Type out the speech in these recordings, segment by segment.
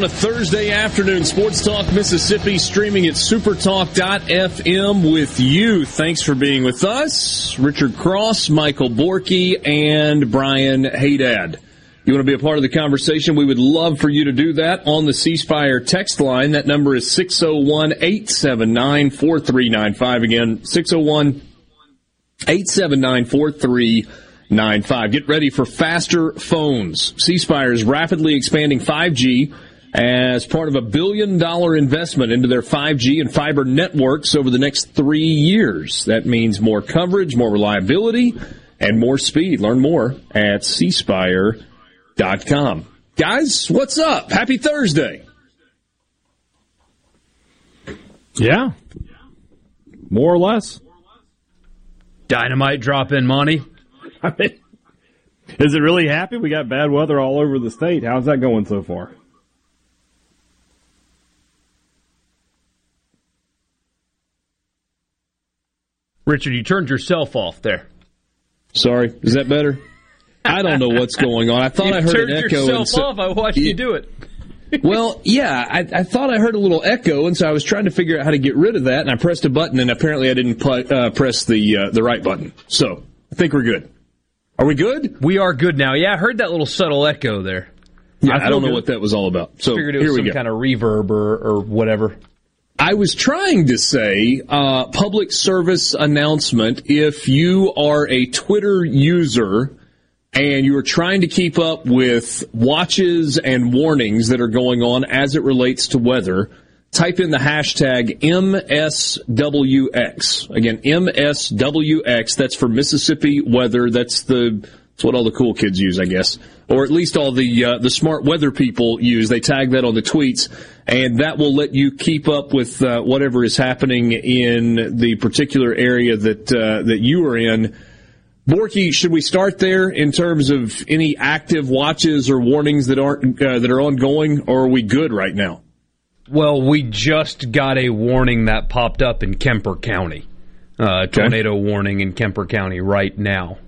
on a Thursday afternoon. Sports Talk Mississippi streaming at supertalk.fm with you. Thanks for being with us. Richard Cross, Michael Borky, and Brian Haydad. You want to be a part of the conversation? We would love for you to do that on the C Spire text line. That number is 601 879 4395. Again, 601 879 4395. 95. Get ready for faster phones. C Spire is rapidly expanding 5G as part of a billion dollar investment into their 5G and fiber networks over the next three years. That means more coverage, more reliability, and more speed. Learn more at cspire.com. Guys, what's up? Happy Thursday. Yeah. More or less. Dynamite drop in, money. I mean, is it really happy? We got bad weather all over the state. How's that going so far? Richard, you turned yourself off there. Sorry, is that better? I don't know what's going on. I thought you I heard turned an echo. yourself so, off. I watched you do it. well, yeah, I, I, thought I heard a little echo, and so I was trying to figure out how to get rid of that, and I pressed a button, and apparently I didn't pl- uh, press the uh, the right button. So I think we're good. Are we good? We are good now. Yeah, I heard that little subtle echo there. Yeah, I, I don't know good. what that was all about. So figured it was here we some go. kind of reverb or, or whatever. I was trying to say uh, public service announcement. If you are a Twitter user and you are trying to keep up with watches and warnings that are going on as it relates to weather, type in the hashtag MSWX. Again, MSWX. That's for Mississippi weather. That's the that's what all the cool kids use, I guess, or at least all the uh, the smart weather people use. They tag that on the tweets, and that will let you keep up with uh, whatever is happening in the particular area that uh, that you are in. Borky, should we start there in terms of any active watches or warnings that aren't uh, that are ongoing, or are we good right now? Well, we just got a warning that popped up in Kemper County. Uh, tornado okay. warning in Kemper County right now.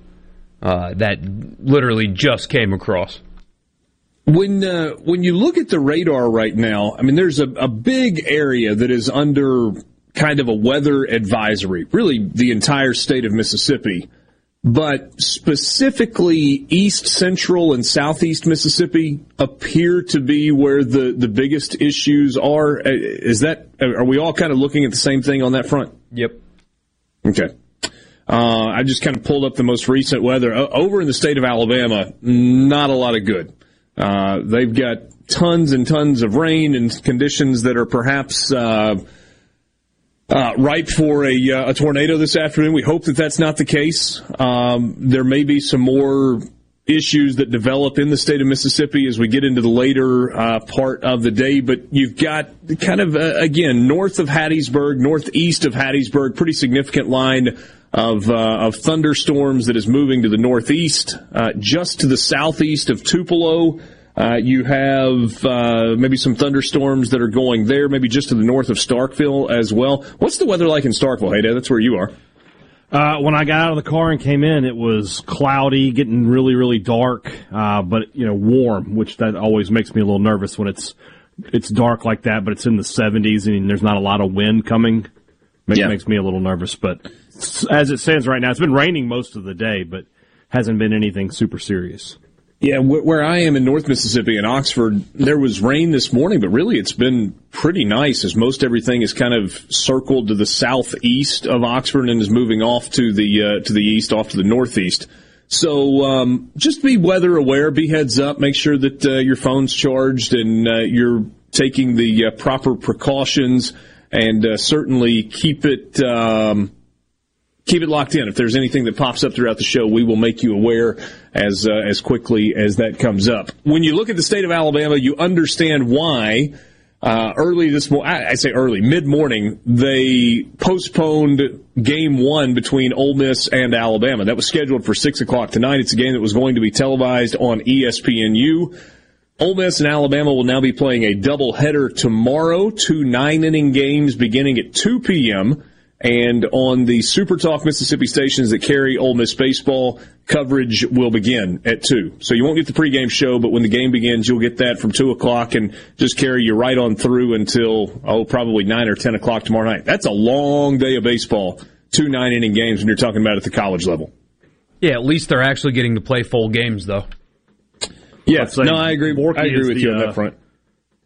Uh, that literally just came across. When uh, when you look at the radar right now, I mean, there's a, a big area that is under kind of a weather advisory. Really, the entire state of Mississippi but specifically east central and southeast Mississippi appear to be where the, the biggest issues are. Uh, is that are we all kind of looking at the same thing on that front? Yep. Okay. Uh, I just kind of pulled up the most recent weather over in the state of Alabama. Not a lot of good. Uh, they've got tons and tons of rain and conditions that are perhaps uh, uh, ripe for a, uh, a, tornado this afternoon. We hope that that's not the case. Um, there may be some more issues that develop in the state of Mississippi as we get into the later uh, part of the day. But you've got kind of, uh, again, north of Hattiesburg, northeast of Hattiesburg, pretty significant line of, uh, of thunderstorms that is moving to the northeast, uh, just to the southeast of Tupelo. Uh, you have uh, maybe some thunderstorms that are going there, maybe just to the north of Starkville as well. What's the weather like in Starkville? Hey, Dad, that's where you are. Uh, when I got out of the car and came in, it was cloudy, getting really, really dark, uh, but you know, warm, which that always makes me a little nervous when it's it's dark like that. But it's in the 70s and there's not a lot of wind coming. Makes, yeah. makes me a little nervous. But as it stands right now, it's been raining most of the day, but hasn't been anything super serious. Yeah, where I am in North Mississippi in Oxford, there was rain this morning, but really it's been pretty nice as most everything is kind of circled to the southeast of Oxford and is moving off to the uh, to the east, off to the northeast. So um, just be weather aware, be heads up, make sure that uh, your phone's charged and uh, you're taking the uh, proper precautions, and uh, certainly keep it. Um, keep it locked in. If there's anything that pops up throughout the show, we will make you aware as uh, as quickly as that comes up. When you look at the state of Alabama, you understand why. Uh, early this morning, I say early, mid morning, they postponed game one between Ole Miss and Alabama. That was scheduled for six o'clock tonight. It's a game that was going to be televised on ESPNU. Ole Miss and Alabama will now be playing a doubleheader tomorrow, two nine inning games beginning at 2 p.m. And on the Super Talk Mississippi stations that carry Ole Miss baseball, coverage will begin at 2. So you won't get the pregame show, but when the game begins, you'll get that from 2 o'clock and just carry you right on through until, oh, probably 9 or 10 o'clock tomorrow night. That's a long day of baseball. Two nine inning games when you're talking about at the college level. Yeah, at least they're actually getting to play full games, though. Yeah, no, I agree. Borky I agree with the, you on that uh, front.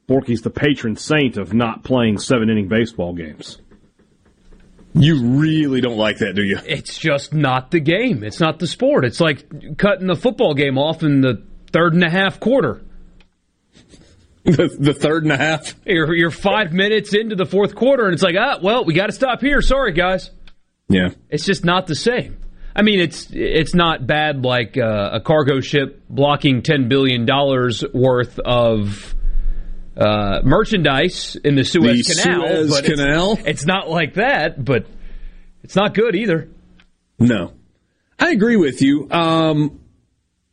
Borky's the patron saint of not playing seven inning baseball games. You really don't like that, do you? It's just not the game. It's not the sport. It's like cutting the football game off in the third and a half quarter. The, the third and a half? You're, you're five minutes into the fourth quarter, and it's like, ah, well, we got to stop here. Sorry, guys. Yeah. It's just not the same. I mean, it's it's not bad like uh, a cargo ship blocking ten billion dollars worth of uh, merchandise in the Suez the Canal. Suez but Canal. It's, it's, not like that, but it's not good either. No, I agree with you. Um,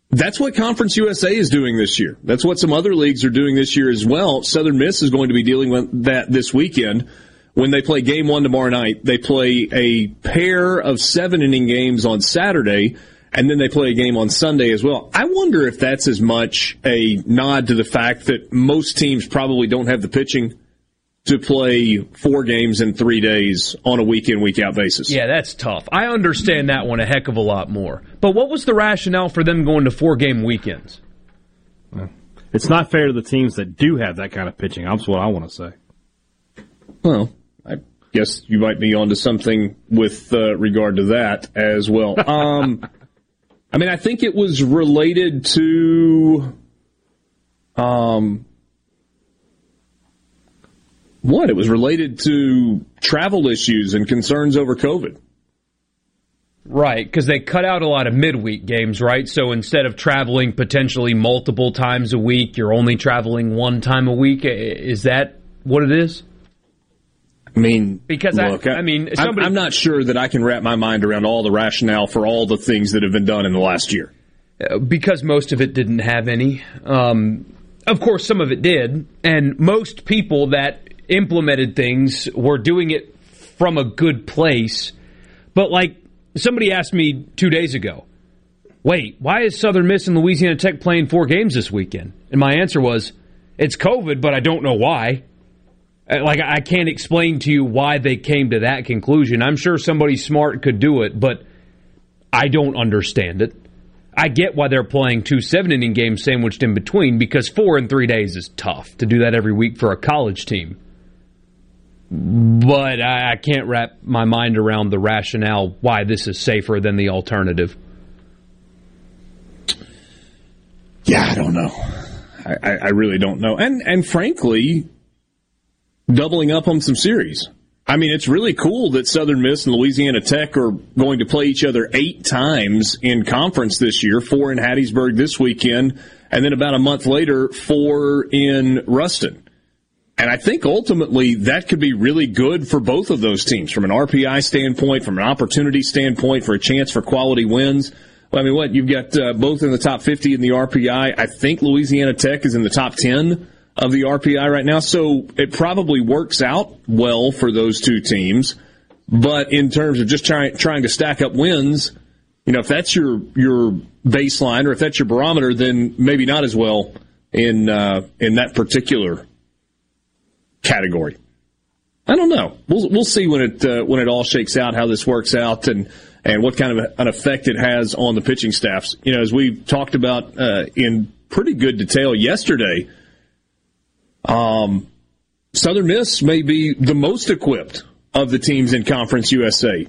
that's what Conference USA is doing this year. That's what some other leagues are doing this year as well. Southern Miss is going to be dealing with that this weekend when they play game one tomorrow night. They play a pair of seven inning games on Saturday, and then they play a game on Sunday as well. I wonder if that's as much a nod to the fact that most teams probably don't have the pitching to play four games in three days on a week in, week out basis. Yeah, that's tough. I understand that one a heck of a lot more. But what was the rationale for them going to four game weekends? It's not fair to the teams that do have that kind of pitching. That's what I want to say. Well, I guess you might be onto something with uh, regard to that as well. Um, I mean, I think it was related to um, what? It was related to travel issues and concerns over COVID. Right, because they cut out a lot of midweek games, right? So instead of traveling potentially multiple times a week, you're only traveling one time a week. Is that what it is? I mean, because look, I, I, mean, somebody, I'm not sure that I can wrap my mind around all the rationale for all the things that have been done in the last year. Uh, because most of it didn't have any. Um, of course, some of it did, and most people that implemented things were doing it from a good place. But like somebody asked me two days ago, wait, why is Southern Miss and Louisiana Tech playing four games this weekend? And my answer was, it's COVID, but I don't know why. Uh, like I can't explain to you why they came to that conclusion. I'm sure somebody smart could do it, but I don't understand it. I get why they're playing two seven inning games sandwiched in between because four in three days is tough to do that every week for a college team. But I, I can't wrap my mind around the rationale why this is safer than the alternative. Yeah, I don't know. I, I, really don't know. And and frankly, doubling up on some series. I mean, it's really cool that Southern Miss and Louisiana Tech are going to play each other eight times in conference this year, four in Hattiesburg this weekend, and then about a month later, four in Ruston. And I think ultimately that could be really good for both of those teams from an RPI standpoint, from an opportunity standpoint, for a chance for quality wins. Well, I mean, what? You've got uh, both in the top 50 in the RPI. I think Louisiana Tech is in the top 10 of the RPI right now. So it probably works out well for those two teams. But in terms of just trying trying to stack up wins, you know, if that's your your baseline or if that's your barometer, then maybe not as well in uh, in that particular category. I don't know. We'll we'll see when it uh, when it all shakes out how this works out and and what kind of an effect it has on the pitching staffs. You know, as we talked about uh, in pretty good detail yesterday um, Southern Miss may be the most equipped of the teams in Conference USA.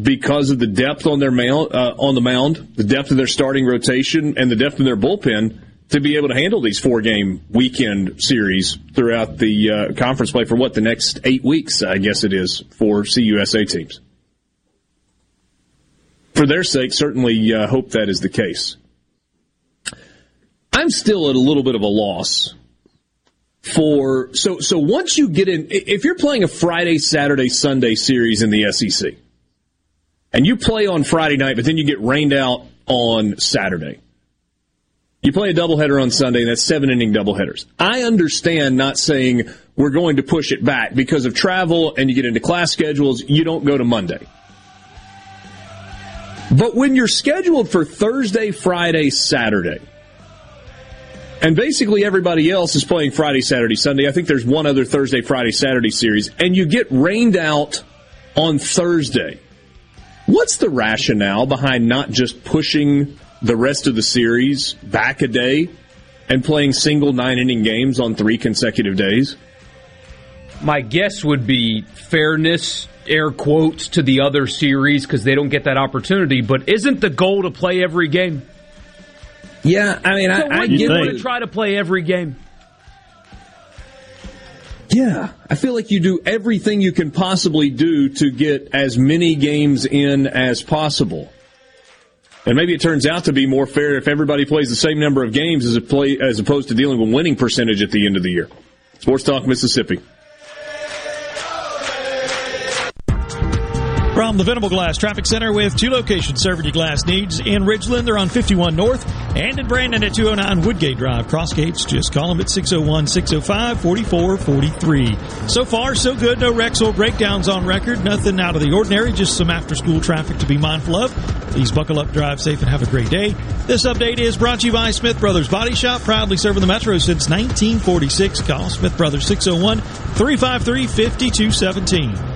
because of the depth on their mound, uh, on the mound, the depth of their starting rotation, and the depth of their bullpen to be able to handle these four game weekend series throughout the uh, conference play for what the next eight weeks, I guess it is for CUSA teams. For their sake, certainly uh, hope that is the case. I'm still at a little bit of a loss for so so once you get in if you're playing a Friday, Saturday, Sunday series in the SEC and you play on Friday night but then you get rained out on Saturday. You play a doubleheader on Sunday and that's seven inning doubleheaders. I understand not saying we're going to push it back because of travel and you get into class schedules, you don't go to Monday. But when you're scheduled for Thursday, Friday, Saturday, and basically everybody else is playing Friday, Saturday, Sunday. I think there's one other Thursday, Friday, Saturday series, and you get rained out on Thursday. What's the rationale behind not just pushing the rest of the series back a day and playing single nine inning games on three consecutive days? My guess would be fairness, air quotes, to the other series because they don't get that opportunity. But isn't the goal to play every game? Yeah, I mean, so I, I get want to try to play every game. Yeah, I feel like you do everything you can possibly do to get as many games in as possible. And maybe it turns out to be more fair if everybody plays the same number of games as, play, as opposed to dealing with winning percentage at the end of the year. Sports Talk Mississippi. From the Venable Glass Traffic Center with two locations serving your glass needs in Ridgeland. They're on 51 North and in Brandon at 209 Woodgate Drive. Cross gates, just call them at 601 605 4443. So far, so good. No wrecks or breakdowns on record. Nothing out of the ordinary. Just some after school traffic to be mindful of. Please buckle up, drive safe, and have a great day. This update is brought to you by Smith Brothers Body Shop, proudly serving the Metro since 1946. Call Smith Brothers 601 353 5217.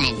Bye.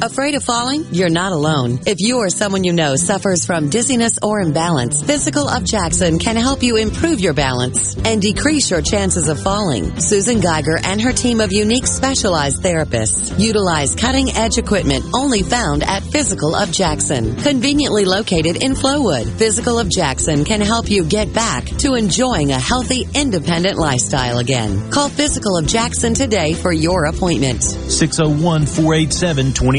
Afraid of falling? You're not alone. If you or someone you know suffers from dizziness or imbalance, Physical of Jackson can help you improve your balance and decrease your chances of falling. Susan Geiger and her team of unique specialized therapists utilize cutting edge equipment only found at Physical of Jackson, conveniently located in Flowood. Physical of Jackson can help you get back to enjoying a healthy, independent lifestyle again. Call Physical of Jackson today for your appointment. 601 487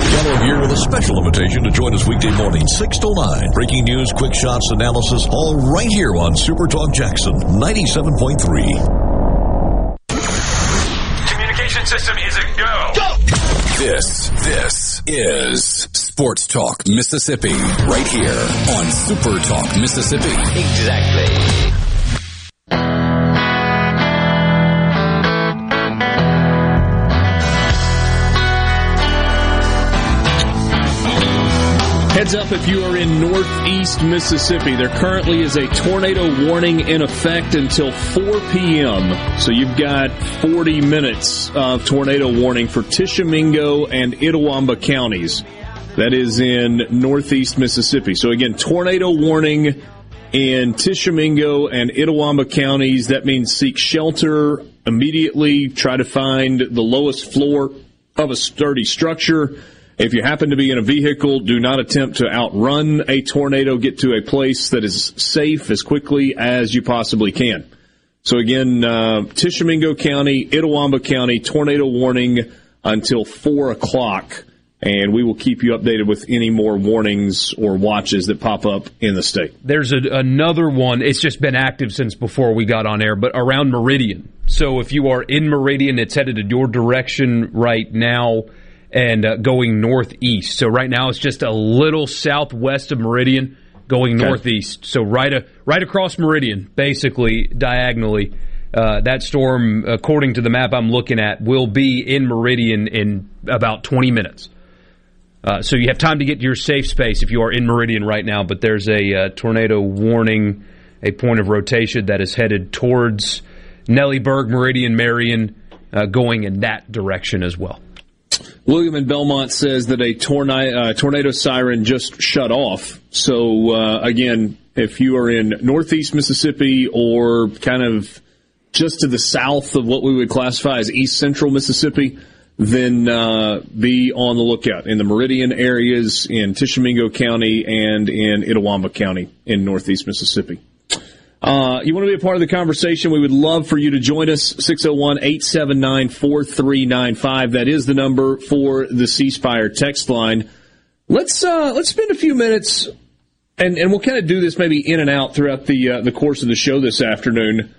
Gallo here with a special invitation to join us weekday morning, 6 to 9. Breaking news, quick shots, analysis, all right here on Super Talk Jackson 97.3. Communication system is a go. This, this is Sports Talk Mississippi, right here on Super Talk Mississippi. Exactly. Heads up if you are in northeast Mississippi. There currently is a tornado warning in effect until 4 p.m. So you've got 40 minutes of tornado warning for Tishomingo and Itawamba counties. That is in northeast Mississippi. So again, tornado warning in Tishomingo and Itawamba counties. That means seek shelter immediately. Try to find the lowest floor of a sturdy structure. If you happen to be in a vehicle, do not attempt to outrun a tornado. Get to a place that is safe as quickly as you possibly can. So again, uh, Tishomingo County, Itawamba County, tornado warning until four o'clock, and we will keep you updated with any more warnings or watches that pop up in the state. There's a, another one. It's just been active since before we got on air, but around Meridian. So if you are in Meridian, it's headed in your direction right now and uh, going northeast. So right now it's just a little southwest of Meridian going okay. northeast. So right a, right across Meridian, basically diagonally. Uh, that storm, according to the map I'm looking at, will be in Meridian in about 20 minutes. Uh, so you have time to get to your safe space if you are in Meridian right now. But there's a uh, tornado warning, a point of rotation that is headed towards Nellieburg, Meridian, Marion, uh, going in that direction as well. William in Belmont says that a tornado, uh, tornado siren just shut off. So uh, again, if you are in northeast Mississippi or kind of just to the south of what we would classify as east central Mississippi, then uh, be on the lookout in the Meridian areas in Tishomingo County and in Itawamba County in northeast Mississippi. Uh, you want to be a part of the conversation? We would love for you to join us. 601 879 4395. That is the number for the C Spire text line. Let's, uh, let's spend a few minutes and, and we'll kind of do this maybe in and out throughout the, uh, the course of the show this afternoon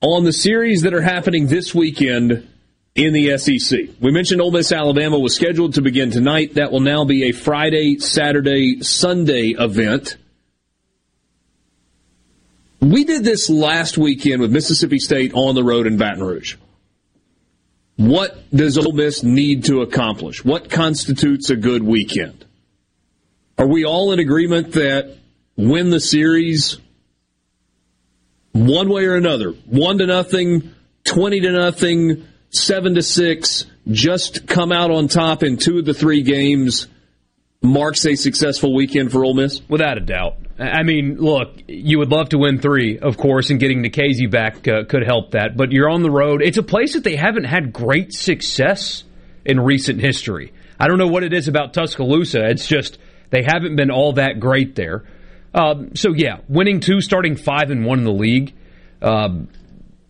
on the series that are happening this weekend in the SEC. We mentioned Ole Miss Alabama was scheduled to begin tonight. That will now be a Friday, Saturday, Sunday event. We did this last weekend with Mississippi State on the road in Baton Rouge. What does Ole Miss need to accomplish? What constitutes a good weekend? Are we all in agreement that win the series one way or another? One to nothing, 20 to nothing, seven to six, just come out on top in two of the three games marks a successful weekend for Ole Miss? Without a doubt. I mean, look, you would love to win three, of course, and getting Nikhazy back uh, could help that. But you're on the road. It's a place that they haven't had great success in recent history. I don't know what it is about Tuscaloosa. It's just they haven't been all that great there. Um, so yeah, winning two, starting five and one in the league, um,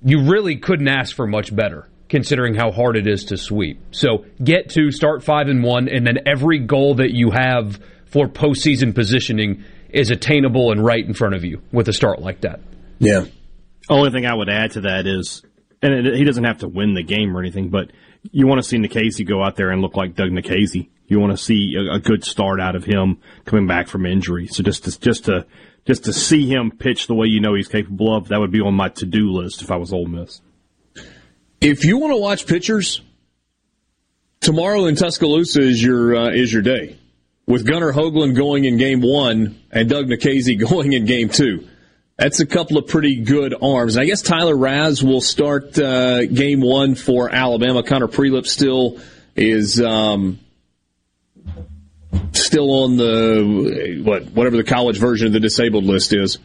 you really couldn't ask for much better considering how hard it is to sweep. So get to start five and one, and then every goal that you have for postseason positioning is attainable and right in front of you with a start like that. Yeah. Only thing I would add to that is, and it, he doesn't have to win the game or anything, but you want to see Nikhazy go out there and look like Doug Nikhazy. You want to see a, a, good start out of him coming back from injury. So just to, just to just to see him pitch the way you know he's capable of, that would be on my to do list if I was Ole Miss. If you want to watch pitchers, tomorrow in Tuscaloosa is your uh, is your day with Gunnar Hoglund going in game one and Doug Nikhazy going in game two. That's a couple of pretty good arms. I guess Tyler Ras will start uh, game one for Alabama. Connor Prielipp still is um, still on the what whatever the college version of the disabled list is.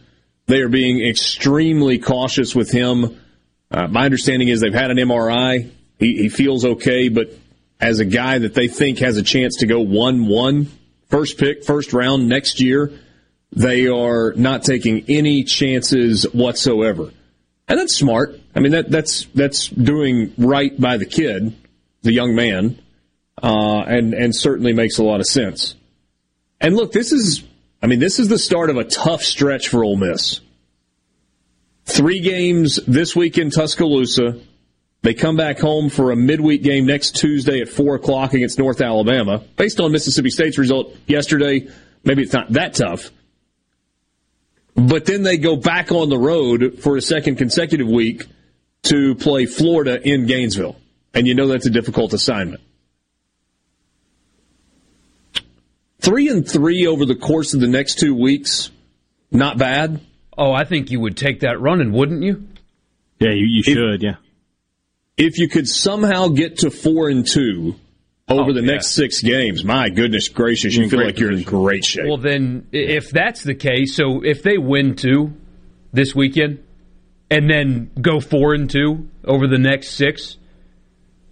They are being extremely cautious with him. Uh, my understanding is they've had an MRI. He, he feels okay, but as a guy that they think has a chance to go 1 1 first pick, first round next year, they are not taking any chances whatsoever. And that's smart. I mean, that, that's, that's doing right by the kid, the young man, uh, and, and certainly makes a lot of sense. And look, this is, I mean, this is the start of a tough stretch for Ole Miss. Three games this week in Tuscaloosa, They come back home for a midweek game next Tuesday at 4 o'clock against North Alabama. Based on Mississippi State's result yesterday, maybe it's not that tough. But then they go back on the road for a second consecutive week to play Florida in Gainesville. And you know that's a difficult assignment. Three and three over the course of the next two weeks, not bad. Oh, I think you would take that running, wouldn't you? Yeah, you, you should, yeah if you could somehow get to four and two over oh, the yeah. next six games, my goodness gracious, you feel like you're in great shape. Well, then, if that's the case, so if they win two this weekend and then go four and two over the next six,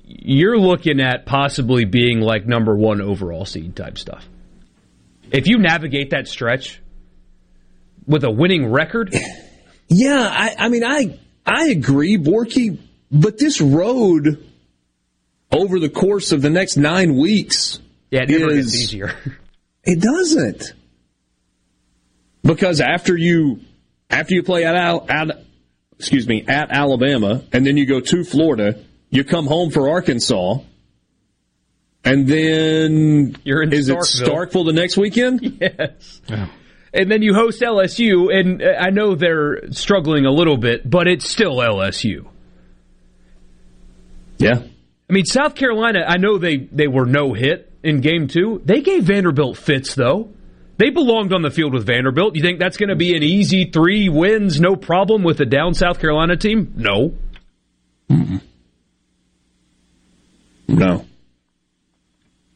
you're looking at possibly being like number one overall seed type stuff. If you navigate that stretch with a winning record, yeah, I, I mean, I I agree, Borky but this road over the course of the next nine weeks, yeah, it never is, gets easier. it doesn't, because after you after you play at, at excuse me at Alabama, and then you go to Florida, you come home for Arkansas, and then you're in is Starkville. it Starkville the next weekend? Yes. Yeah. And then you host LSU, and uh, I know they're struggling a little bit, but it's still LSU. Yeah. I mean, South Carolina, I know they, they were no hit in game two. They gave Vanderbilt fits, though. They belonged on the field with Vanderbilt. You think that's going to be an easy three wins, no problem with a down South Carolina team? No. Mm-mm. No.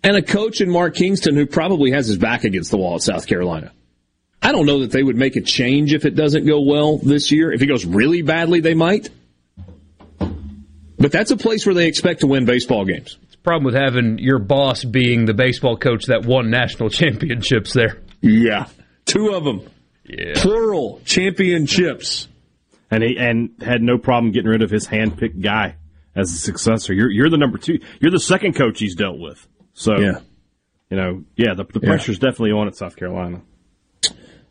And a coach in Mark Kingston who probably has his back against the wall at South Carolina. I don't know that they would make a change if it doesn't go well this year. If it goes really badly, they might. But that's a place where they expect to win baseball games. It's a problem with having your boss being the baseball coach that won national championships there. Yeah. Two of them. Yeah. Plural championships. And he and had no problem getting rid of his handpicked guy as a successor. You're you're the number two. You're the second coach he's dealt with. So yeah. you know, yeah, the, the pressure's yeah. definitely on at South Carolina.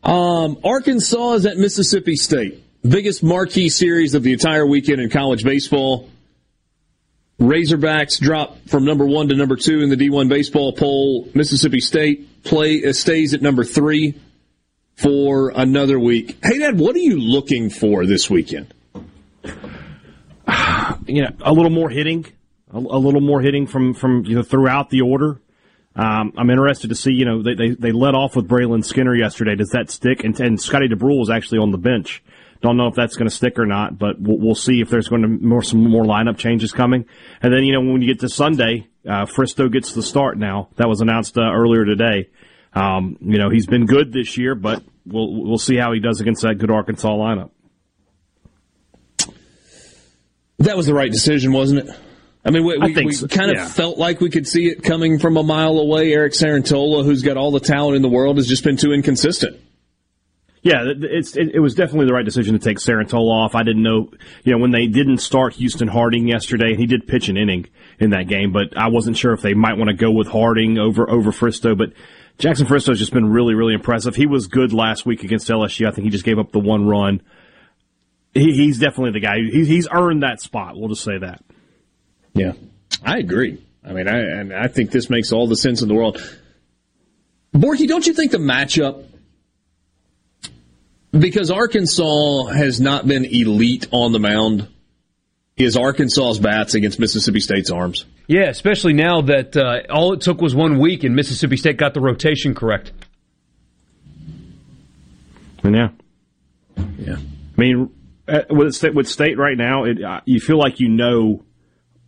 Um, Arkansas is at Mississippi State. Biggest marquee series of the entire weekend in college baseball. Razorbacks drop from number one to number two in the D1 baseball poll. Mississippi State play uh, stays at number three for another week. Hey, Dad, what are you looking for this weekend? You know, a little more hitting, a, a little more hitting from from you know throughout the order. Um, I'm interested to see. You know, they, they they let off with Brayland Skinner yesterday. Does that stick? And, and Scotty Dubrule was actually on the bench. Don't know if that's going to stick or not, but we'll, we'll, see if there's going to more some more lineup changes coming. And then you know when you get to Sunday, uh, Fristoe gets the start now. That was announced uh, earlier today. Um, you know he's been good this year, but we'll we'll see how he does against that good Arkansas lineup. That was the right decision, wasn't it? I mean, we, we, we so. kind of yeah. felt like we could see it coming from a mile away. Eric Cerantola, who's got all the talent in the world, has just been too inconsistent. Yeah, it's it, it, was definitely the right decision to take Cerantola off. I didn't know, you know, when they didn't start Houston Harding yesterday, and he did pitch an inning in that game, but I wasn't sure if they might want to go with Harding over over Fristoe. But Jackson Fristoe has just been really, really impressive. He was good last week against LSU. I think he just gave up the one run. He, he's definitely the guy. He, he's earned that spot. We'll just say that. Yeah, I agree. I mean, I and I think this makes all the sense in the world. Borky, don't you think the matchup because Arkansas has not been elite on the mound, is Arkansas's bats against Mississippi State's arms. Yeah, especially now that uh, all it took was one week and Mississippi State got the rotation correct. Yeah. Yeah. I mean, uh, with, with State right now, it, uh, you feel like you know,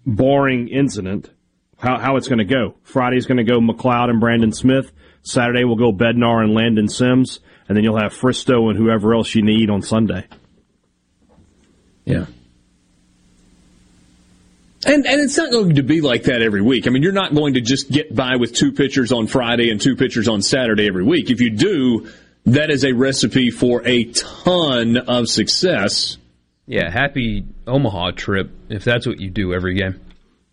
boring incident, how, how it's going to go. Friday's going to go MacLeod and Brandon Smith. Saturday will go Bednar and Landon Sims and then you'll have Fristoe and whoever else you need on Sunday. Yeah. And and it's not going to be like that every week. I mean, you're not going to just get by with two pitchers on Friday and two pitchers on Saturday every week. If you do, that is a recipe for a ton of success. Yeah, happy Omaha trip if that's what you do every game.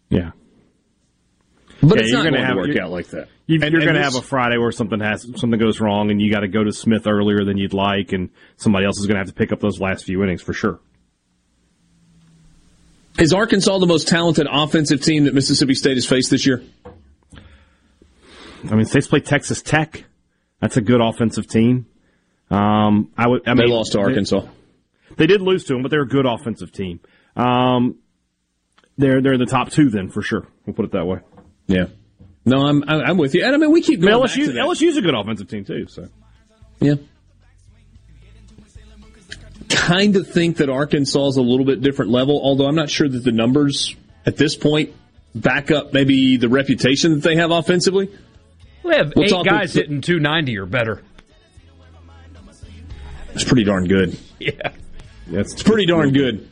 Yeah. But yeah, it's not going to have, to work out like that. You, are going to have a Friday where something has something goes wrong, and you got to go to Smith earlier than you'd like, and somebody else is going to have to pick up those last few innings for sure. Is Arkansas the most talented offensive team that Mississippi State has faced this year? I mean, State's played Texas Tech. That's a good offensive team. Um, I would. I they mean, lost to Arkansas. They, they, did lose to them, but they're a good offensive team. Um, they're they're the top two then for sure. We'll put it that way. Yeah. No, I'm I'm with you. And I mean, we keep going LSU. LSU's a good offensive team too. So. Yeah. Kind of think that Arkansas is a little bit different level, although I'm not sure that the numbers at this point back up maybe the reputation that they have offensively. We have we'll eight guys with, hitting 290 or better. It's pretty darn good. Yeah. That's it's pretty darn good.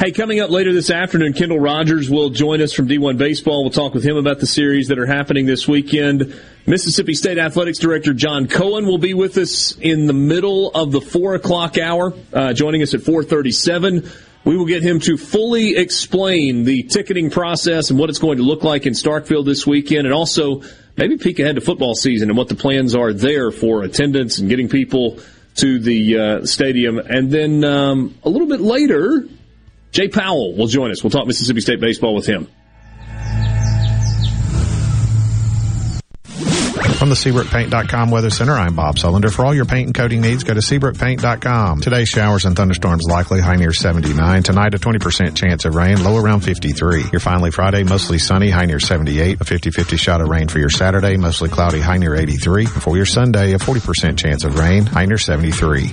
Hey, coming up later this afternoon, Kendall Rogers will join us from D1 Baseball. We'll talk with him about the series that are happening this weekend. Mississippi State Athletics Director John Cohen will be with us in the middle of the four o'clock hour, uh, joining us at 437. We will get him to fully explain the ticketing process and what it's going to look like in Starkville this weekend and also maybe peek ahead to football season and what the plans are there for attendance and getting people to the uh, stadium. And then um, a little bit later, Jay Powell will join us. We'll talk Mississippi State baseball with him. From the SeabrookPaint.com Weather Center, I'm Bob Sullender. For all your paint and coating needs, go to SeabrookPaint.com. Today, showers and thunderstorms likely, high near 79. Tonight, a 20% chance of rain, low around 53. Your finally Friday, mostly sunny, high near 78. A 50-50 shot of rain for your Saturday, mostly cloudy, high near 83. And for your Sunday, a 40% chance of rain, high near 73.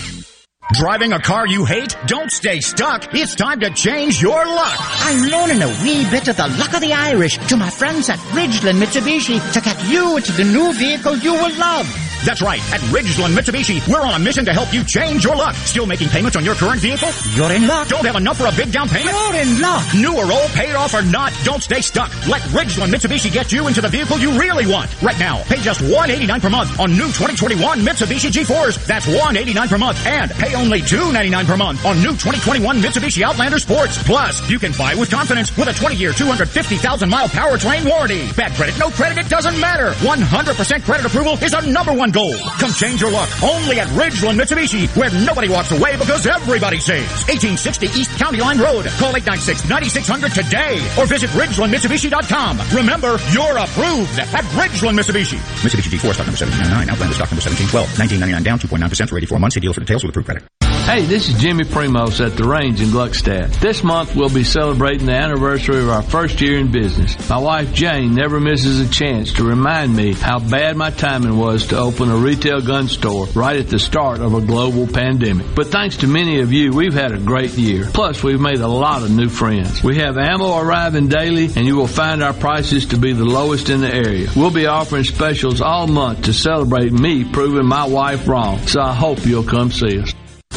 Driving a car you hate? Don't stay stuck. It's time to change your luck. I'm loaning a wee bit of the luck of the Irish to my friends at Ridgeland Mitsubishi to get you into the new vehicle you will love. That's right. At Ridgeland Mitsubishi, we're on a mission to help you change your luck. Still making payments on your current vehicle? You're in luck. Don't have enough for a big down payment? You're in luck. New or old, paid off or not, don't stay stuck. Let Ridgeland Mitsubishi get you into the vehicle you really want. Right now, pay just 189 per month on new 2021 Mitsubishi G4s. That's 189 per month. And pay only 299 per month on new 2021 Mitsubishi Outlander Sports. Plus, you can buy with confidence with a 20-year, 250,000-mile powertrain warranty. Bad credit, no credit, it doesn't matter. 100% credit approval is our number one goal. Come change your luck only at Ridgeland Mitsubishi, where nobody walks away because everybody saves. 1860 East County Line Road. Call 896-9600 today or visit RidgelandMitsubishi.com. Remember, you're approved at Ridgeland Mitsubishi. Mitsubishi G4 stock number 1799, Outlander stock number 1712, 1999 down, 2.9% for 84 months. See deal for details with approved credit. Hey, this is Jimmy Primos at the range in Gluckstadt. This month we'll be celebrating the anniversary of our first year in business. My wife Jane never misses a chance to remind me how bad my timing was to open a retail gun store right at the start of a global pandemic. But thanks to many of you, we've had a great year. Plus, we've made a lot of new friends. We have ammo arriving daily and you will find our prices to be the lowest in the area. We'll be offering specials all month to celebrate me proving my wife wrong. So I hope you'll come see us.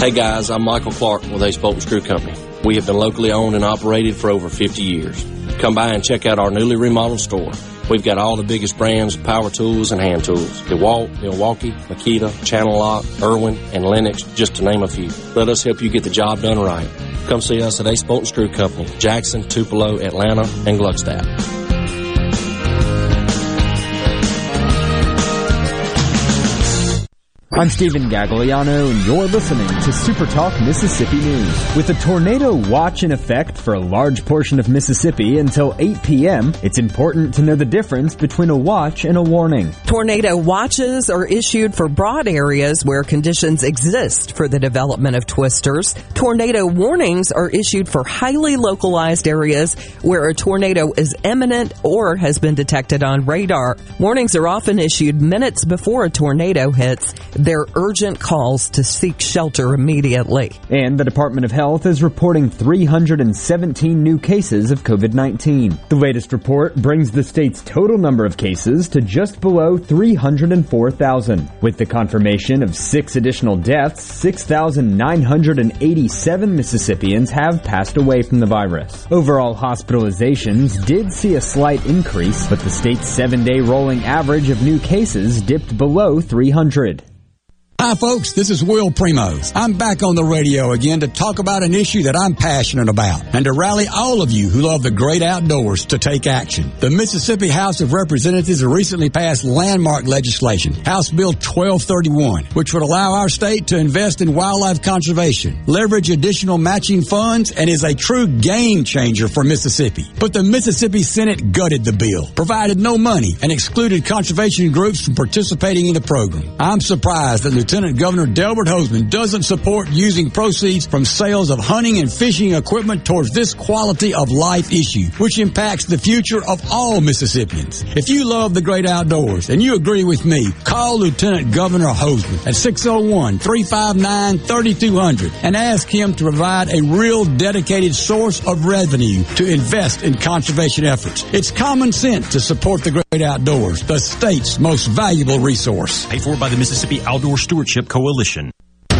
Hey guys, I'm Michael Clark with Ace Bolt and Screw Company. We have been locally owned and operated for over 50 years. Come by and check out our newly remodeled store. We've got all the biggest brands of power tools and hand tools. DeWalt, Milwaukee, Makita, Channel Lock, Irwin, and Lenox, just to name a few. Let us help you get the job done right. Come see us at Ace Bolt and Screw Company, Jackson, Tupelo, Atlanta, and Gluckstadt. I'm Stephen Gagliano, and you're listening to Super Talk Mississippi News. With a tornado watch in effect for a large portion of Mississippi until 8 p.m., it's important to know the difference between a watch and a warning. Tornado watches are issued for broad areas where conditions exist for the development of twisters. Tornado warnings are issued for highly localized areas where a tornado is imminent or has been detected on radar. Warnings are often issued minutes before a tornado hits their urgent calls to seek shelter immediately. And the Department of Health is reporting 317 new cases of COVID-19. The latest report brings the state's total number of cases to just below 304,000. With the confirmation of six additional deaths, 6,987 Mississippians have passed away from the virus. Overall hospitalizations did see a slight increase, but the state's seven-day rolling average of new cases dipped below 300. Hi folks, this is Will Primos. I'm back on the radio again to talk about an issue that I'm passionate about and to rally all of you who love the great outdoors to take action. The Mississippi House of Representatives recently passed landmark legislation, House Bill 1231, which would allow our state to invest in wildlife conservation, leverage additional matching funds, and is a true game changer for Mississippi. But the Mississippi Senate gutted the bill, provided no money, and excluded conservation groups from participating in the program. I'm surprised that Lieutenant Governor Delbert Hosemann doesn't support using proceeds from sales of hunting and fishing equipment towards this quality of life issue, which impacts the future of all Mississippians. If you love the great outdoors and you agree with me, call Lieutenant Governor Hosemann at 601-359-3200 and ask him to provide a real dedicated source of revenue to invest in conservation efforts. It's common sense to support the great outdoors, the state's most valuable resource. Paid for by the Mississippi Outdoor Stewardship Coalition.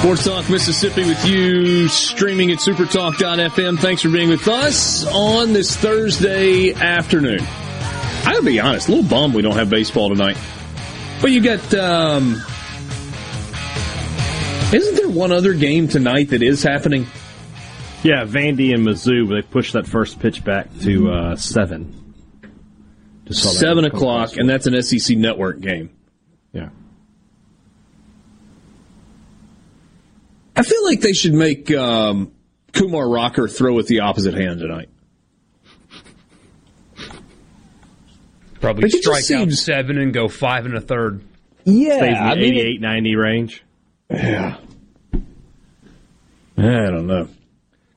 Sports Talk Mississippi with you, streaming at supertalk.fm. Thanks for being with us on this Thursday afternoon. I gotta be honest, a little bummed we don't have baseball tonight. But you got, um, isn't there one other game tonight that is happening? Yeah, Vandy and Mizzou, they pushed that first pitch back to uh, seven. Just Seven o'clock, and that's an SEC network game. Yeah. I feel like they should make um, Kumar Rocker throw with the opposite hand tonight. Probably Like, it just strike out seems- seven and go five and a third. Yeah, Stays in I mean, 88, 90 range. Yeah. I don't know.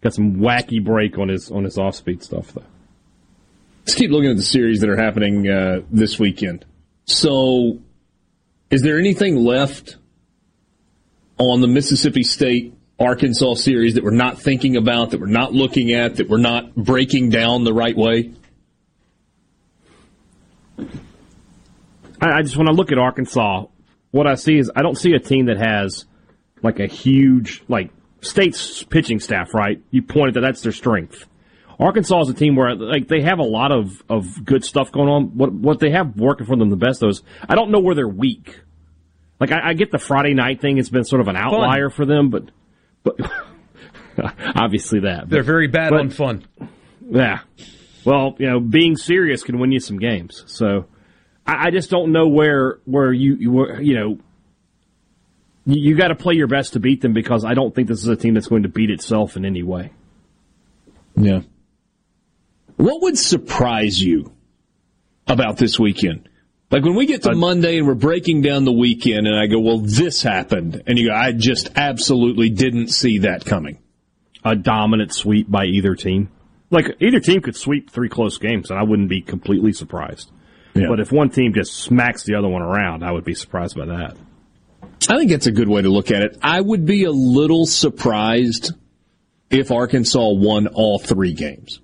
Got some wacky break on his on his off speed stuff though. Let's keep looking at the series that are happening uh, this weekend. So, is there anything left on the Mississippi State Arkansas series that we're not thinking about, that we're not looking at, that we're not breaking down the right way? I, just when I look at Arkansas, what I see is I don't see a team that has like a huge like state's pitching staff. Right? You pointed that that's their strength. Arkansas is a team where like they have a lot of, of good stuff going on. What what they have working for them the best though is I don't know where they're weak. Like I, I get the Friday night thing; it's been sort of an outlier for them, but but obviously that but- They're very bad but- on fun. yeah. Well, you know, being serious can win you some games. So I, I just don't know where where you you, were- you know you, you got to play your best to beat them because I don't think this is a team that's going to beat itself in any way. Yeah. What would surprise you about this weekend? Like when we get to Monday and we're breaking down the weekend, and I go, "Well, this happened," and you go, "I just absolutely didn't see that coming." A dominant sweep by either team. Like either team could sweep three close games, and I wouldn't be completely surprised. But if one team just smacks the other one around, I would be surprised by that. I think that's a good way to look at it. I would be a little surprised if Arkansas won all three games.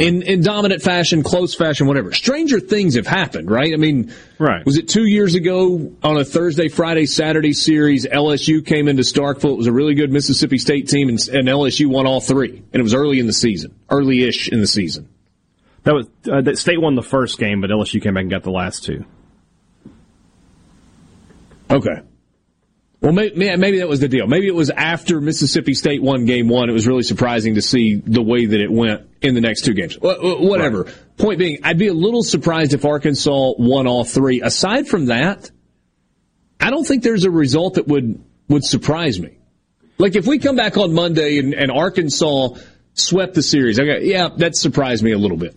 In, in dominant fashion, close fashion, whatever. Stranger things have happened, right? I mean, right. was it two years ago on a Thursday, Friday, Saturday series? LSU came into Starkville. It was a really good Mississippi State team, and, and LSU won all three. And it was early in the season, early-ish in the season. That was uh, that State won the first game, but LSU came back and got the last two. Okay. Well, maybe, maybe that was the deal. Maybe it was after Mississippi State won game one. It was really surprising to see the way that it went in the next two games. Whatever. Right. Point being, I'd be a little surprised if Arkansas won all three. Aside from that, I don't think there's a result that would, would surprise me. Like if we come back on Monday and, and Arkansas swept the series, okay, yeah, that surprised me a little bit.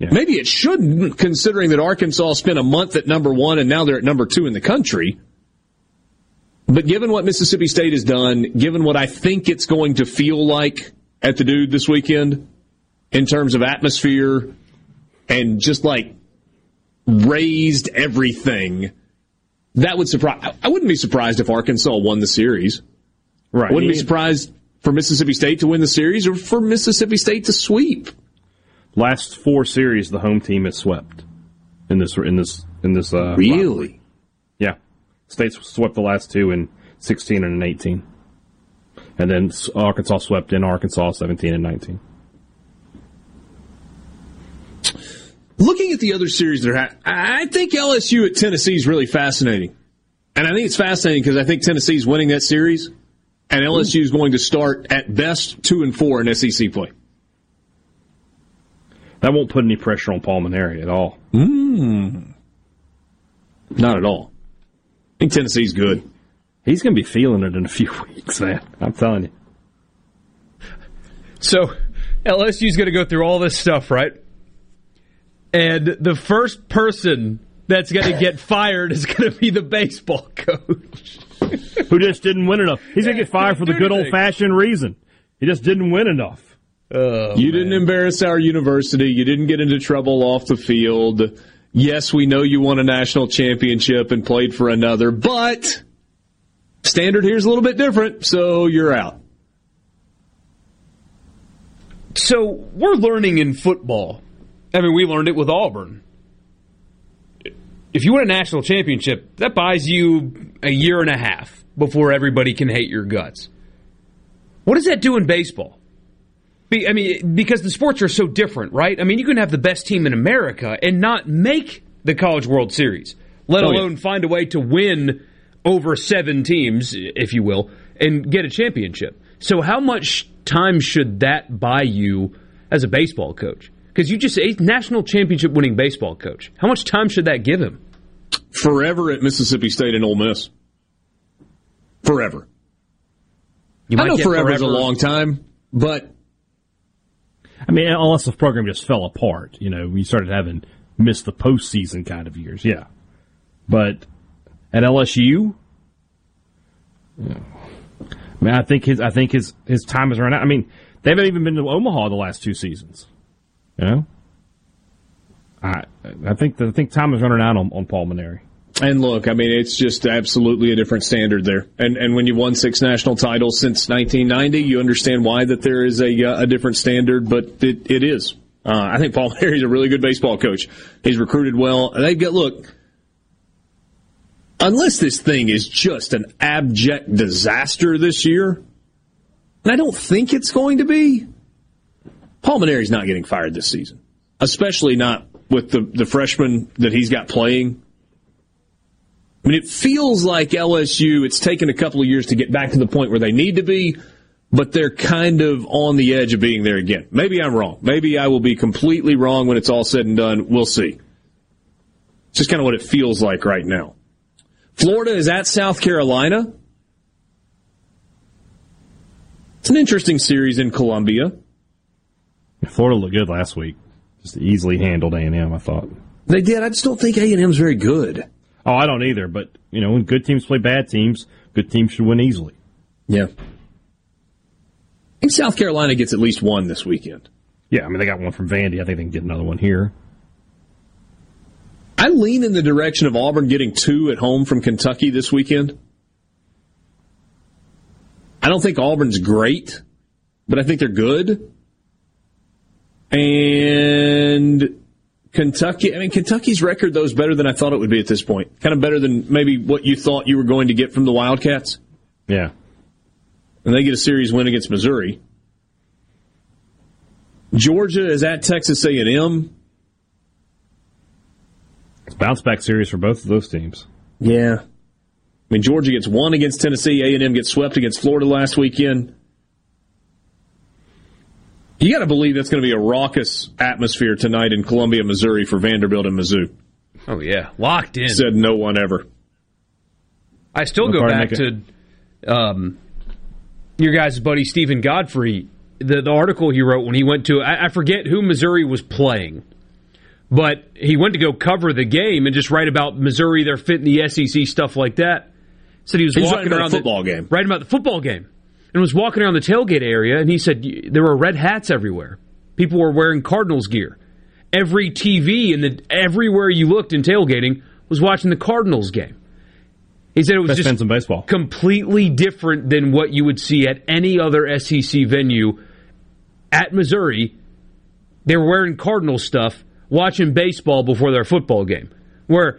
Yeah. Maybe it shouldn't, considering that Arkansas spent a month at number one and now they're at number two in the country. But given what Mississippi State has done, given what I think it's going to feel like at the dude this weekend in terms of atmosphere and just like raised everything, that would surprise. I wouldn't be surprised if Arkansas won the series. Right. I wouldn't be surprised for Mississippi State to win the series or for Mississippi State to sweep. Last four series, the home team has swept in this in this in this. Uh, really? Rivalry. States swept the last two in 16 and 18. And then Arkansas swept in Arkansas 17 and 19. Looking at the other series that are, ha- I think LSU at Tennessee is really fascinating. And I think it's fascinating because I think Tennessee is winning that series, and LSU is going to start at best two and four in SEC play. That won't put any pressure on Paul Mainieri at all. Mm. Not at all. I think Tennessee's good. He's going to be feeling it in a few weeks, man. I'm telling you. So LSU's going to go through all this stuff, right? And the first person that's going to get fired is going to be the baseball coach. Who just didn't win enough. He's going to get fired for the good old fashioned reason. He just didn't win enough. Oh, you man. didn't embarrass our university. You didn't get into trouble off the field. Yes, we know you won a national championship and played for another, but standard here is a little bit different, so you're out. So we're learning in football. I mean, we learned it with Auburn. If you win a national championship, that buys you a year and a half before everybody can hate your guts. What does that do in baseball? I mean, because the sports are so different, right? I mean, you can have the best team in America and not make the College World Series, let oh, alone yeah. find a way to win over seven teams, if you will, and get a championship. So, how much time should that buy you as a baseball coach? Because you just a national championship winning baseball coach. How much time should that give him? Forever at Mississippi State and Ole Miss. Forever. You I know forever is a long time, but I mean, unless the program just fell apart, you know, we started having missed the postseason kind of years, yeah. But at LSU, yeah. I mean, I think his, I think his, his time has run out. I mean, they haven't even been to Omaha the last two seasons. You know, I, I think, I think time is running out on, on Paul Mainieri. And look, I mean, it's just absolutely a different standard there. And and when you've won six national titles since 1990, you understand why that there is a uh, a different standard. But it, it is. Uh, I think Paul is a really good baseball coach. He's recruited well. They've got look. Unless this thing is just an abject disaster this year, and I don't think it's going to be. Paul Mainieri's not getting fired this season, especially not with the the freshmen that he's got playing. I mean, it feels like LSU, it's taken a couple of years to get back to the point where they need to be, but they're kind of on the edge of being there again. Maybe I'm wrong. Maybe I will be completely wrong when it's all said and done. We'll see. It's just kind of what it feels like right now. Florida is at South Carolina. It's an interesting series in Columbia. Florida looked good last week. Just easily handled A&M, I thought. They did. I just don't think A&M's very good. Oh, I don't either. But you know, when good teams play bad teams, good teams should win easily. Yeah. I think South Carolina gets at least one this weekend. Yeah, I mean they got one from Vandy. I think they can get another one here. I lean in the direction of Auburn getting two at home from Kentucky this weekend. I don't think Auburn's great, but I think they're good. And Kentucky, I mean, Kentucky's record, though, is better than I thought it would be at this point. Kind of better than maybe what you thought you were going to get from the Wildcats. Yeah. And they get a series win against Missouri. Georgia is at Texas A&M. It's bounce back series for both of those teams. Yeah. I mean, Georgia gets one against Tennessee. A&M gets swept against Florida last weekend. You got to believe that's going to be a raucous atmosphere tonight in Columbia, Missouri for Vanderbilt and Mizzou. Oh yeah, locked in. Said no one ever. I still go back to um, your guy's buddy Steven Godfrey. The, the article he wrote when he went to I, I forget who Missouri was playing, but he went to go cover the game and just write about Missouri, their fit in the SEC, stuff like that. Said he was He was walking around the football game. writing about the football game, and was walking around the tailgate area, and he said there were red hats everywhere. People were wearing Cardinals gear. Every TV and the everywhere you looked in tailgating was watching the Cardinals game. He said it was Best just in baseball. completely different than what you would see at any other SEC venue at Missouri. They were wearing Cardinal stuff, watching baseball before their football game. Where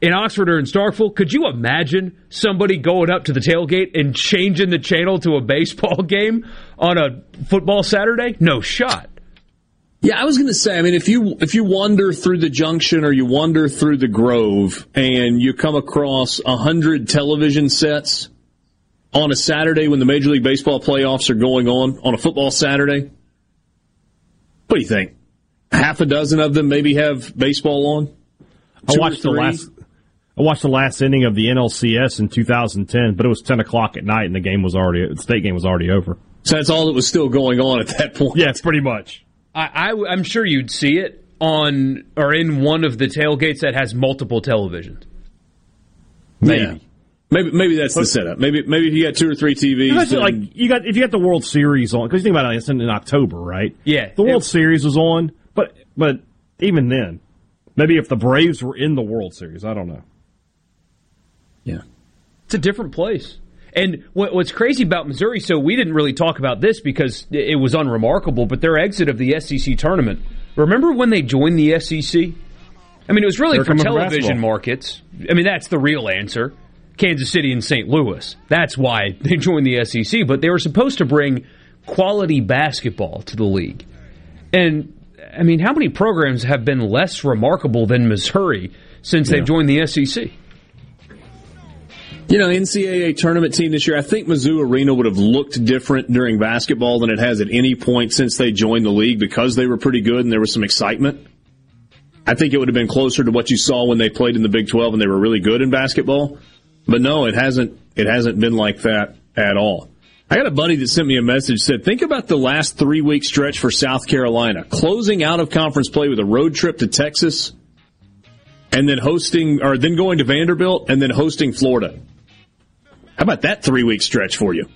in Oxford or in Starkville, could you imagine somebody going up to the tailgate and changing the channel to a baseball game on a football Saturday? No shot. Yeah, I was going to say. I mean, if you if you wander through the junction or you wander through the Grove and you come across a hundred television sets on a Saturday when the Major League Baseball playoffs are going on on a football Saturday, what do you think? Half a dozen of them maybe have baseball on. I Two or watched the last. I watched the last inning of the NLCS in 2010, but it was 10 o'clock at night, and the game was already the state game was already over. So that's all that was still going on at that point. Yeah, pretty much. I, I, am sure you'd see it on or in one of the tailgates that has multiple televisions. Maybe. Yeah. Maybe maybe that's the setup. Maybe maybe if you got two or three TVs. That's then- like you got if you got the World Series on because you think about it, it's in, in October, right? Yeah, the World it- Series was on, but but even then, maybe if the Braves were in the World Series, I don't know. Yeah, It's a different place. And what, what's crazy about Missouri, so we didn't really talk about this because it was unremarkable, but their exit of the SEC tournament. Remember when they joined the SEC? I mean, it was really They're for television markets. I mean, that's the real answer. Kansas City and St. Louis. That's why they joined the SEC, but they were supposed to bring quality basketball to the league. And I mean, how many programs have been less remarkable than Missouri since they've joined the SEC? You know, NCAA tournament team this year, I think Mizzou Arena would have looked different during basketball than it has at any point since they joined the league because they were pretty good and there was some excitement. I think it would have been closer to what you saw when they played in the Big 12 and they were really good in basketball. But no, it hasn't, it hasn't been like that at all. I got a buddy that sent me a message said, think about the last three week stretch for South Carolina, closing out of conference play with a road trip to Texas and then hosting, or then going to Vanderbilt and then hosting Florida. How about that three week stretch for you?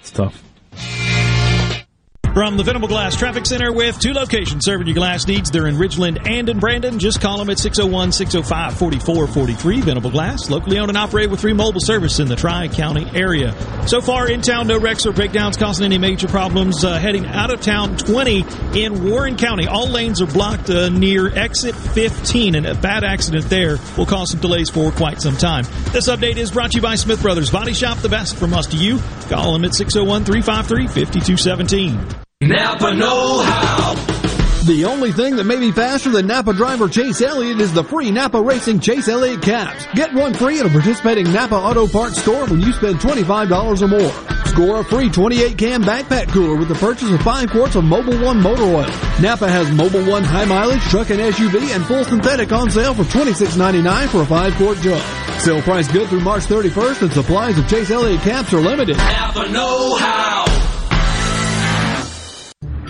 It's tough. From the Venable Glass Traffic Center with two locations serving your glass needs. They're in Ridgeland and in Brandon. Just call them at 601 605 4443. Venable Glass, locally owned and operated with free mobile service in the Tri County area. So far in town, no wrecks or breakdowns causing any major problems. Uh, heading out of town 20 in Warren County. All lanes are blocked uh, near exit 15, and a bad accident there will cause some delays for quite some time. This update is brought to you by Smith Brothers Body Shop, the best from us to you. Call them at 601 353 5217. Napa Know How. The only thing that may be faster than Napa driver Chase Elliott is the free Napa Racing Chase Elliott caps. Get one free at a participating Napa Auto Parts store when you spend $25 or more. Score a free 28 can backpack cooler with the purchase of 5 quarts of Mobil One motor oil. Napa has Mobil One high mileage truck and SUV and full synthetic on sale for $26.99 for a 5 quart jug. Sale price good through March 31st and supplies of Chase Elliott caps are limited. Napa Know How.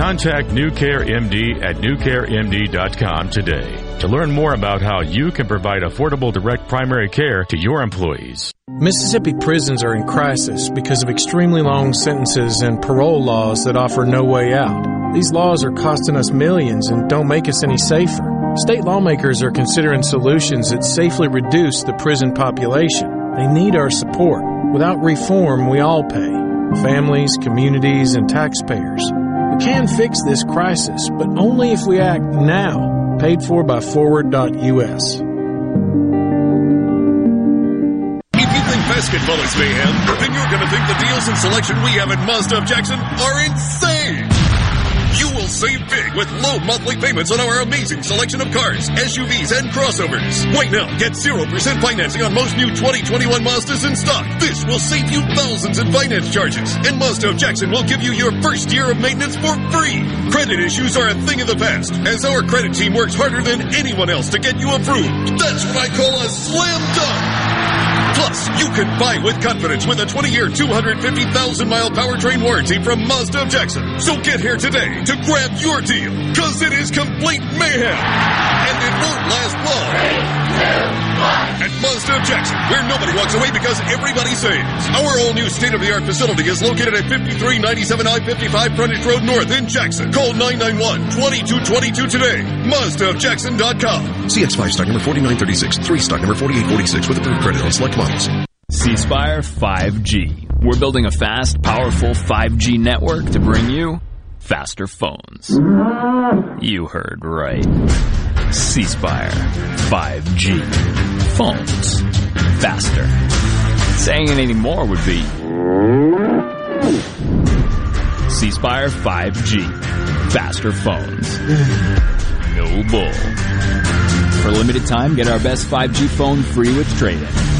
Contact New Care MD at newcaremd.com today to learn more about how you can provide affordable direct primary care to your employees. Mississippi prisons are in crisis because of extremely long sentences and parole laws that offer no way out. These laws are costing us millions and don't make us any safer. State lawmakers are considering solutions that safely reduce the prison population. They need our support. Without reform, we all pay families, communities, and taxpayers. We can fix this crisis, but only if we act now. Paid for by FWD.us. If you think basketball is mayhem, then you're going to think the deals and selection we have at Mazda of Jackson are insane. You will save big with low monthly payments on our amazing selection of cars, SUVs, and crossovers. Right now, get 0% financing on most new 2021 Mazdas in stock. This will save you thousands in finance charges. And Mazda Jackson will give you your first year of maintenance for free. Credit issues are a thing of the past, as our credit team works harder than anyone else to get you approved. That's what I call a slam dunk. Plus, you can buy with confidence with a 20-year, 250,000-mile powertrain warranty from Mazda of Jackson. So get here today to grab your deal, because it is complete mayhem. And it won't last long. At Mazda of Jackson, where nobody walks away because everybody saves. Our all-new state-of-the-art facility is located at 5397 I-55 Frontage Road North in Jackson. Call 991-2222 today. MazdaofJackson.com. CX5 stock number 4936. 3 stock number 4846 with approved credit on select models. C Spire 5G. We're building a fast, powerful 5G network to bring you faster phones. You heard right. C Spire 5G. Phones faster. Saying anything more would be C Spire 5G. Faster phones. No bull. For limited time, get our best 5G phone free with trade in.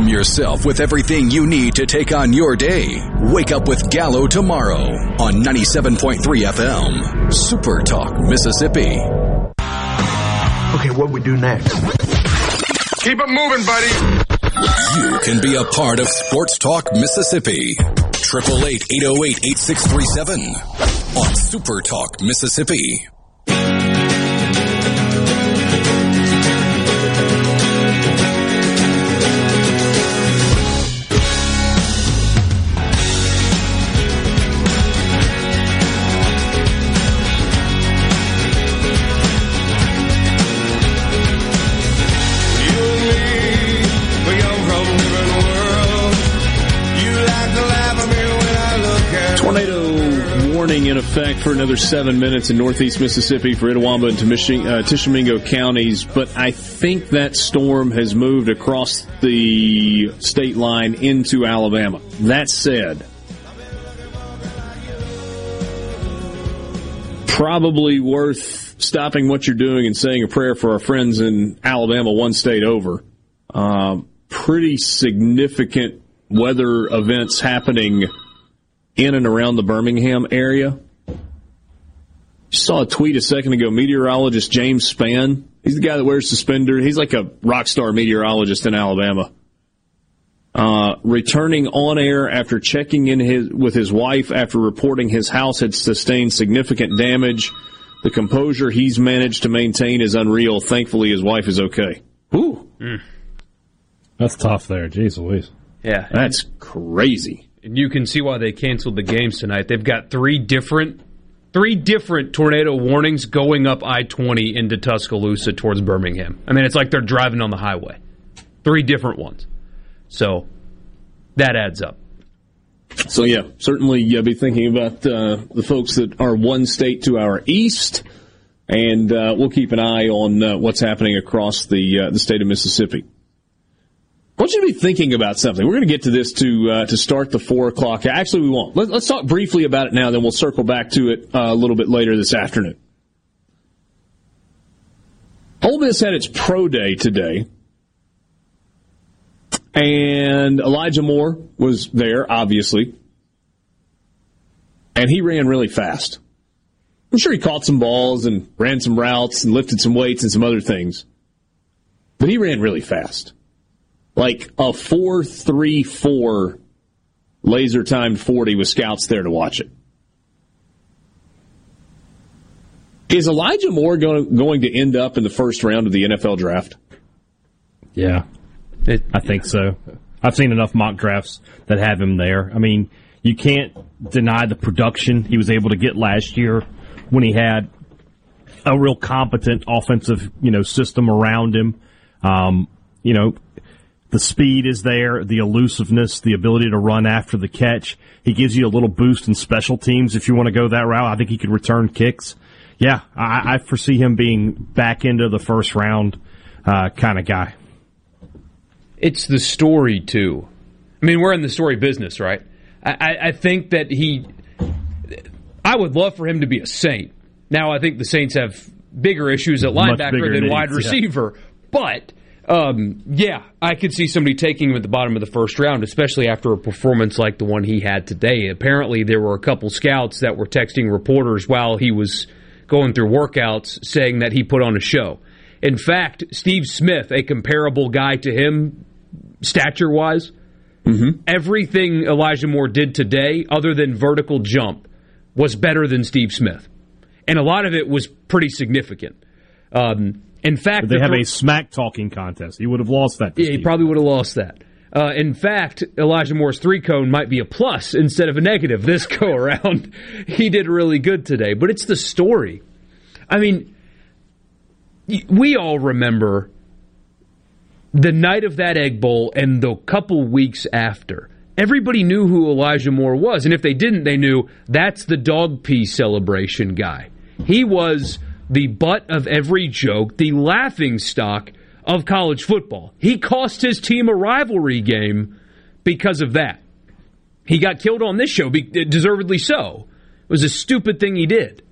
Arm yourself with everything you need to take on your day. Wake up with Gallo tomorrow on 97.3 FM. Super Talk, Mississippi. Okay, what we do next? Keep it moving, buddy. You can be a part of Sports Talk, Mississippi. 888 808 8637 on Super Talk, Mississippi. Effect for another seven minutes in northeast Mississippi for Itawamba and uh, Tishomingo counties, but I think that storm has moved across the state line into Alabama. That said, probably worth stopping what you're doing and saying a prayer for our friends in Alabama, one state over. Uh, pretty significant weather events happening in and around the Birmingham area. Saw a tweet a second ago. Meteorologist James Spann. He's the guy that wears suspenders. He's like a rock star meteorologist in Alabama. Uh, returning on air after checking in his, with his wife after reporting his house had sustained significant damage. The composure he's managed to maintain is unreal. Thankfully, his wife is okay. Ooh. That's tough there. Jeez Louise. Yeah. That's crazy. And you can see why they canceled the games tonight. They've got three different three different tornado warnings going up I-20 into Tuscaloosa towards Birmingham. I mean, it's like they're driving on the highway. Three different ones. So that adds up. So yeah, certainly you'll be thinking about uh, the folks that are one state to our east, and uh, we'll keep an eye on uh, what's happening across the uh, the state of Mississippi. Want you to be thinking about something. We're going to get to this to uh, to start the four o'clock. Actually, we won't. Let, us talk briefly about it now, then we'll circle back to it uh, a little bit later this afternoon. Ole Miss had its pro day today, and Elijah Moore was there, obviously, and he ran really fast. I'm sure he caught some balls and ran some routes and lifted some weights and some other things, but he ran really fast like a 434 laser timed 40 with scouts there to watch it. Is Elijah Moore going, going to end up in the first round of the NFL draft? Yeah, it, I think so. I've seen enough mock drafts that have him there. I mean, you can't deny the production he was able to get last year when he had a real competent offensive, you know, system around him. Um, you know, the speed is there, the elusiveness, the ability to run after the catch. He gives you a little boost in special teams if you want to go that route. I think he could return kicks. Yeah, I, I foresee him being back into the first round uh, kind of guy. It's the story too. I mean, we're in the story business, right? I, I think that he. I would love for him to be a Saint. Now, I think the Saints have bigger issues at linebacker than needs, wide receiver, yeah. but um, yeah, I could see somebody taking him at the bottom of the first round, especially after a performance like the one he had today. Apparently, there were a couple scouts that were texting reporters while he was going through workouts saying that he put on a show. In fact, Steve Smith, a comparable guy to him, stature wise, mm-hmm. everything Elijah Moore did today, other than vertical jump, was better than Steve Smith. And a lot of it was pretty significant. Um, in fact, they have a smack talking contest. He would have lost that. Yeah, he probably would have lost that. Uh, in fact, Elijah Moore's three cone might be a plus instead of a negative this go around. he did really good today, but it's the story. I mean, we all remember the night of that Egg Bowl and the couple weeks after. Everybody knew who Elijah Moore was, and if they didn't, they knew that's the dog pee celebration guy. He was the butt of every joke, the laughing stock of college football. He cost his team a rivalry game because of that. He got killed on this show, deservedly so. It was a stupid thing he did.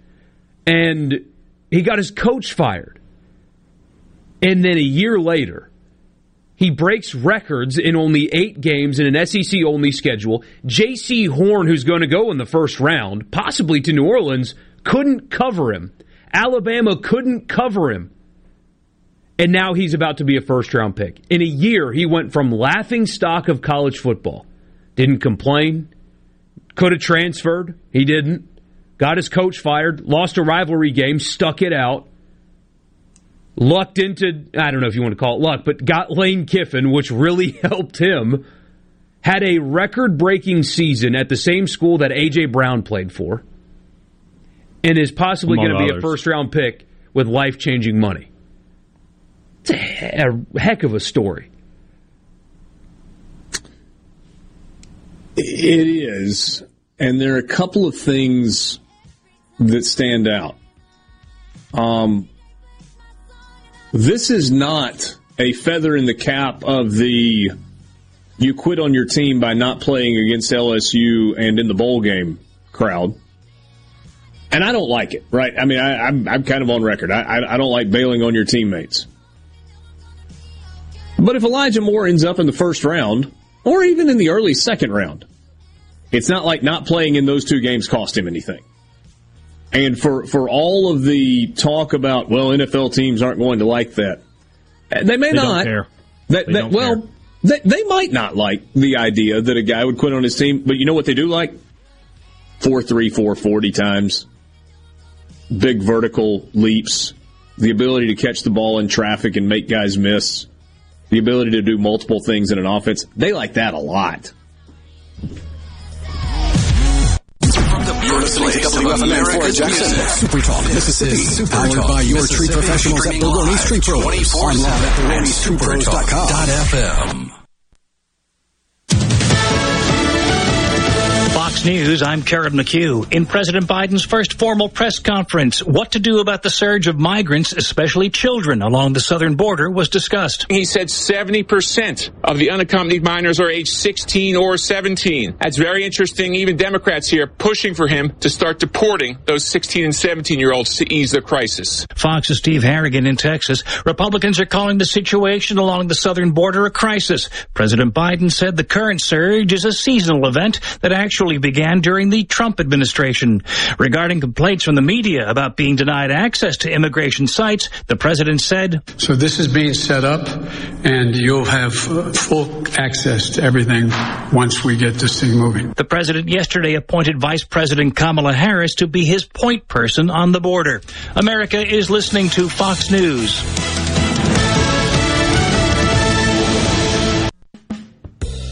And he got his coach fired. And then a year later, he breaks records in only eight games in an SEC only schedule. Jaycee Horn, who's going to go in the first round, possibly to New Orleans, couldn't cover him. Alabama couldn't cover him. And now he's about to be a first round pick. In a year, he went from laughing stock of college football. Didn't complain. Could have transferred. He didn't. Got his coach fired. Lost a rivalry game. Stuck it out. Lucked into, I don't know if you want to call it luck, but got Lane Kiffin, which really helped him. Had a record breaking season at the same school that A.J. Brown played for and is possibly going to be a first round pick with life changing money. It's a, a heck of a story. It is. And there are a couple of things that stand out. Um, this is not a feather in the cap of the you quit on your team by not playing against LSU and in the bowl game crowd and I don't like it, right? I mean, I, am I'm, I'm kind of on record. I, I, I don't like bailing on your teammates. But if Elijah Moore ends up in the first round, or even in the early second round, it's not like not playing in those two games cost him anything. And for, for all of the talk about, well, NFL teams aren't going to like that, they may they not. That, they that, well, they, they might not like the idea that a guy would quit on his team, but you know what they do like? Four, three, four, 40 times big vertical leaps, the ability to catch the ball in traffic and make guys miss, the ability to do multiple things in an offense. They like that a lot. You're listening to WFMN Jackson. Super Talk, Mississippi. Super powered Talk, by your tree professionals at Baroni Street Pro. Online at BaroniStreetPros.com. Fox News, I'm Karen McHugh. In President Biden's first formal press conference, what to do about the surge of migrants, especially children, along the southern border was discussed. He said 70% of the unaccompanied minors are age 16 or 17. That's very interesting. Even Democrats here pushing for him to start deporting those 16 and 17 year olds to ease the crisis. Fox's Steve Harrigan in Texas. Republicans are calling the situation along the southern border a crisis. President Biden said the current surge is a seasonal event that actually began during the Trump administration. Regarding complaints from the media about being denied access to immigration sites, the president said, So this is being set up, and you'll have full access to everything once we get this thing moving. The president yesterday appointed Vice President Kamala Harris to be his point person on the border. America is listening to Fox News.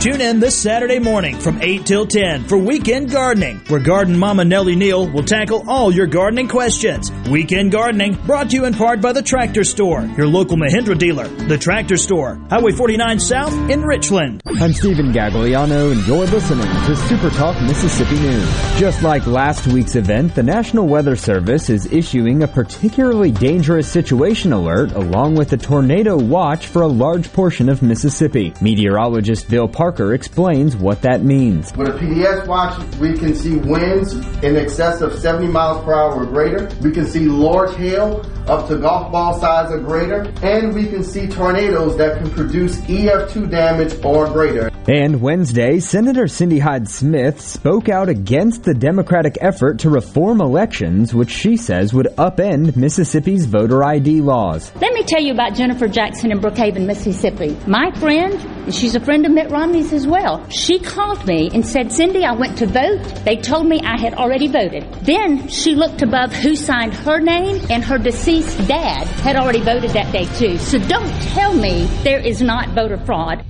Tune in this Saturday morning from 8 till 10 for Weekend Gardening, where Garden Mama Nellie Neal will tackle all your gardening questions. Weekend Gardening brought to you in part by the Tractor Store, your local Mahindra dealer. The Tractor Store, Highway 49 South in Richland. I'm Stephen Gagliano, and you're listening to Super Talk Mississippi News. Just like last week's event, the National Weather Service is issuing a particularly dangerous situation alert along with a tornado watch for a large portion of Mississippi. Meteorologist Bill Parker explains what that means. With a PDS watch, we can see winds in excess of 70 miles per hour or greater. We can see large hail up to golf ball size or greater. And we can see tornadoes that can produce EF2 damage or greater. And Wednesday, Senator Cindy Hyde Smith spoke out against the Democratic effort to reform elections, which she says would upend Mississippi's voter ID laws. Let me tell you about Jennifer Jackson in Brookhaven, Mississippi. My friend, she's a friend of Mitt As well. She called me and said, Cindy, I went to vote. They told me I had already voted. Then she looked above who signed her name, and her deceased dad had already voted that day too. So don't tell me there is not voter fraud.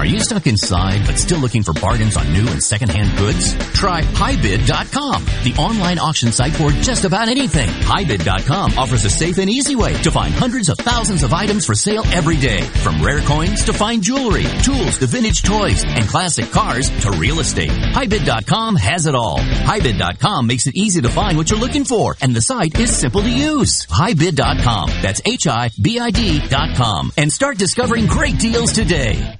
Are you stuck inside but still looking for bargains on new and secondhand goods? Try HiBid.com, the online auction site for just about anything. HiBid.com offers a safe and easy way to find hundreds of thousands of items for sale every day. From rare coins to fine jewelry, tools to vintage toys, and classic cars to real estate. HiBid.com has it all. HiBid.com makes it easy to find what you're looking for, and the site is simple to use. HiBid.com. That's H-I-B-I-D.com. And start discovering great deals today.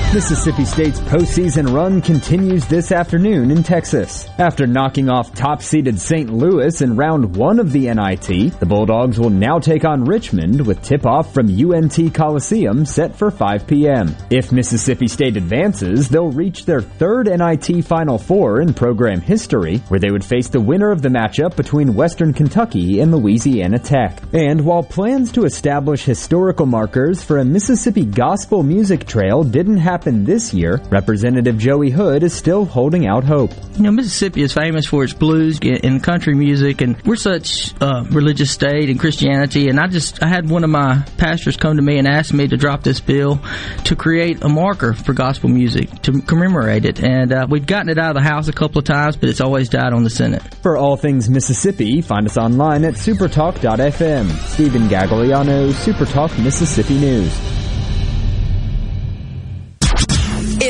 Mississippi State's postseason run continues this afternoon in Texas. After knocking off top-seeded St. Louis in round one of the NIT, the Bulldogs will now take on Richmond with tip-off from UNT Coliseum set for 5 p.m. If Mississippi State advances, they'll reach their third NIT Final Four in program history, where they would face the winner of the matchup between Western Kentucky and Louisiana Tech. And while plans to establish historical markers for a Mississippi gospel music trail didn't happen this year, Representative Joey Hood is still holding out hope. You know, Mississippi is famous for its blues and country music, and we're such a religious state and Christianity. And I just, I had one of my pastors come to me and ask me to drop this bill to create a marker for gospel music to commemorate it. And uh, we've gotten it out of the House a couple of times, but it's always died on the Senate. For all things Mississippi, find us online at supertalk.fm. Stephen Gagliano, Supertalk Mississippi News.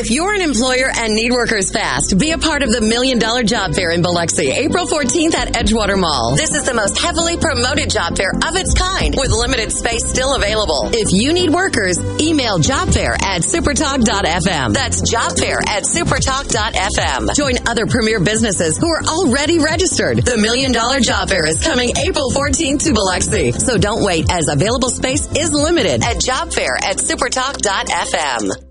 If you're an employer and need workers fast, be a part of the Million Dollar Job Fair in Biloxi, April 14th at Edgewater Mall. This is the most heavily promoted job fair of its kind, with limited space still available. If you need workers, email jobfair at supertalk.fm. That's jobfair at supertalk.fm. Join other premier businesses who are already registered. The Million Dollar Job Fair is coming April 14th to Biloxi. So don't wait as available space is limited at jobfair at supertalk.fm.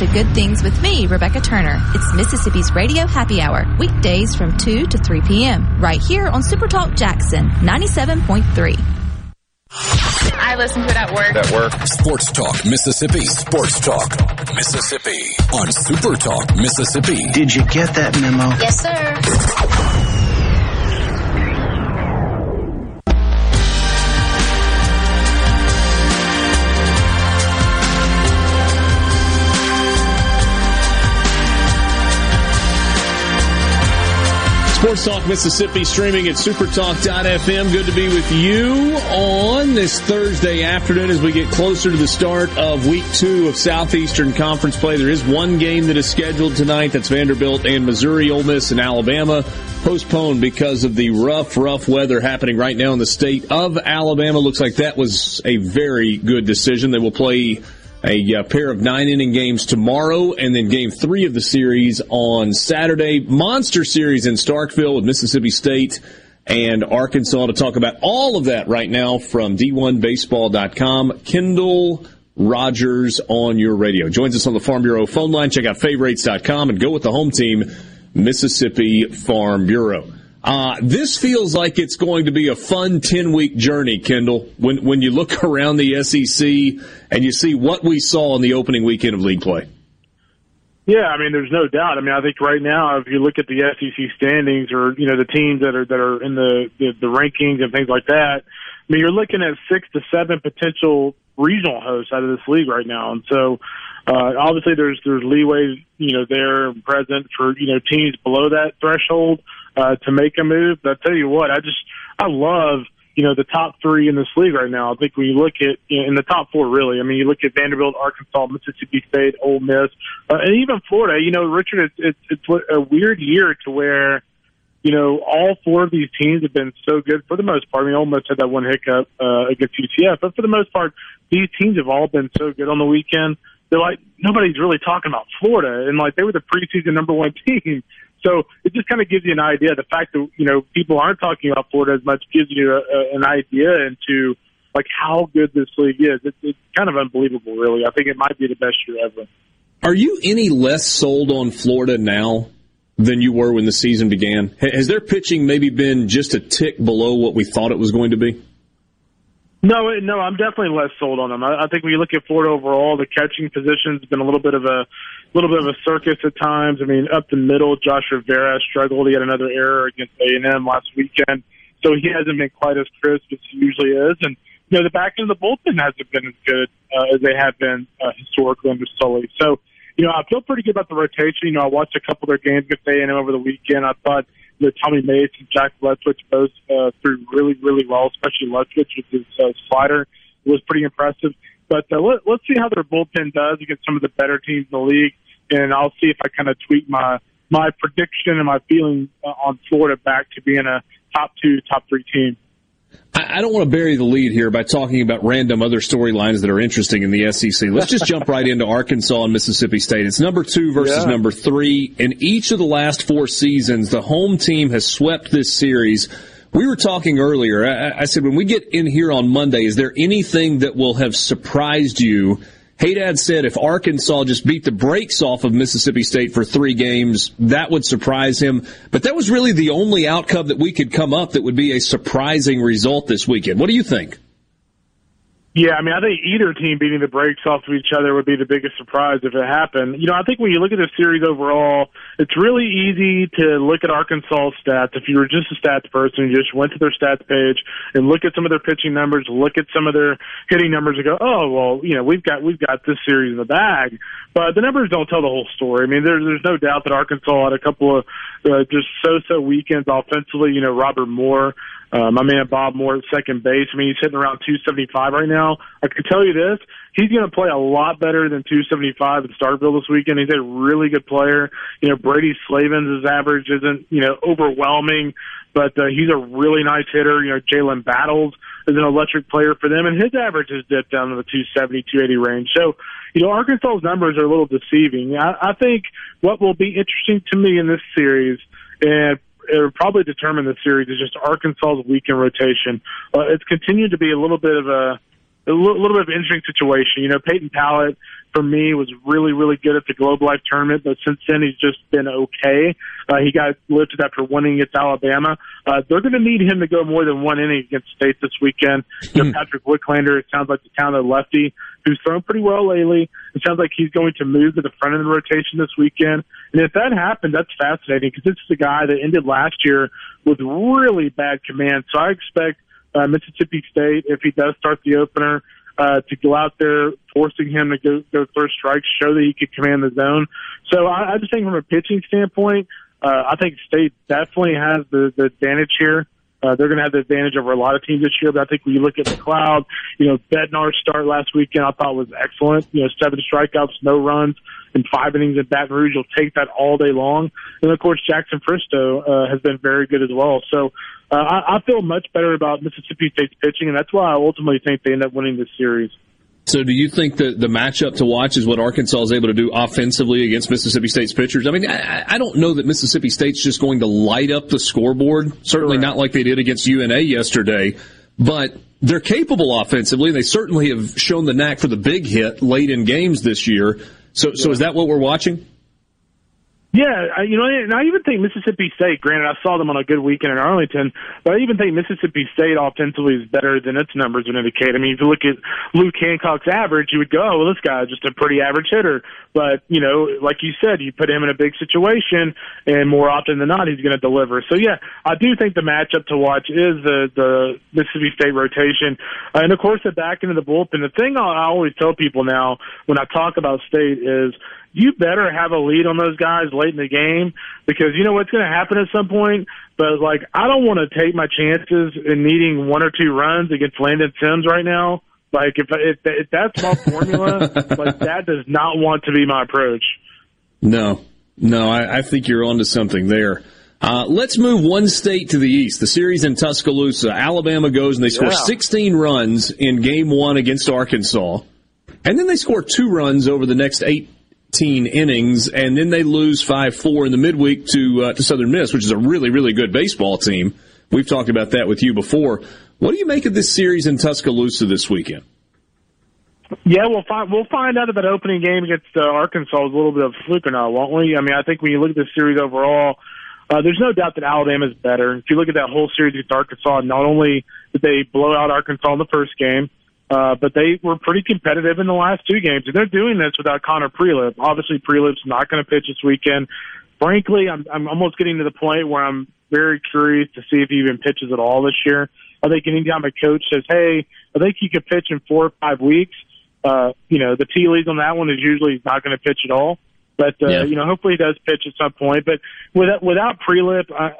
Tune in to Good Things with me, Rebecca Turner. It's Mississippi's Radio Happy Hour, weekdays from 2 to 3 p.m., right here on Supertalk Jackson 97.3. I listen to it at work. At work. Sports Talk Mississippi. Sports Talk Mississippi. On Super Talk Mississippi. Did you get that memo? Yes, sir. Sports Talk Mississippi streaming at supertalk.fm. Good to be with you on this Thursday afternoon as we get closer to the start of week two of Southeastern Conference play. There is one game that is scheduled tonight. That's Vanderbilt and Missouri, Ole Miss and Alabama. Postponed because of the rough, rough weather happening right now in the state of Alabama. Looks like that was a very good decision. They will play a uh, pair of nine inning games tomorrow and then game three of the series on Saturday. Monster series in Starkville with Mississippi State and Arkansas to talk about all of that right now from D1Baseball.com. Kendall Rogers on your radio. Joins us on the Farm Bureau phone line. Check out favorites.com and go with the home team, Mississippi Farm Bureau. Uh, this feels like it's going to be a fun 10 week journey, Kendall, when, when you look around the SEC and you see what we saw in the opening weekend of league play. Yeah, I mean, there's no doubt. I mean, I think right now, if you look at the SEC standings or, you know, the teams that are, that are in the, the, the rankings and things like that, I mean, you're looking at six to seven potential regional hosts out of this league right now. And so, uh, obviously there's, there's leeway, you know, there and present for, you know, teams below that threshold to make a move. But I tell you what, I just I love you know the top three in this league right now. I think when you look at in the top four, really, I mean, you look at Vanderbilt, Arkansas, Mississippi State, Ole Miss, uh, and even Florida. You know, Richard, it's, it's it's a weird year to where you know all four of these teams have been so good for the most part. I mean, Ole Miss had that one hiccup uh, against UCF, but for the most part, these teams have all been so good on the weekend. They're like nobody's really talking about Florida, and like they were the preseason number one team. So it just kind of gives you an idea. The fact that you know people aren't talking about Florida as much gives you a, a, an idea into like how good this league is. It's, it's kind of unbelievable, really. I think it might be the best year ever. Are you any less sold on Florida now than you were when the season began? Has their pitching maybe been just a tick below what we thought it was going to be? No, no, I'm definitely less sold on them. I, I think when you look at Florida overall, the catching position's been a little bit of a little bit of a circus at times. I mean, up the middle, Josh Rivera struggled. He had another error against A and M last weekend, so he hasn't been quite as crisp as he usually is. And you know, the back end of the bullpen hasn't been as good uh, as they have been uh, historically under Sully. So, you know, I feel pretty good about the rotation. You know, I watched a couple of their games against A and M over the weekend. I thought you know, Tommy Mace and Jack Leftwich both uh, threw really, really well, especially Leftwich with his uh, slider was pretty impressive. But uh, let, let's see how their bullpen does against some of the better teams in the league, and I'll see if I kind of tweak my my prediction and my feeling uh, on Florida back to being a top two, top three team. I don't want to bury the lead here by talking about random other storylines that are interesting in the SEC. Let's just jump right into Arkansas and Mississippi State. It's number two versus yeah. number three. In each of the last four seasons, the home team has swept this series. We were talking earlier. I, I said, when we get in here on Monday, is there anything that will have surprised you Haydad said if Arkansas just beat the brakes off of Mississippi State for three games, that would surprise him. But that was really the only outcome that we could come up that would be a surprising result this weekend. What do you think? Yeah, I mean, I think either team beating the brakes off of each other would be the biggest surprise if it happened. You know, I think when you look at the series overall, it's really easy to look at Arkansas stats. If you were just a stats person, you just went to their stats page and look at some of their pitching numbers, look at some of their hitting numbers, and go, "Oh, well, you know, we've got we've got this series in the bag." But the numbers don't tell the whole story. I mean, there's there's no doubt that Arkansas had a couple of uh, just so-so weekends offensively. You know, Robert Moore uh, my man Bob Moore at second base. I mean, he's hitting around 275 right now. I can tell you this: he's going to play a lot better than 275 at Starkville this weekend. He's a really good player. You know, Brady Slavens' average isn't you know overwhelming, but uh, he's a really nice hitter. You know, Jalen Battles is an electric player for them, and his average has dipped down to the 270, 280 range. So, you know, Arkansas's numbers are a little deceiving. I, I think what will be interesting to me in this series and it would probably determine the series is just Arkansas's weekend rotation. Uh, it's continued to be a little bit of a a little, bit of an interesting situation. You know, Peyton Pallett for me was really, really good at the Globe Life tournament, but since then he's just been okay. Uh, he got lifted after winning against Alabama. Uh, they're going to need him to go more than one inning against State this weekend. You know, Patrick Wicklander, it sounds like the talented lefty who's thrown pretty well lately. It sounds like he's going to move to the front of the rotation this weekend. And if that happens, that's fascinating because this is a guy that ended last year with really bad command. So I expect uh, Mississippi State, if he does start the opener, uh, to go out there, forcing him to go, go first strikes, show that he could command the zone. So I, I just think from a pitching standpoint, uh, I think State definitely has the, the advantage here. Uh, they're going to have the advantage over a lot of teams this year, but I think when you look at MacLeod, you know, Bednar's start last weekend I thought was excellent. You know, seven strikeouts, no runs in five innings at Baton Rouge. You'll take that all day long. And of course, Jackson Fristoe, uh, has been very good as well. So, uh, I, I feel much better about Mississippi State's pitching, and that's why I ultimately think they end up winning this series. So, do you think that the matchup to watch is what Arkansas is able to do offensively against Mississippi State's pitchers? I mean, I, I don't know that Mississippi State's just going to light up the scoreboard. Certainly not like they did against UNA yesterday, but they're capable offensively. And they certainly have shown the knack for the big hit late in games this year. So, so is that what we're watching? Yeah, you know, and I even think Mississippi State. Granted, I saw them on a good weekend in Arlington, but I even think Mississippi State offensively is better than its numbers would indicate. I mean, if you look at Luke Hancock's average, you would go, "Oh, well, this guy's just a pretty average hitter." But you know, like you said, you put him in a big situation, and more often than not, he's going to deliver. So yeah, I do think the matchup to watch is the the Mississippi State rotation, uh, and of course the back end of the bullpen. The thing I always tell people now when I talk about State is you better have a lead on those guys late in the game because you know what's going to happen at some point. But like, I don't want to take my chances in needing one or two runs against Landon Sims right now. Like, if if, if that's my formula, like that does not want to be my approach. No, no, I, I think you're onto something there. Uh, let's move one state to the east. The series in Tuscaloosa. Alabama goes and they score Yeah. 16 runs in game one against Arkansas. And then they score two runs over the next 18 innings, and then they lose 5-4 in the midweek to, uh, to Southern Miss, which is a really, really good baseball team. We've talked about that with you before. What do you make of this series in Tuscaloosa this weekend? Yeah, we'll find we'll find out if that opening game against uh, Arkansas is a little bit of a fluke or not, won't we? I mean, I think when you look at the series overall, uh, there's no doubt that Alabama's better. If you look at that whole series against Arkansas, not only did they blow out Arkansas in the first game, uh, but they were pretty competitive in the last two games, and they're doing this without Connor Prielipp. Obviously, Prielipp's not going to pitch this weekend. Frankly, I'm I'm almost getting to the point where I'm very curious to see if he even pitches at all this year. I think anytime a coach says, "Hey, I think he could pitch in four or five weeks," uh, you know, the tea leaves on that one is usually he's not going to pitch at all. But uh, Yeah. you know, hopefully he does pitch at some point. But without without Prelip, I,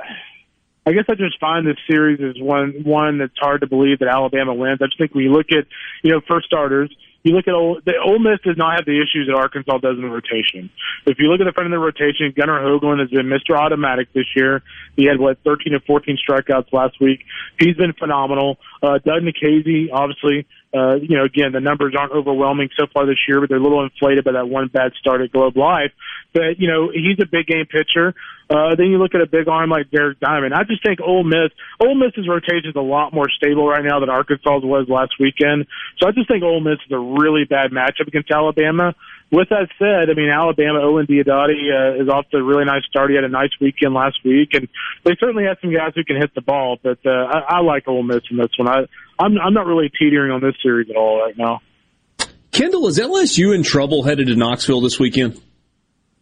I guess I just find this series is one one that's hard to believe that Alabama wins. I just think when you look at you know for starters, you look at Ole, the Ole Miss does not have the issues that Arkansas does in the rotation. If you look at the front of the rotation, Gunnar Hoglund has been Mr. Automatic this year. He had what 13 or 14 strikeouts last week. He's been phenomenal. Uh, Doug Nikhazy, obviously, uh, you know, again, the numbers aren't overwhelming so far this year, but they're a little inflated by that one bad start at Globe Life. But, you know, he's a big game pitcher. Uh, then you look at a big arm like Derek Diamond. I just think Ole Miss, Ole Miss's rotation is a lot more stable right now than Arkansas was last weekend. So I just think Ole Miss is a really bad matchup against Alabama. With that said, I mean, Alabama, Owen Diodati uh, is off to a really nice start. He had a nice weekend last week, and they certainly have some guys who can hit the ball. But uh, I, I like Ole Miss in this one. I, I'm, I'm not really teetering on this series at all right now. Kendall, is LSU in trouble headed to Knoxville this weekend?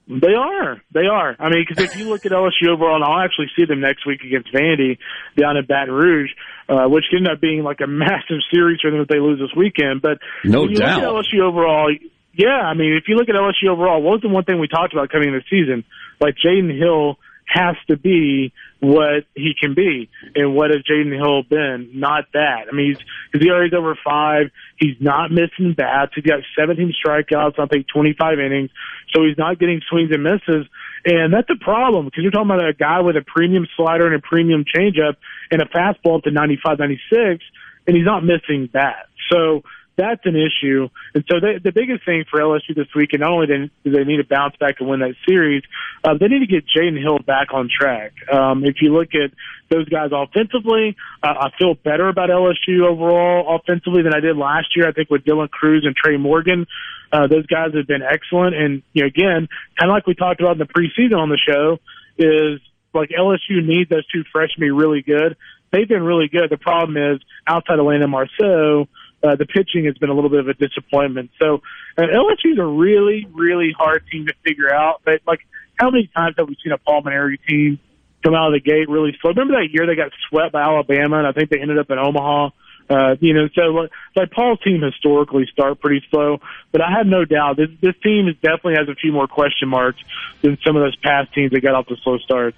They are. They are. I mean, because if you look at LSU overall, and I'll actually see them next week against Vandy down in Baton Rouge, uh, which could end up being like a massive series for them if they lose this weekend. But no when you doubt. look at LSU overall, yeah, I mean, if you look at LSU overall, what was the one thing we talked about coming into the season? Like Jaden Hill has to be what he can be. And what has Jaden Hill been? Not that. I mean, he's, his ERA's over five. He's not missing bats. He's got 17 strikeouts, I think 25 innings. So he's not getting swings and misses. And that's a problem because you're talking about a guy with a premium slider and a premium changeup and a fastball to 95, 96, and he's not missing bats. So that's an issue. And so they, the biggest thing for LSU this week, and not only do they need to bounce back and win that series, uh, they need to get Jaden Hill back on track. Um, if you look at those guys offensively, uh, I feel better about LSU overall offensively than I did last year. I think with Dylan Crews and Trey Morgan, uh, those guys have been excellent. And, you know, again, kind of like we talked about in the preseason on the show, is like LSU needs those two freshmen to be really good. They've been really good. The problem is outside of Landon Marceaux, uh, the pitching has been a little bit of a disappointment. So uh, LSU is a really, really hard team to figure out. But like, how many times have we seen a Paul Mainieri team come out of the gate really slow? Remember that year they got swept by Alabama, and I think they ended up in Omaha. Uh, you know, so like, like Paul's team historically start pretty slow, but I have no doubt this this team is definitely has a few more question marks than some of those past teams that got off to slow starts.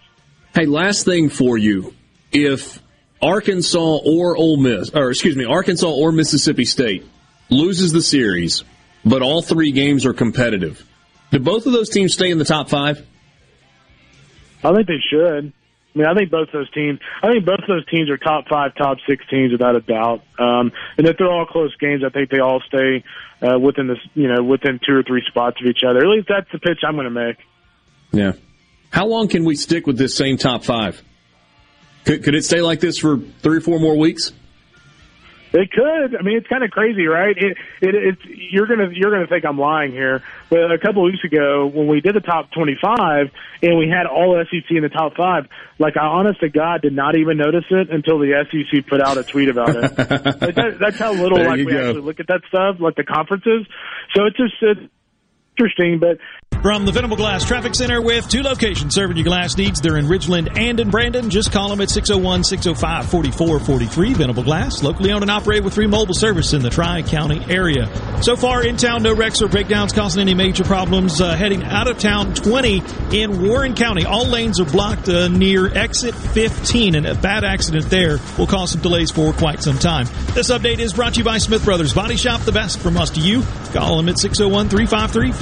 Hey, last thing for you. If Arkansas or Ole Miss, or excuse me, Arkansas or Mississippi State loses the series, but all three games are competitive, do both of those teams stay in the top five? I think they should. I mean, I think both those teams. I think both of those teams are top five, top six teams without a doubt. Um, and if they're all close games, I think they all stay uh, within this, you know, within two or three spots of each other. At least that's the pitch I'm going to make. Yeah. How long can we stick with this same top five? Could, could it stay like this for three or four more weeks? It could. I mean, it's kind of crazy, right? It, it, it's you're gonna you're gonna think I'm lying here, but a couple of weeks ago when we did the top 25 and we had all SEC in the top five, like I honest to God did not even notice it until the SEC put out a tweet about it. like that, that's how little There like we go. actually look at that stuff, like the conferences. So it's just it's interesting, but From the Venable Glass Traffic Center with two locations serving your glass needs. They're in Ridgeland and in Brandon. Just call them at 601 605 4443. Venable Glass, locally owned and operated with free mobile service in the Tri County area. So far in town, no wrecks or breakdowns causing any major problems. Uh, heading out of town 20 in Warren County. All lanes are blocked uh, near exit 15, and a bad accident there will cause some delays for quite some time. This update is brought to you by Smith Brothers Body Shop, the best from us to you. Call them at 601 353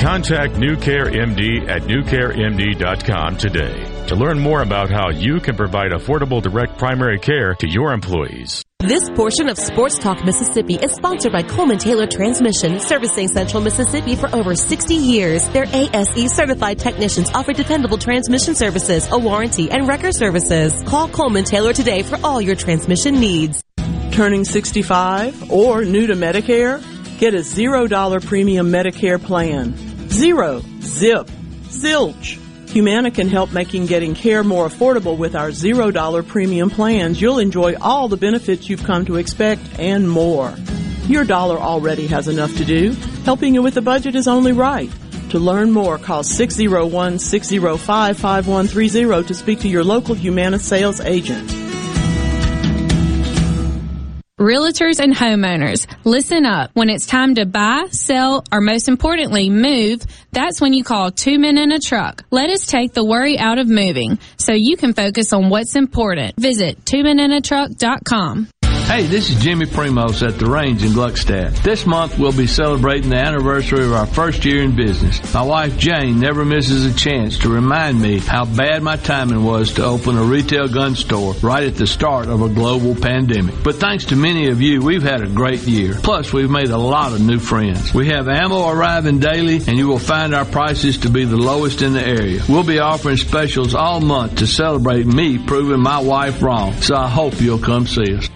Contact New Care MD at newcaremd.com today to learn more about how you can provide affordable direct primary care to your employees. This portion of Sports Talk Mississippi is sponsored by Coleman Taylor Transmission, servicing Central Mississippi for over 60 years. Their ASE certified technicians offer dependable transmission services, a warranty, and record services. Call Coleman Taylor today for all your transmission needs. Turning 65 or new to Medicare? Get a $0 premium Medicare plan. Zero. Zip. Zilch. Humana can help making getting care more affordable with our $0 premium plans. You'll enjoy all the benefits you've come to expect and more. Your dollar already has enough to do. Helping you with the budget is only right. To learn more, call 601-605-5130 to speak to your local Humana sales agent. Realtors and homeowners, listen up. When it's time to buy, sell, or most importantly, move, that's when you call two men in a truck. Let us take the worry out of moving so you can focus on what's important. Visit twomeninatruck.com. Hey, this is Jimmy Primos at the Range in Gluckstadt. This month we'll be celebrating the anniversary of our first year in business. My wife Jane never misses a chance to remind me how bad my timing was to open a retail gun store right at the start of a global pandemic. But thanks to many of you, we've had a great year. Plus, we've made a lot of new friends. We have ammo arriving daily, and you will find our prices to be the lowest in the area. We'll be offering specials all month to celebrate me proving my wife wrong. So I hope you'll come see us.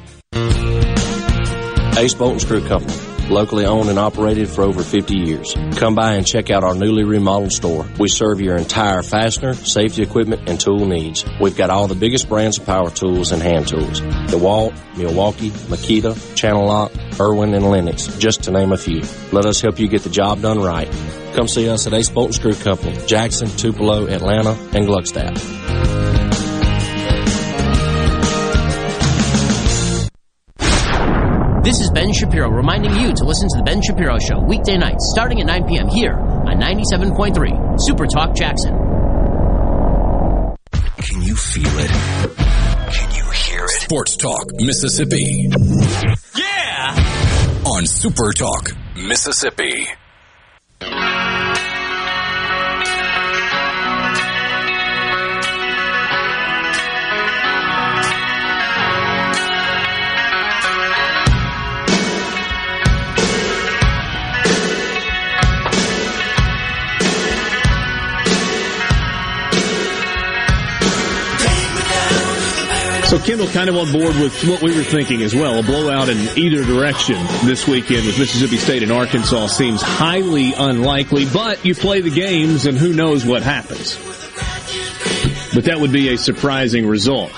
Ace Bolt and Screw Company, locally owned and operated for over 50 years. Come by and check out our newly remodeled store. We serve your entire fastener, safety equipment, and tool needs. We've got all the biggest brands of power tools and hand tools. DeWalt, Milwaukee, Makita, Channel Lock, Irwin, and Lenox, just to name a few. Let us help you get the job done right. Come see us at Ace Bolt and Screw Company, Jackson, Tupelo, Atlanta, and Gluckstadt. Ben Shapiro reminding you to listen to The Ben Shapiro Show weekday nights starting at 9 p.m. here on 97.3 Super Talk Jackson. Can you feel it? Can you hear it? Sports Talk, Mississippi. Yeah! On Super Talk, Mississippi. So Kendall kind of on board with what we were thinking as well. A blowout in either direction this weekend with Mississippi State and Arkansas seems highly unlikely, but you play the games and who knows what happens. But that would be a surprising result.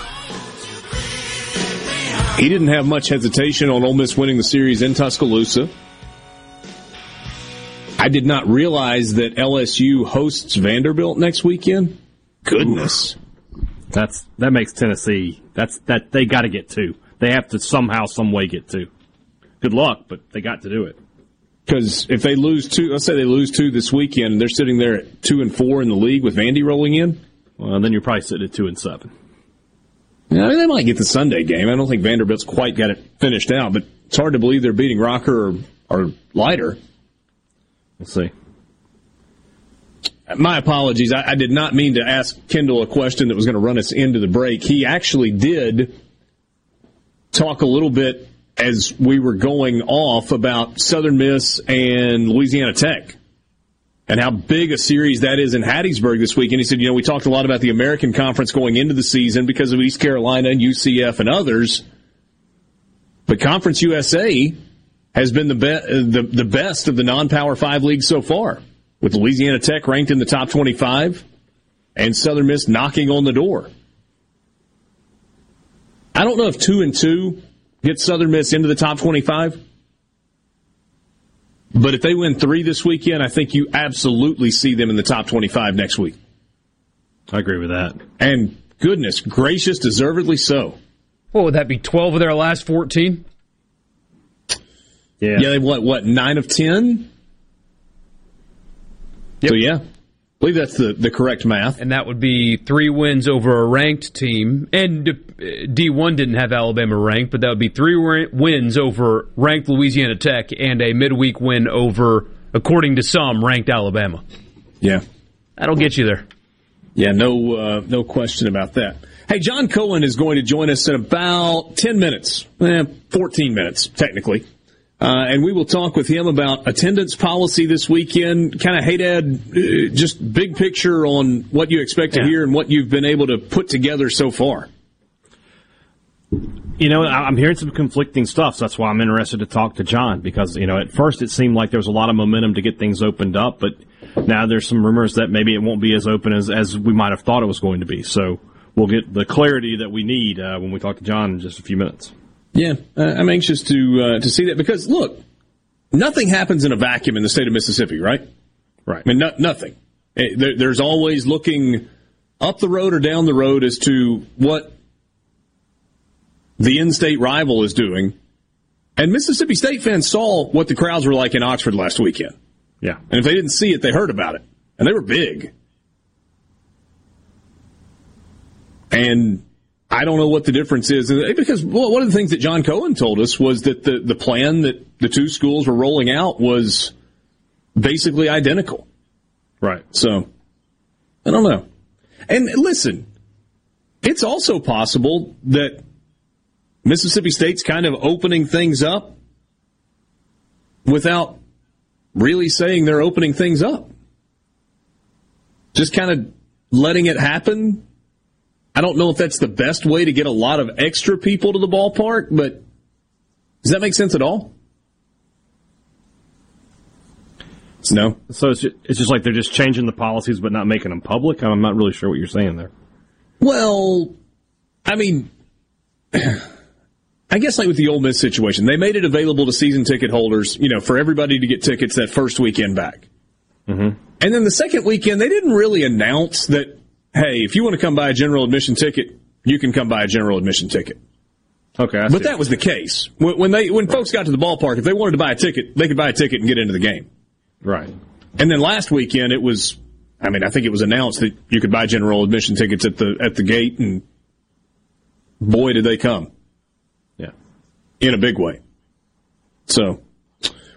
He didn't have much hesitation on Ole Miss winning the series in Tuscaloosa. I did not realize that LSU hosts Vanderbilt next weekend. Goodness. That's that makes Tennessee. That's that they got to get two. They have to somehow, some way get two. Good luck, but they got to do it. Because if they lose two, let's say they lose two this weekend, and they're sitting there at two and four in the league with Vandy rolling in. Well, then you're probably sitting at two and seven. Yeah, I mean, they might get the Sunday game. I don't think Vanderbilt's quite got it finished out, but it's hard to believe they're beating Rocker or, or Leiter. We'll see. My apologies. I, I, did not mean to ask Kendall a question that was going to run us into the break. He actually did talk a little bit as we were going off about Southern Miss and Louisiana Tech and how big a series that is in Hattiesburg this week. And he said, you know, we talked a lot about the American Conference going into the season because of East Carolina and UCF and others. But Conference USA has been the, be- uh, the, the best of the non-power five leagues so far with Louisiana Tech ranked in the top 25 and Southern Miss knocking on the door. I don't know if two and two gets Southern Miss into the top 25. But if they win three this weekend, I think you absolutely see them in the top 25 next week. I agree with that. And goodness gracious, deservedly so. What would that be? 12 of their last 14? Yeah. Yeah, they what, what, nine of 10? Yep. So yeah, I believe that's the, the correct math. And that would be three wins over a ranked team. And D1 didn't have Alabama ranked, but that would be three wins over ranked Louisiana Tech and a midweek win over, according to some, ranked Alabama. Yeah. That'll get you there. Yeah, no, uh, no question about that. Hey, John Cohen is going to join us in about 10 minutes, eh, 14 minutes, technically. Uh, and we will talk with him about attendance policy this weekend. Kind of, hey, Dad, uh, just big picture on what you expect to yeah. hear and what you've been able to put together so far. You know, I'm hearing some conflicting stuff, so that's why I'm interested to talk to John because, you know, at first it seemed like there was a lot of momentum to get things opened up, but now there's some rumors that maybe it won't be as open as, as we might have thought it was going to be. So we'll get the clarity that we need uh, when we talk to John in just a few minutes. Yeah, uh, I'm anxious to uh, to see that because look, nothing happens in a vacuum in the state of Mississippi, right? Right. I mean, no, nothing. Eh, there, there's always looking up the road or down the road as to what the in-state rival is doing. And Mississippi State fans saw what the crowds were like in Oxford last weekend. Yeah. And if they didn't see it, they heard about it. And they were big. And I don't know what the difference is eh, because well, one of the things that John Cohen told us was that the, the plan that the two schools were rolling out was basically identical. Right. So I don't know. And listen, it's also possible that Mississippi State's kind of opening things up without really saying they're opening things up. Just kind of letting it happen. I don't know if that's the best way to get a lot of extra people to the ballpark, but does that make sense at all? No. So it's just, it's just like they're just changing the policies but not making them public. I'm not really sure what you're saying there. Well, I mean, I guess like with the Ole Miss situation, they made it available to season ticket holders, you know, for everybody to get tickets that first weekend back. Mm-hmm. And then the second weekend, they didn't really announce that, hey, if you want to come buy a general admission ticket, you can come buy a general admission ticket. Okay, I but that was the case when, when they when folks got to the ballpark. If they wanted to buy a ticket, they could buy a ticket and get into the game. Right. And then last weekend, it was. I mean, I think it was announced that you could buy general admission tickets at the at the gate, and boy, did they come! Yeah, in a big way. So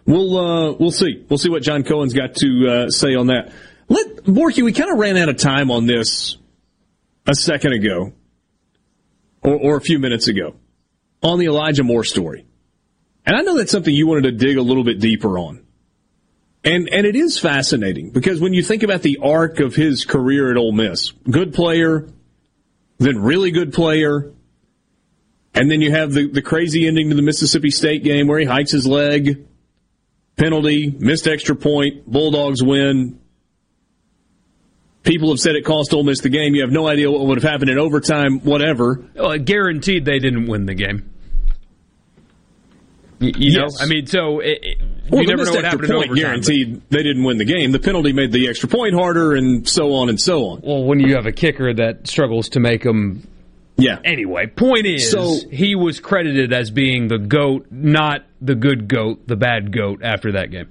we'll uh, we'll see. We'll see what John Cohen's got to uh, say on that. Let Borky, we kind of ran out of time on this a second ago, or, or a few minutes ago, on the Elijah Moore story, and I know that's something you wanted to dig a little bit deeper on. And and it is fascinating because when you think about the arc of his career at Ole Miss, good player, then really good player, and then you have the, the crazy ending to the Mississippi State game where he hikes his leg, penalty, missed extra point, Bulldogs win. People have said it cost Ole Miss the game. You have no idea what would have happened in overtime, whatever. Well, guaranteed they didn't win the game. You, you Yes. know, I mean, so it, it, Well, you never know what extra happened in point overtime. guaranteed they didn't win the game. The penalty made the extra point harder, and so on and so on. Well, when you have a kicker that struggles to make them. Yeah. Anyway, point is, So- he was credited as being the goat, not the good goat, the bad goat after that game.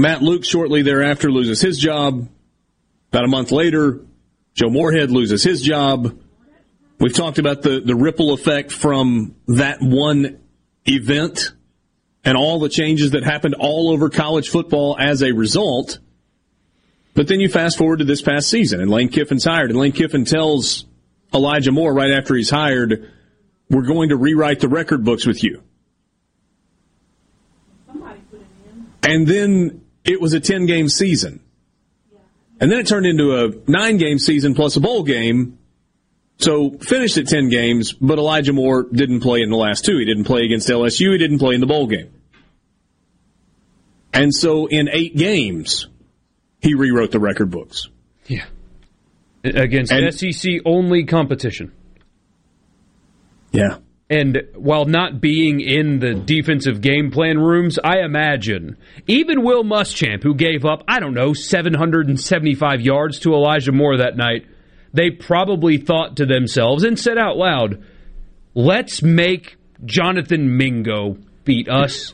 Matt Luke shortly thereafter loses his job. About a month later, Joe Moorhead loses his job. We've talked about the, the ripple effect from that one event and all the changes that happened all over college football as a result. But then you fast forward to this past season, and Lane Kiffin's hired, and Lane Kiffin tells Elijah Moore right after he's hired, "We're going to rewrite the record books with you." And then it was a ten game season, and then it turned into a nine game season plus a bowl game. So finished at ten games, but Elijah Moore didn't play in the last two. He didn't play against LSU. He didn't play in the bowl game. And so in eight games, he rewrote the record books. Yeah. Against And- SEC only competition. Yeah. And while not being in the defensive game plan rooms, I imagine even Will Muschamp, who gave up, I don't know, 775 yards to Elijah Moore that night, they probably thought to themselves and said out loud, let's make Jonathan Mingo beat us.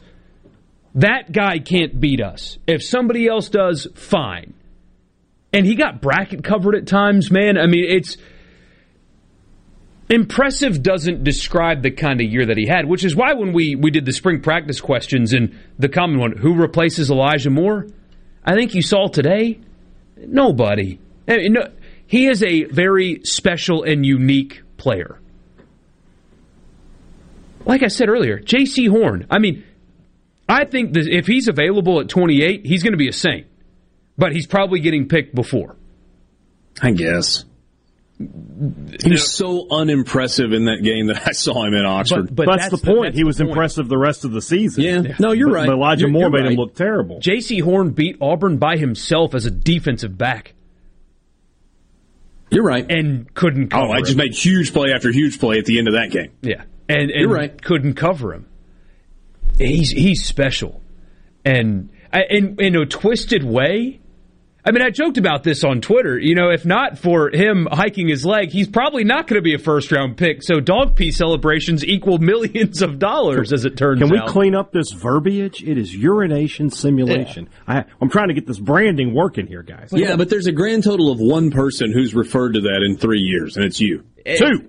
That guy can't beat us. If somebody else does, fine. And he got bracket covered at times, man. I mean, it's impressive doesn't describe the kind of year that he had, which is why when we, we did the spring practice questions and the common one, who replaces Elijah Moore? I think you saw today, nobody. I mean, no, he is a very special and unique player. Like I said earlier, Jaycee Horn. I mean, I think that if he's available at 28, he's going to be a Saint. But he's probably getting picked before. I guess. He was so unimpressive in that game that I saw him in Oxford. But, that's, the point. he was impressive the rest of the season. Yeah. No, you're But- right. But Elijah You're- Moore you're made him look terrible. Jaycee Horn beat Auburn by himself as a defensive back. You're right. And couldn't oh, cover Oh, I just him. made huge play after huge play at the end of that game. Yeah. And, and You're right. couldn't cover him. He's he's special. And I- in in a twisted way, I mean, I joked about this on Twitter. You know, if not for him hiking his leg, he's probably not going to be a first round pick. So dog pee celebrations equal millions of dollars, as it turns out. Can we out. clean up this verbiage? It is urination simulation. I, I'm trying to get this branding working here, guys. Yeah, but there's a grand total of one person who's referred to that in three years, and it's you. Two.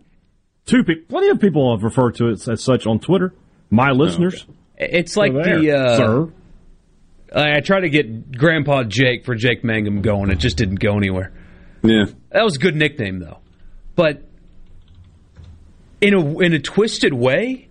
Two people. Plenty of people have referred to it as such on Twitter. My listeners. It's like the uh, sir. I tried to get Grandpa Jake for Jake Mangum going. It just didn't go anywhere. Yeah, that was a good nickname though. But in a in a twisted way,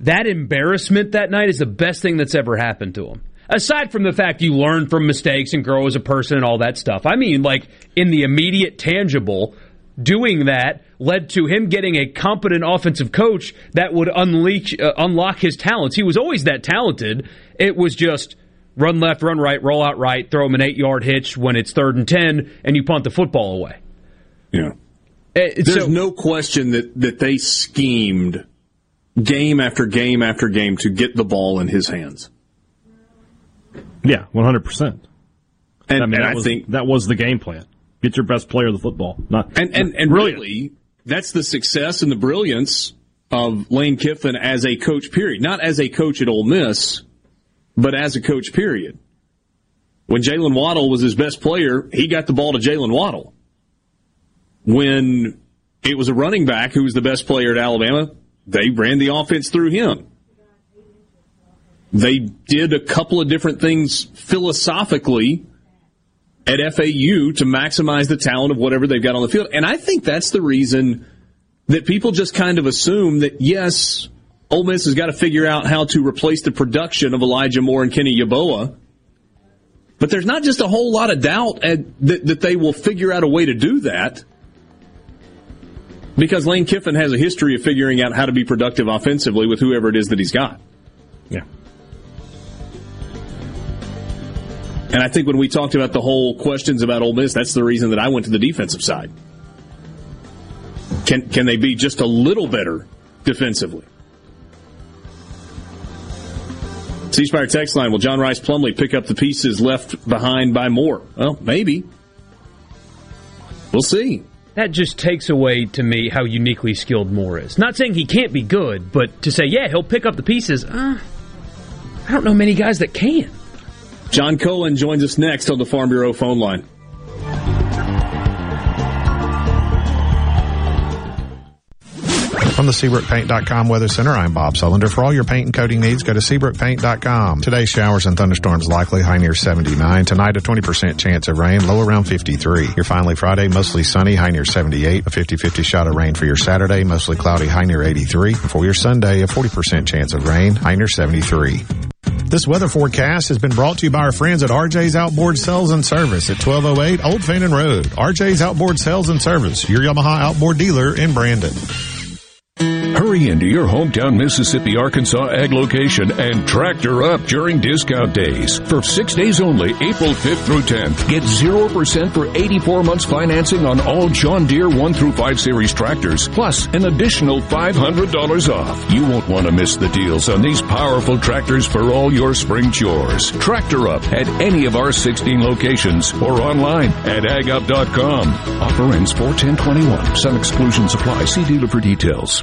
that embarrassment that night is the best thing that's ever happened to him. Aside from the fact you learn from mistakes and grow as a person and all that stuff, I mean, like in the immediate tangible, doing that led to him getting a competent offensive coach that would unleash, uh, unlock his talents. He was always that talented. It was just run left, run right, roll out right, throw him an eight yard hitch when it's third and ten, and you punt the football away. Yeah. Uh, There's no question that, that they schemed game after game after game to get the ball in his hands. Yeah, 100%. And, I mean, and that I was, think that was the game plan. Get your best player the football. Not And and, and really, that's the success and the brilliance of Lane Kiffin as a coach. Period. Not as a coach at Ole Miss, but as a coach. Period. When Jaylen Waddle was his best player, he got the ball to Jaylen Waddle. When it was a running back who was the best player at Alabama, they ran the offense through him. They did a couple of different things philosophically at FAU to maximize the talent of whatever they've got on the field. And I think that's the reason that people just kind of assume that yes, Ole Miss has got to figure out how to replace the production of Elijah Moore and Kenny Yeboah. But there's not just a whole lot of doubt at, that, that they will figure out a way to do that. Because Lane Kiffin has a history of figuring out how to be productive offensively with whoever it is that he's got. Yeah. And I think when we talked about the whole questions about Ole Miss, that's the reason that I went to the defensive side. Can can they be just a little better defensively? C Spire text line. Will John Rhys Plumlee pick up the pieces left behind by Moore? Well, maybe. We'll see. That just takes away to me how uniquely skilled Moore is. Not saying he can't be good, but to say, yeah, he'll pick up the pieces, uh, I don't know many guys that can. John Cohen joins us next on the Farm Bureau phone line. From the SeabrookPaint.com Weather Center, I'm Bob Sullender. For all your paint and coating needs, go to SeabrookPaint.com. Today, showers and thunderstorms likely, high near 79. Tonight, a 20% chance of rain, low around 53. Your finally Friday, mostly sunny, high near 78. A 50-50 shot of rain for your Saturday, mostly cloudy, high near 83. And for your Sunday, a 40% chance of rain, high near 73. This weather forecast has been brought to you by our friends at RJ's Outboard Sales and Service at 1208 Old Fannin Road. RJ's Outboard Sales and Service, your Yamaha outboard dealer in Brandon. Hurry into your hometown Mississippi, Arkansas ag location and tractor up during discount days. For six days only, April 5th through 10th, get 0% for 84 months financing on all John Deere 1 through 5 series tractors, plus an additional $500 off. You won't want to miss the deals on these powerful tractors for all your spring chores. Tractor up at any of our 16 locations or online at agup.com. Offer ends 41021. Some exclusions apply. See dealer for details.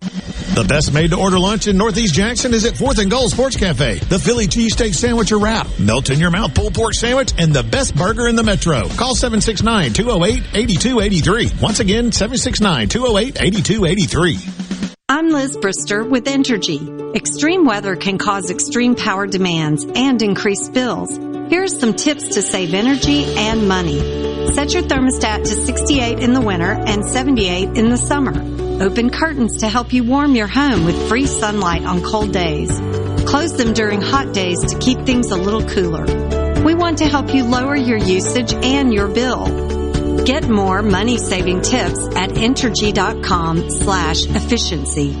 The best made to order lunch in Northeast Jackson is at 4th and Gold Sports Cafe. The Philly cheesesteak sandwich or wrap, melt in your mouth pulled pork sandwich, and the best burger in the metro. Call 769-208-8283. Once again, 769-208-8283. I'm Liz Brister with Entergy. Extreme weather can cause extreme power demands and increased bills. Here are some tips to save energy and money. Set your thermostat to 68 in the winter and 78 in the summer. Open curtains to help you warm your home with free sunlight on cold days. Close them during hot days to keep things a little cooler. We want to help you lower your usage and your bill. Get more money-saving tips at Entergy.com slash efficiency.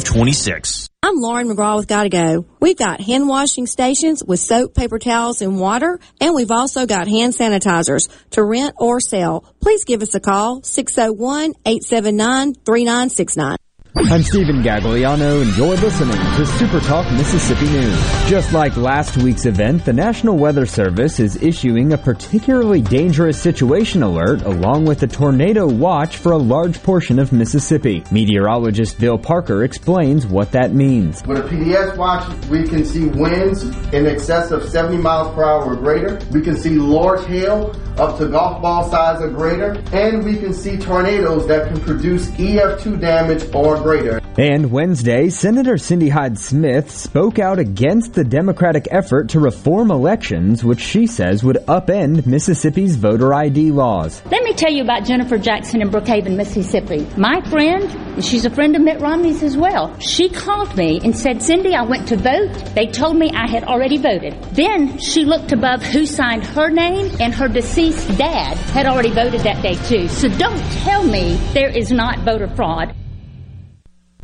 526. I'm Lauren McGraw with Gotta Go. We've got hand washing stations with soap, paper towels, and water, and we've also got hand sanitizers to rent or sell. Please give us a call, 601-879-3969. I'm Stephen Gagliano, and you're listening to Super Talk Mississippi News. Just like last week's event, the National Weather Service is issuing a particularly dangerous situation alert along with a tornado watch for a large portion of Mississippi. Meteorologist Bill Parker explains what that means. With a PDS watch, we can see winds in excess of 70 miles per hour or greater. We can see large hail up to golf ball size or greater. And we can see tornadoes that can produce EF2 damage or greater. And Wednesday, Senator Cindy Hyde Smith spoke out against the Democratic effort to reform elections, which she says would upend Mississippi's voter ID laws. Let me tell you about Jennifer Jackson in Brookhaven, Mississippi. My friend, and she's a friend of Mitt Romney's as well, she called me and said, Cindy, I went to vote. They told me I had already voted. Then she looked above who signed her name, and her deceased dad had already voted that day too. So don't tell me there is not voter fraud.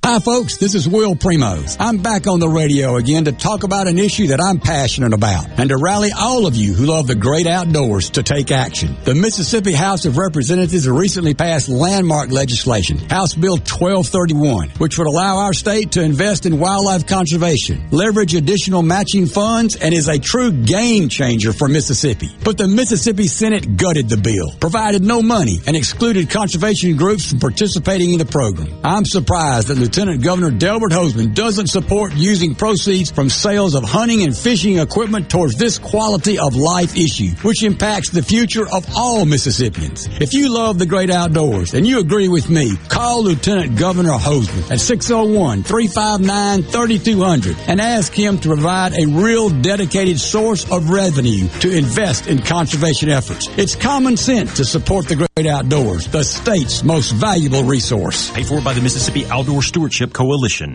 Hi, folks. This is Will Primos. I'm back on the radio again to talk about an issue that I'm passionate about and to rally all of you who love the great outdoors to take action. The Mississippi House of Representatives recently passed landmark legislation, House Bill 1231, which would allow our state to invest in wildlife conservation, leverage additional matching funds, and is a true game changer for Mississippi. But the Mississippi Senate gutted the bill, provided no money, and excluded conservation groups from participating in the program. I'm surprised that Lieutenant Lieutenant Governor Delbert Hosemann doesn't support using proceeds from sales of hunting and fishing equipment towards this quality of life issue, which impacts the future of all Mississippians. If you love the great outdoors and you agree with me, call Lieutenant Governor Hosemann at 601-359-3200 and ask him to provide a real dedicated source of revenue to invest in conservation efforts. It's common sense to support the great outdoors, the state's most valuable resource. Paid for by the Mississippi Outdoor Stewardship Coalition.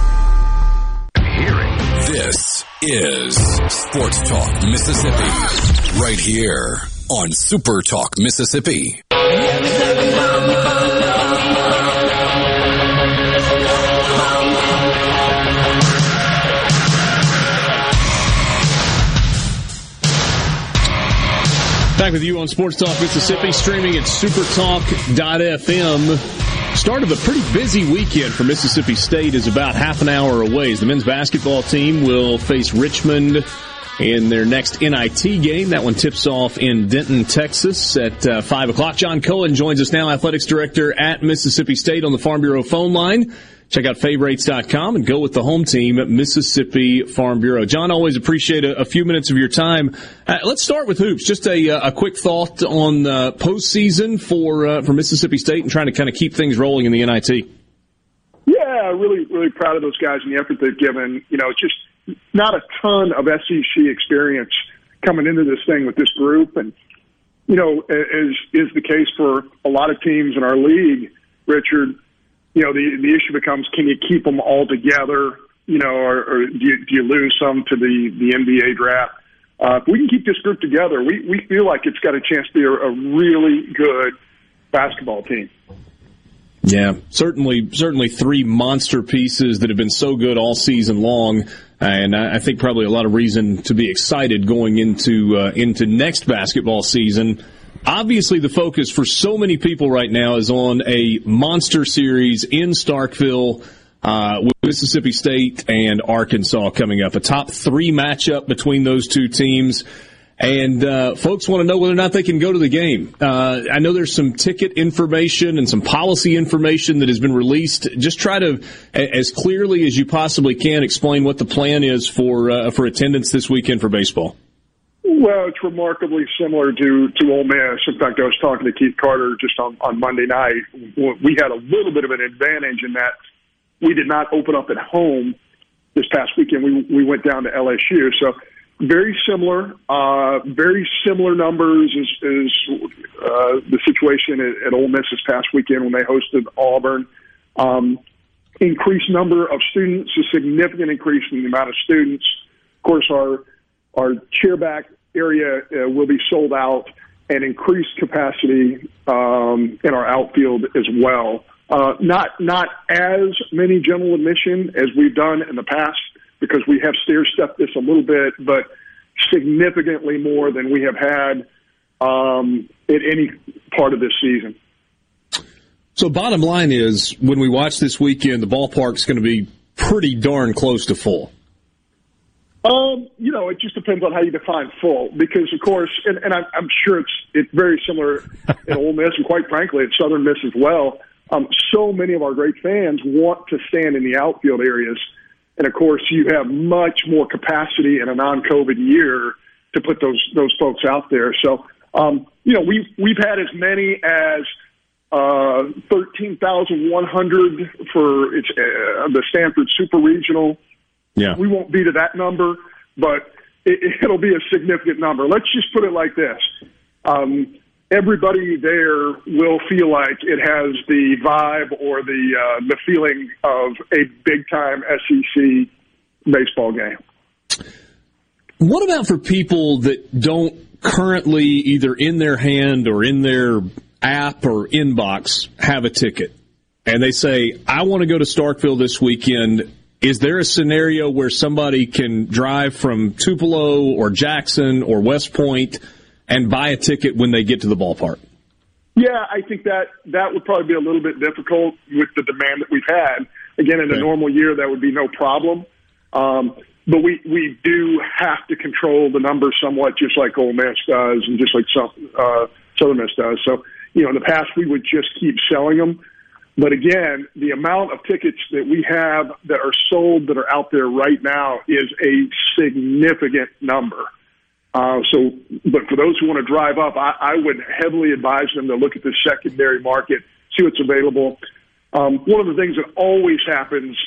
Mississippi. This is Sports Talk Mississippi, right here on Super Talk Mississippi. Back with you on Sports Talk Mississippi, streaming at supertalk.fm. Start of a pretty busy weekend for Mississippi State is about half an hour away. The men's basketball team will face Richmond in their next NIT game. That one tips off in Denton, Texas at uh, 5 o'clock. John Cohen joins us now, athletics director at Mississippi State on the Farm Bureau phone line. Check out favrates.com and go with the home team Mississippi Farm Bureau. John, always appreciate a, a few minutes of your time. Uh, let's start with hoops. Just a, uh, a quick thought on uh, postseason for uh, for Mississippi State and trying to kind of keep things rolling in the NIT. Yeah, really, really proud of those guys and the effort they've given. You know, just not a ton of SEC experience coming into this thing with this group, and you know, as is the case for a lot of teams in our league, Richard you know, the the issue becomes can you keep them all together, you know, or, or do, you, do you lose some to the the NBA draft? Uh, if we can keep this group together, we we feel like it's got a chance to be a, a really good basketball team. Yeah, certainly, certainly three monster pieces that have been so good all season long, and I think probably a lot of reason to be excited going into uh, into next basketball season. Obviously, the focus for so many people right now is on a monster series in Starkville. Uh, with Mississippi State and Arkansas coming up, a top three matchup between those two teams. And uh, folks want to know whether or not they can go to the game. Uh, I know there's some ticket information and some policy information that has been released. Just try to, as clearly as you possibly can, explain what the plan is for uh, for attendance this weekend for baseball. Well, it's remarkably similar to to Ole Miss. In fact, I was talking to Keith Carter just on on Monday night. We had a little bit of an advantage in that we did not open up at home this past weekend. We we went down to LSU, so very similar, uh, very similar numbers is, as uh, the situation at, at Ole Miss this past weekend when they hosted Auburn. Um, increased number of students, a significant increase in the amount of students. Of course, our our chairback area uh, will be sold out and increased capacity um, in our outfield as well. Uh, not not as many general admission as we've done in the past because we have stair stepped this a little bit, but significantly more than we have had um, at any part of this season. So, bottom line is, when we watch this weekend, the ballpark's going to be pretty darn close to full. Um, you know, it just depends on how you define full, because of course, and, and I'm, I'm sure it's it's very similar in Ole Miss, and quite frankly, at Southern Miss as well. Um, so many of our great fans want to stand in the outfield areas and of course, you have much more capacity in a non-COVID year to put those those folks out there. So, um, you know, we've we've had as many as uh, thirteen thousand one hundred for it's uh, the Stanford Super Regional. Yeah, we won't be to that number, but it, it'll be a significant number. Let's just put it like this: um, everybody there will feel like it has the vibe or the uh, the feeling of a big time SEC baseball game. What about for people that don't currently either in their hand or in their app or inbox have a ticket and they say, I want to go to Starkville this weekend. Is there a scenario where somebody can drive from Tupelo or Jackson or West Point and buy a ticket when they get to the ballpark? Yeah, I think that that would probably be a little bit difficult with the demand that we've had. Again, in a normal year, that would be no problem. Um, but we we do have to control the numbers somewhat, just like Ole Miss does, and just like some, uh, Southern Miss does. So, you know, in the past, we would just keep selling them. But again, the amount of tickets that we have that are sold that are out there right now is a significant number. Uh, so, but for those who want to drive up, I, I would heavily advise them to look at the secondary market, see what's available. Um, one of the things that always happens,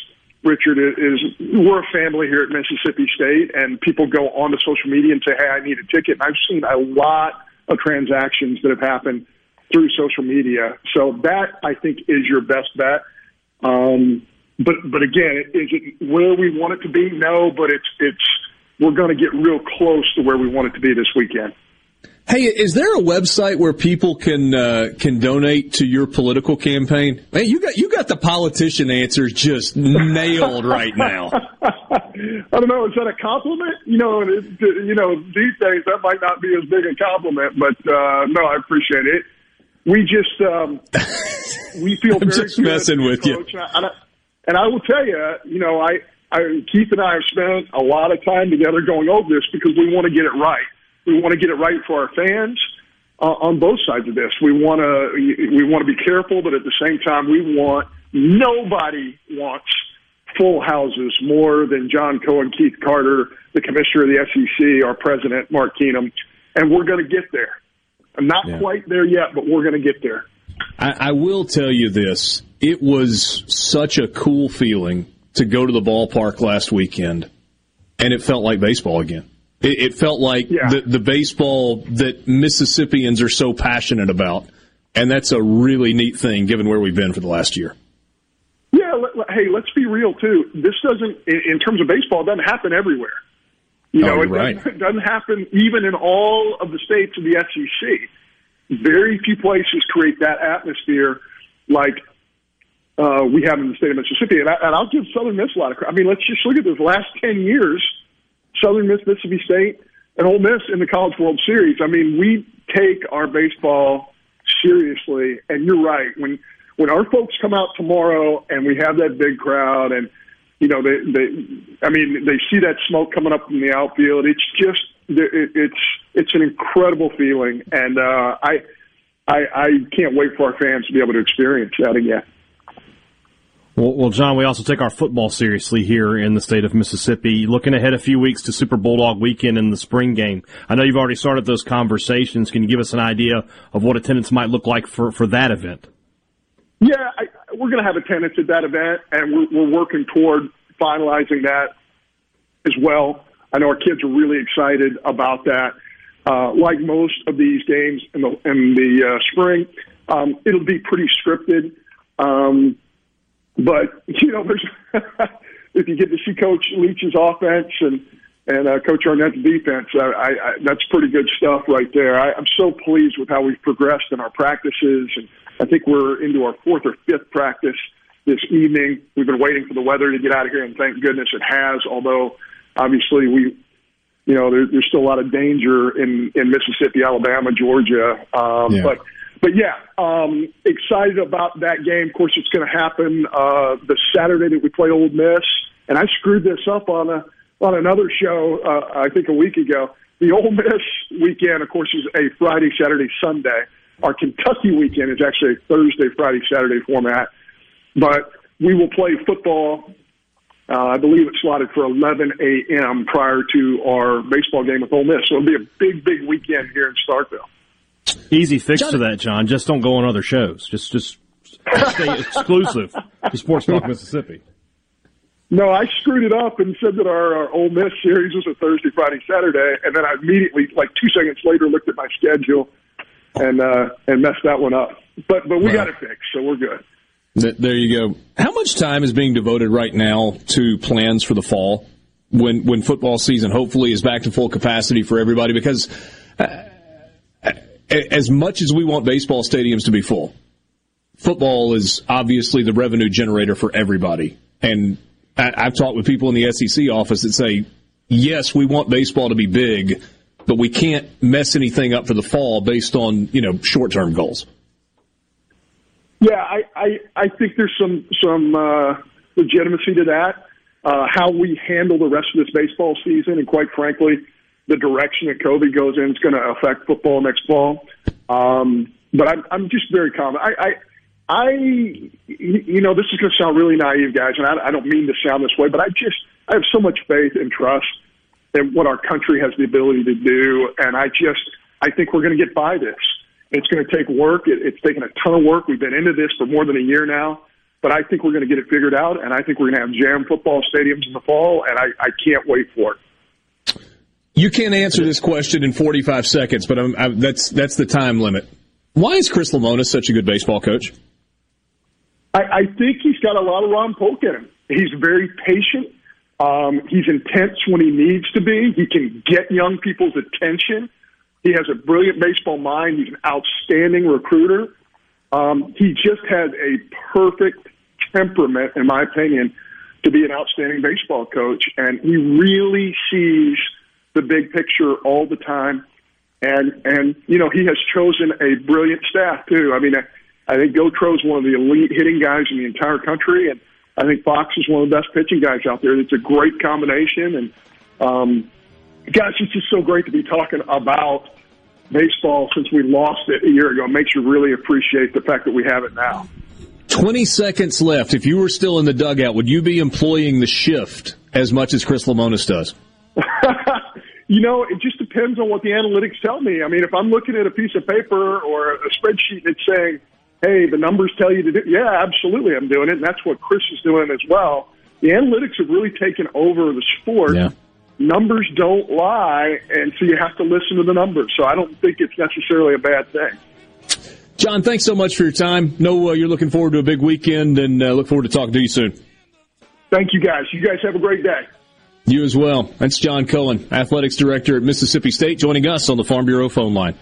Richard, is we're a family here at Mississippi State, and people go onto social media and say, "Hey, I need a ticket." And I've seen a lot of transactions that have happened through social media. So that I think is your best bet. Um, but but again, is it where we want it to be? No, but it's it's we're going to get real close to where we want it to be this weekend. Hey, is there a website where people can uh, can donate to your political campaign? Man, you got you got the politician answers just nailed right now. I don't know. Is that a compliment? You know, it, you know, these days that might not be as big a compliment, but uh, no, I appreciate it. We just um, we feel I'm very just messing with you. And I, and I will tell you, you know, I I, Keith and I have spent a lot of time together going over this because we want to get it right. We want to get it right for our fans uh, on both sides of this. We want to we want to be careful, but at the same time, we want nobody wants full houses more than John Cohen, Keith Carter, the commissioner of the SEC, our president Mark Keenum, and we're going to get there. I'm not yeah. quite there yet, but we're going to get there. I, I will tell you this: it was such a cool feeling to go to the ballpark last weekend, and it felt like baseball again. It, it felt like yeah. the, the baseball that Mississippians are so passionate about, and that's a really neat thing given where we've been for the last year. Yeah, hey, let's be real too. This doesn't, in terms of baseball, doesn't happen everywhere. You oh, know, it right. doesn't, it doesn't happen even in all of the states of the SEC. Very few places create that atmosphere like uh, we have in the state of Mississippi. And, I, and I'll give Southern Miss a lot of credit. I mean, let's just look at this last 10 years, Southern Miss, Mississippi State, and Ole Miss in the College World Series. I mean, we take our baseball seriously. And you're right. When, when our folks come out tomorrow and we have that big crowd and, you know, they, they, I mean, they see that smoke coming up from the outfield. It's just, it, it's, it's an incredible feeling. And, uh, I, I, I can't wait for our fans to be able to experience that again. Well, well, John, we also take our football seriously here in the state of Mississippi. Looking ahead a few weeks to Super Bulldog weekend in the spring game. I know you've already started those conversations. Can you give us an idea of what attendance might look like for, for that event? Yeah, I, we're going to have attendance at that event, and we're, we're working toward finalizing that as well. I know our kids are really excited about that. Uh, like most of these games in the in the uh, spring, um, it'll be pretty scripted. Um, but you know, there's if you get to see Coach Leach's offense and and uh, Coach Arnett's defense, I, I, I, that's pretty good stuff right there. I, I'm so pleased with how we've progressed in our practices, and I think we're into our fourth or fifth practice this evening. We've been waiting for the weather to get out of here, and thank goodness it has. Although obviously we you know, there, there's still a lot of danger in in Mississippi, Alabama, Georgia. Um, yeah. But but yeah, um, excited about that game. Of course, it's going to happen uh, the Saturday that we play Ole Miss. And I screwed this up on a on another show uh, I think a week ago. The Ole Miss weekend, of course, is a Friday, Saturday, Sunday. Our Kentucky weekend is actually a Thursday, Friday, Saturday format. But we will play football uh, I believe it's slotted for 11 a.m. prior to our baseball game with Ole Miss. So it'll be a big, big weekend here in Starkville. Easy fix John, to that, John. Just don't go on other shows. Just, just stay exclusive to Sports Talk Mississippi. No, I screwed it up and said that our, our Ole Miss series was a Thursday, Friday, Saturday, and then I immediately, like two seconds later, looked at my schedule and uh, and messed that one up. But but we got it fixed, so we're good. There you go. How much time is being devoted right now to plans for the fall when when football season hopefully is back to full capacity for everybody? Because uh, as much as we want baseball stadiums to be full, football is obviously the revenue generator for everybody. And I've talked with people in the SEC office that say, yes, we want baseball to be big, but we can't mess anything up for the fall based on you know short term goals. Yeah, I, I, I think there's some some uh, legitimacy to that. Uh, how we handle the rest of this baseball season, and quite frankly, the direction that COVID goes in is going to affect football next fall. Um, but I'm, I'm just very confident. I, I, I, you know, this is going to sound really naive, guys, and I, I don't mean to sound this way, but I just I have so much faith and trust in what our country has the ability to do, and I just I think we're going to get by this. It's going to take work. It, it's taken a ton of work. We've been into this for more than a year now, but I think we're going to get it figured out, and I think we're going to have jam football stadiums in the fall, and I, I can't wait for it. You can't answer this question in 45 seconds, but I'm, I'm, that's that's the time limit. Why is Chris Lemonis such a good baseball coach? I, I think he's got a lot of Ron Polk in him. He's very patient. Um, he's intense when he needs to be. He can get young people's attention. He has a brilliant baseball mind. He's an outstanding recruiter. Um, he just has a perfect temperament, in my opinion, to be an outstanding baseball coach. And he really sees the big picture all the time. And, and, you know, he has chosen a brilliant staff too. I mean, I, think think is one of the elite hitting guys in the entire country. And I think Fox is one of the best pitching guys out there. It's a great combination. And, um, gosh, it's just so great to be talking about baseball since we lost it a year ago. It makes you really appreciate the fact that we have it now. 20 seconds left. If you were still in the dugout, would you be employing the shift as much as Chris Lemonis does? you know, it just depends on what the analytics tell me. I mean, if I'm looking at a piece of paper or a spreadsheet that's saying, hey, the numbers tell you to do yeah, absolutely, I'm doing it. And that's what Chris is doing as well. The analytics have really taken over the sport. Yeah numbers don't lie, and so you have to listen to the numbers. So I don't think it's necessarily a bad thing. John, thanks so much for your time. Know uh, you're looking forward to a big weekend, and uh, look forward to talking to you soon. Thank you, guys. You guys have a great day. You as well. That's John Cohen, athletics director at Mississippi State, joining us on the Farm Bureau phone line.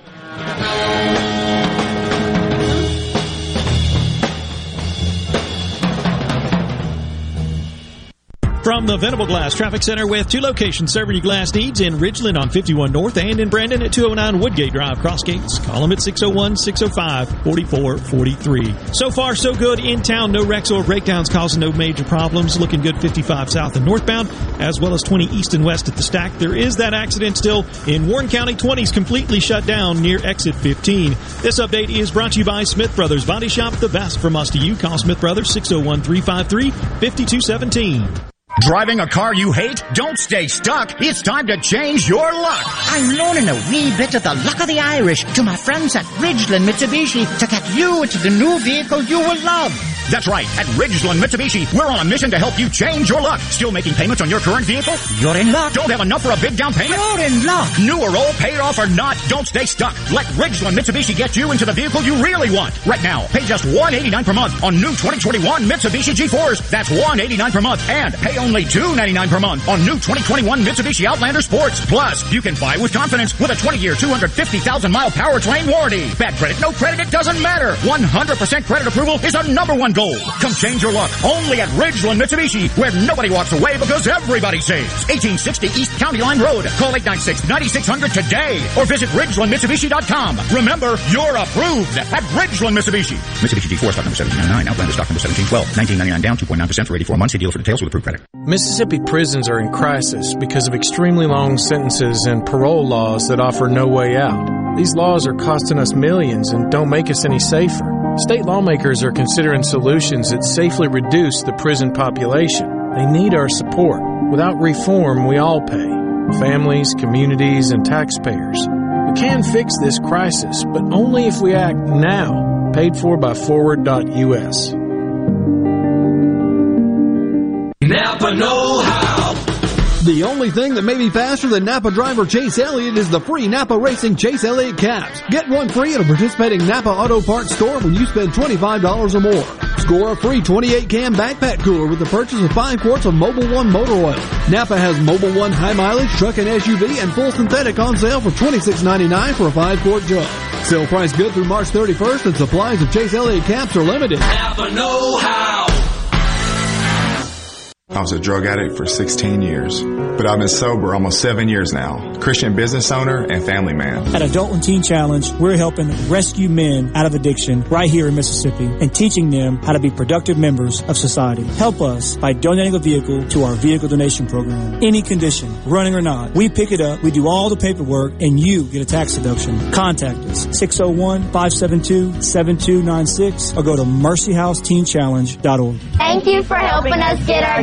From the Venable Glass Traffic Center with two locations serving your glass needs in Ridgeland on 51 North and in Brandon at 209 Woodgate Drive, Crossgates. Call them at 601-605-4443. So far, so good in town. No wrecks or breakdowns causing no major problems. Looking good 55 south and northbound, as well as 20 east and west at the stack. There is that accident still in Warren County. 20 is completely shut down near exit 15. This update is brought to you by Smith Brothers Body Shop. The best from us to you. Call Smith Brothers 601 353 5217. Driving a car you hate? Don't stay stuck. It's time to change your luck. I'm loaning a wee bit of the luck of the Irish to my friends at Ridgeland Mitsubishi to get you into the new vehicle you will love. That's right. At Ridgeland Mitsubishi, we're on a mission to help you change your luck. Still making payments on your current vehicle? You're in luck. Don't have enough for a big down payment? You're in luck. New or old, paid off or not, don't stay stuck. Let Ridgeland Mitsubishi get you into the vehicle you really want. Right now, pay just 189 per month on new 2021 Mitsubishi G4s. That's 189 per month. And pay only 299 per month on new 2021 Mitsubishi Outlander Sports. Plus, you can buy with confidence with a 20-year, 250,000-mile powertrain warranty. Bad credit, no credit, it doesn't matter. 100% credit approval is our number one goal. Come change your luck only at Ridgeland Mitsubishi, where nobody walks away because everybody saves. 1860 East County Line Road. Call 896-9600 today or visit RidgelandMitsubishi.com. Remember, you're approved at Ridgeland Mitsubishi. Mitsubishi G4 stock number 1799, Outlander stock number 1712, 1999 down 2.9% for 84 months. See dealer for details with approved credit. Mississippi prisons are in crisis because of extremely long sentences and parole laws that offer no way out. These laws are costing us millions and don't make us any safer. State lawmakers are considering solutions that safely reduce the prison population. They need our support. Without reform, we all pay families, communities, and taxpayers. We can fix this crisis, but only if we act now. Paid for by FWD.us. Napa Know How. The only thing that may be faster than Napa driver Chase Elliott is the free Napa Racing Chase Elliott caps. Get one free at a participating Napa Auto Parts store when you spend $25 or more. Score a free 28 can backpack cooler with the purchase of 5 quarts of Mobil 1 motor oil. Napa has Mobil 1 high mileage truck and SUV and full synthetic on sale for $26.99 for a 5 quart jug. Sale price good through March 31st and supplies of Chase Elliott caps are limited. Napa Know How. I was a drug addict for 16 years, but I've been sober almost seven years now. Christian business owner and family man. At Adult and Teen Challenge, we're helping rescue men out of addiction right here in Mississippi and teaching them how to be productive members of society. Help us by donating a vehicle to our vehicle donation program. Any condition, running or not, we pick it up, we do all the paperwork, and you get a tax deduction. Contact us 601-572-7296 or go to mercyhouseteenchallenge.org. Thank you for helping us get our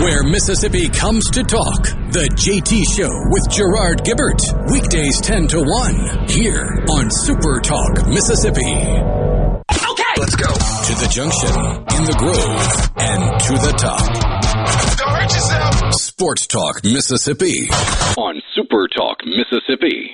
Where Mississippi comes to talk. The JT Show with Gerard Gibert. Weekdays 10 to 1. Here on Super Talk Mississippi. Okay. Let's go. To the junction, in the grove, and to the top. Don't hurt yourself. Sports Talk Mississippi. On Super Talk Mississippi.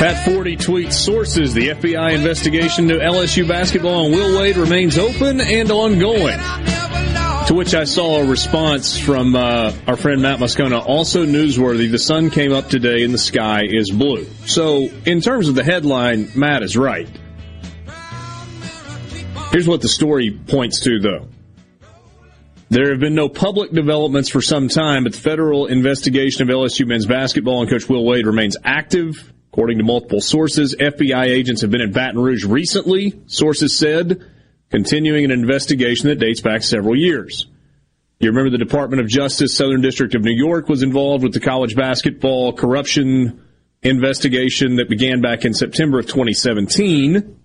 Pat Forde tweets sources: The FBI investigation into LSU basketball and Will Wade remains open and ongoing. To which I saw a response from uh, our friend Matt Moscona. Also newsworthy: the sun came up today and the sky is blue. So, in terms of the headline, Matt is right. Here's what the story points to, though. There have been no public developments for some time, but the federal investigation of LSU men's basketball and Coach Will Wade remains active. According to multiple sources, FBI agents have been in Baton Rouge recently, sources said, continuing an investigation that dates back several years. You remember the Department of Justice, Southern District of New York, was involved with the college basketball corruption investigation that began back in September of 2017.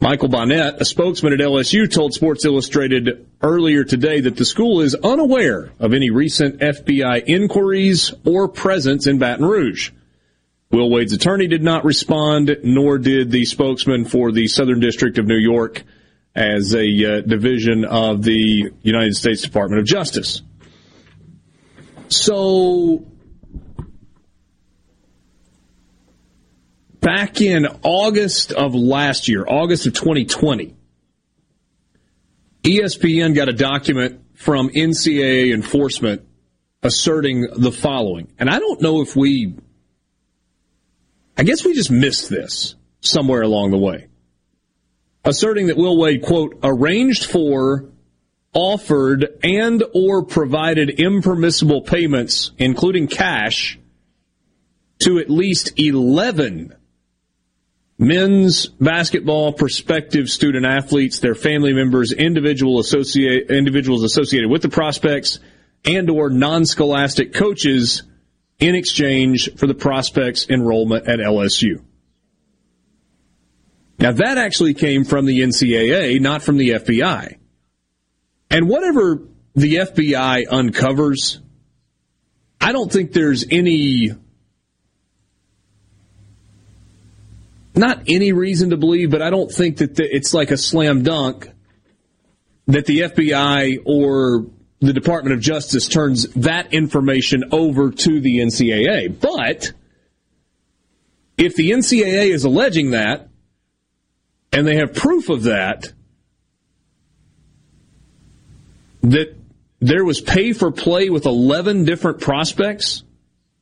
Michael Bonnette, a spokesman at LSU, told Sports Illustrated earlier today that the school is unaware of any recent FBI inquiries or presence in Baton Rouge. Will Wade's attorney did not respond, nor did the spokesman for the Southern District of New York as a uh, division of the United States Department of Justice. So, back in August of last year, August of 2020, ESPN got a document from NCAA enforcement asserting the following. And I don't know if we, I guess we just missed this somewhere along the way. Asserting that Will Wade, quote, arranged for, offered, and or provided impermissible payments, including cash, to at least 11 men's basketball prospective student athletes, their family members, individual associate, individuals associated with the prospects, and or non-scholastic coaches in exchange for the prospects' enrollment at LSU. Now that actually came from the NCAA, not from the FBI. And whatever the FBI uncovers, I don't think there's any not any reason to believe, but I don't think that the, it's like a slam dunk that the FBI or the Department of Justice turns that information over to the NCAA. But if the NCAA is alleging that, and they have proof of that, that there was pay for play with 11 different prospects,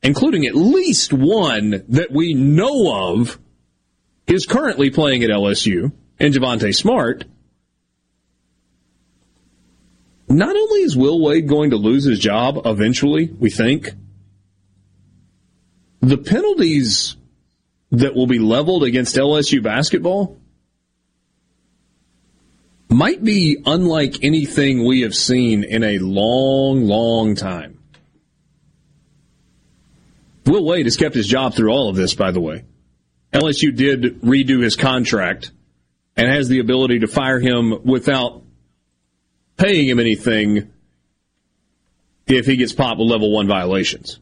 including at least one that we know of is currently playing at LSU, and Javonte Smart. Not only is Will Wade going to lose his job eventually, we think, the penalties that will be leveled against LSU basketball might be unlike anything we have seen in a long, long time. Will Wade has kept his job through all of this, by the way. LSU did redo his contract and has the ability to fire him without paying him anything if he gets popped with level one violations.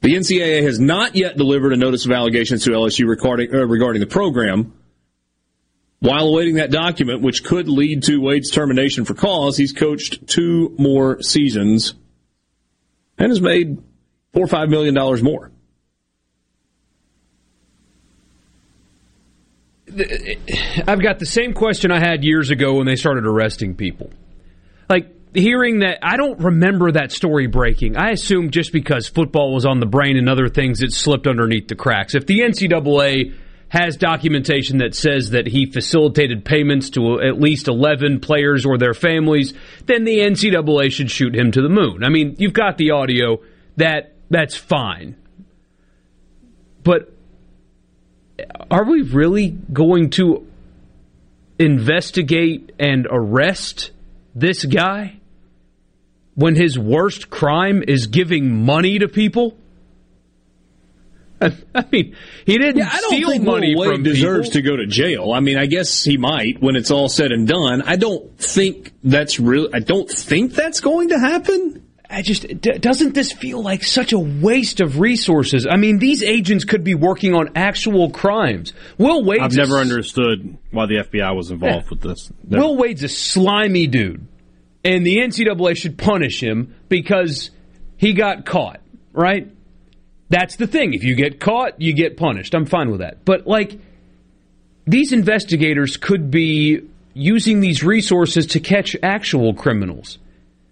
The NCAA has not yet delivered a notice of allegations to LSU regarding, uh, regarding the program. While awaiting that document, which could lead to Wade's termination for cause, he's coached two more seasons and has made four or five million dollars more. I've got the same question I had years ago when they started arresting people. Like hearing that, I don't remember that story breaking. I assume just because football was on the brain and other things, it slipped underneath the cracks. If the NCAA has documentation that says that he facilitated payments to at least 11 players or their families, then the NCAA should shoot him to the moon. I mean, you've got the audio. That that's fine. But are we really going to investigate and arrest this guy when his worst crime is giving money to people? I mean, he didn't yeah, I don't steal think money Will Wade from deserves people. to go to jail. I mean, I guess he might when it's all said and done. I don't think that's real. I don't think that's going to happen. I just d- doesn't this feel like such a waste of resources? I mean, these agents could be working on actual crimes. Will Wade. I've never understood why the FBI was involved Yeah. with this. Will Wade's a slimy dude, and the NCAA should punish him because he got caught. Right? That's the thing. If you get caught, you get punished. I'm fine with that. But like, these investigators could be using these resources to catch actual criminals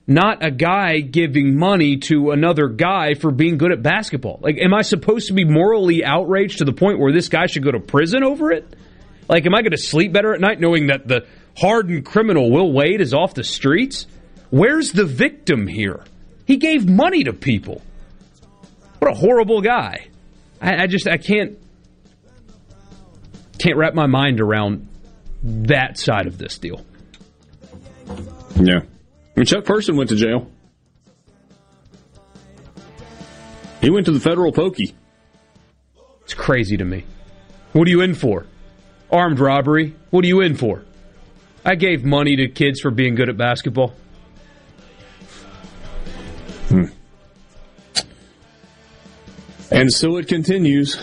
not a guy giving money to another guy for being good at basketball. Like, am I supposed to be morally outraged to the point where this guy should go to prison over it? Like, am I going to sleep better at night knowing that the hardened criminal Will Wade is off the streets? Where's the victim here? He gave money to people. What a horrible guy. I, I just I can't can't wrap my mind around that side of this deal. Yeah. Mean, Chuck Person went to jail. He went to the federal pokey. It's crazy to me. What are you in for? Armed robbery? What are you in for? I gave money to kids for being good at basketball. Hmm. And so it continues.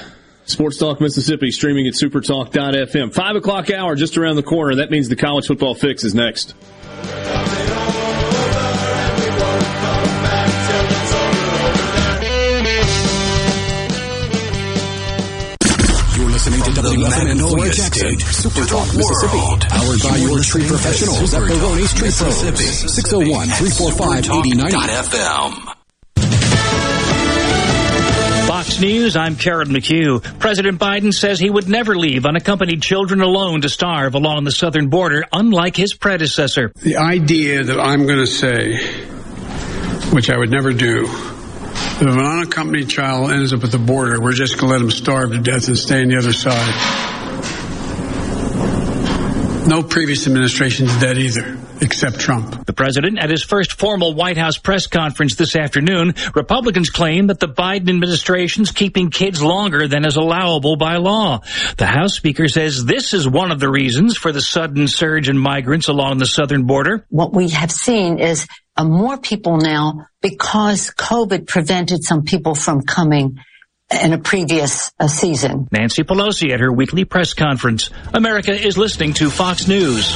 Sports Talk Mississippi streaming at supertalk.fm. Five o'clock hour just around the corner. That means the college football fix is next. Magnolia State Super Talk Mississippi. Powered by your tree professionals at Baroni's Tree Pros. 601 345 FM. Fox News, I'm Karen McHugh. President Biden says he would never leave unaccompanied children alone to starve along the southern border, unlike his predecessor. The idea that I'm going to say, which I would never do, that if an unaccompanied child ends up at the border, we're just going to let them starve to death and stay on the other side. No previous administration did that either, except Trump. The president at his first formal White House press conference this afternoon, Republicans claim that the Biden administration's keeping kids longer than is allowable by law. The House Speaker says this is one of the reasons for the sudden surge in migrants along the southern border. What we have seen is uh, more people now because COVID prevented some people from coming in a previous uh, season. Nancy Pelosi at her weekly press conference. America is listening to Fox News.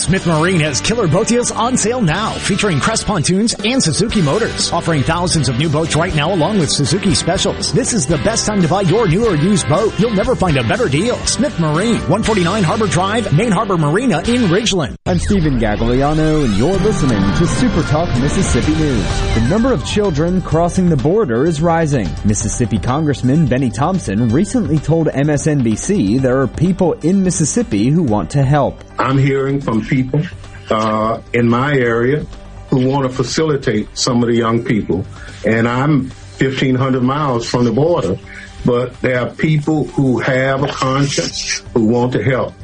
Smith Marine has killer boat deals on sale now, featuring Crest pontoons and Suzuki motors, offering thousands of new boats right now along with Suzuki specials. This is the best time to buy your new or used boat. You'll never find a better deal. Smith Marine, 149 Harbor Drive, Main Harbor Marina in Ridgeland. I'm Stephen Gagliano and you're listening to Super Talk Mississippi News. The number of children crossing the border is rising. Mississippi Congressman Benny Thompson recently told MSNBC there are people in Mississippi who want to help. I'm hearing from people uh, in my area who want to facilitate some of the young people. And I'm 1,500 miles from the border, but there are people who have a conscience who want to help.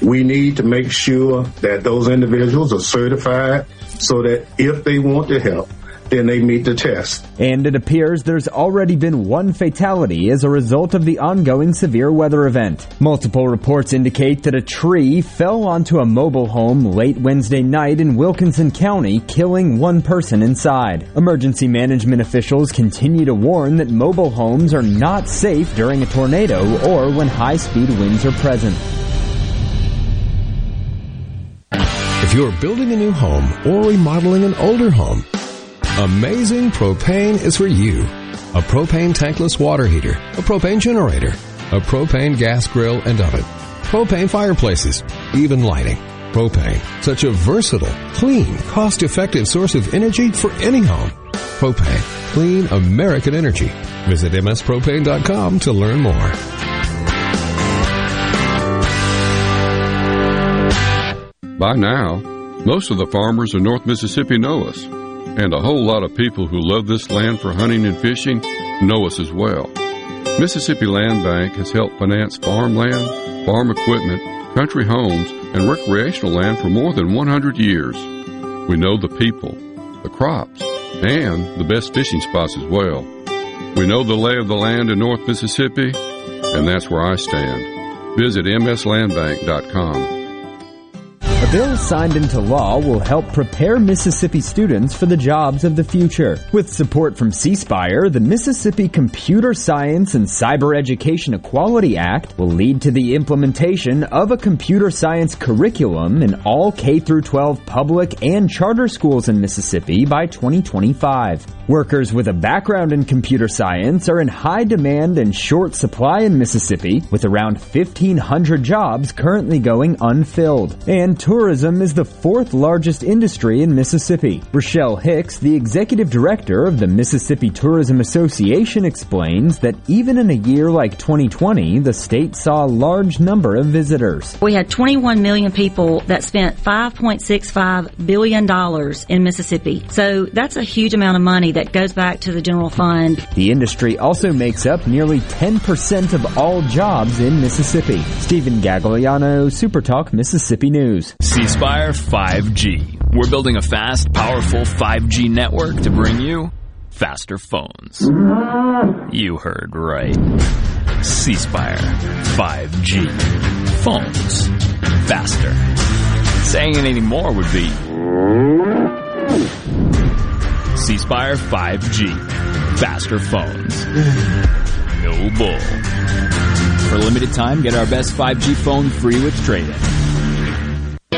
We need to make sure that those individuals are certified so that if they want to help, then they meet the test. And it appears there's already been one fatality as a result of the ongoing severe weather event. Multiple reports indicate that a tree fell onto a mobile home late Wednesday night in Wilkinson County, killing one person inside. Emergency management officials continue to warn that mobile homes are not safe during a tornado or when high speed winds are present. If you're building a new home or remodeling an older home, Amazing Propane is for you. A propane tankless water heater, a propane generator, a propane gas grill and oven, propane fireplaces, even lighting. Propane, such a versatile, clean, cost-effective source of energy for any home. Propane, clean American energy. Visit mspropane.com to learn more. By now, most of the farmers in North Mississippi know us, and a whole lot of people who love this land for hunting and fishing know us as well. Mississippi Land Bank has helped finance farmland, farm equipment, country homes, and recreational land for more than 100 years. We know the people, the crops, and the best fishing spots as well. We know the lay of the land in North Mississippi, and that's where I stand. Visit mslandbank.com. A bill signed into law will help prepare Mississippi students for the jobs of the future. With support from C Spire, the Mississippi Computer Science and Cyber Education Equality Act will lead to the implementation of a computer science curriculum in all K through 12 public and charter schools in Mississippi by 2025. Workers with a background in computer science are in high demand and short supply in Mississippi, with around 1,500 jobs currently going unfilled. And tourism is the fourth largest industry in Mississippi. Rochelle Hicks, the executive director of the Mississippi Tourism Association, explains that even in a year like 2020, the state saw a large number of visitors. We had 21 million people that spent $5.65 billion in Mississippi. So that's a huge amount of money that goes back to the general fund. The industry also makes up nearly 10% of all jobs in Mississippi. Stephen Gagliano, Supertalk Mississippi News. C Spire 5G. We're building a fast, powerful 5G network to bring you faster phones. You heard right. C Spire 5G. Phones faster. Saying it anymore would be C Spire 5G. Faster phones. No bull. For a limited time, get our best 5G phone free with trade-in.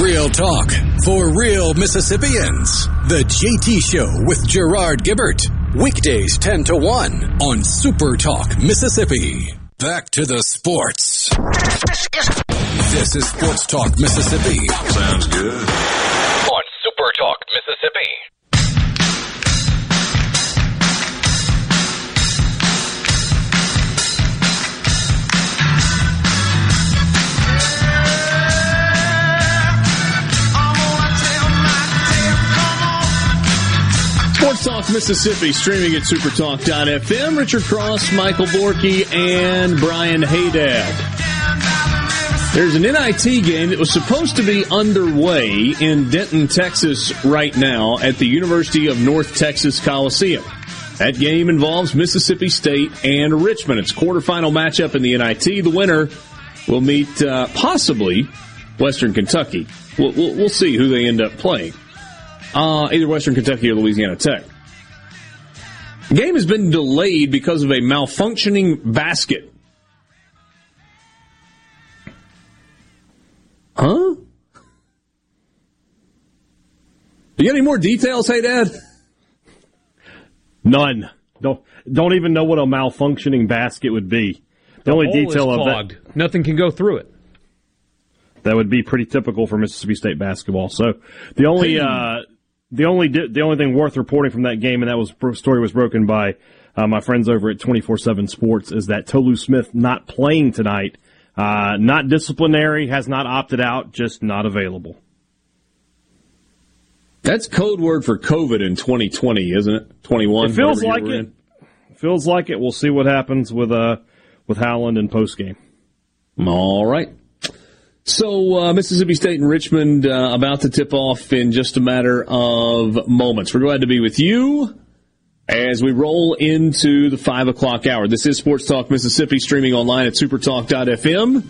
Real talk for real Mississippians. The JT Show with Gerard Gibert. Weekdays 10 to 1 on Super Talk Mississippi. Back to the sports. This is Sports Talk Mississippi. Sounds good. On Super Talk Mississippi. Mississippi, streaming at supertalk.fm. Richard Cross, Michael Borky, and Brian Haydad. There's an NIT game that was supposed to be underway in Denton, Texas right now at the University of North Texas Coliseum. That game involves Mississippi State and Richmond. It's quarterfinal matchup in the NIT. The winner will meet uh, possibly Western Kentucky. We'll, we'll, we'll see who they end up playing. Uh, either Western Kentucky or Louisiana Tech. The game has been delayed because of a malfunctioning basket. Huh? You got any more details, hey Dad? None. Don't don't even know what a malfunctioning basket would be. The, only hole is detail of clogged. that Nothing can go through it. that would be pretty typical for Mississippi State basketball. So the only uh, the only di- the only thing worth reporting from that game, and that was story was broken by uh, my friends over at twenty four seven Sports, is that Tolu Smith not playing tonight. Uh, not disciplinary, has not opted out, just not available. That's code word for COVID in 2020, isn't it? 21. It feels like it. Feels like it. We'll see what happens with uh with Howland in post game. All right. So uh, Mississippi State and Richmond uh, about to tip off in just a matter of moments. We're glad to be with you as we roll into the five o'clock hour. This is Sports Talk Mississippi, streaming online at supertalk.fm.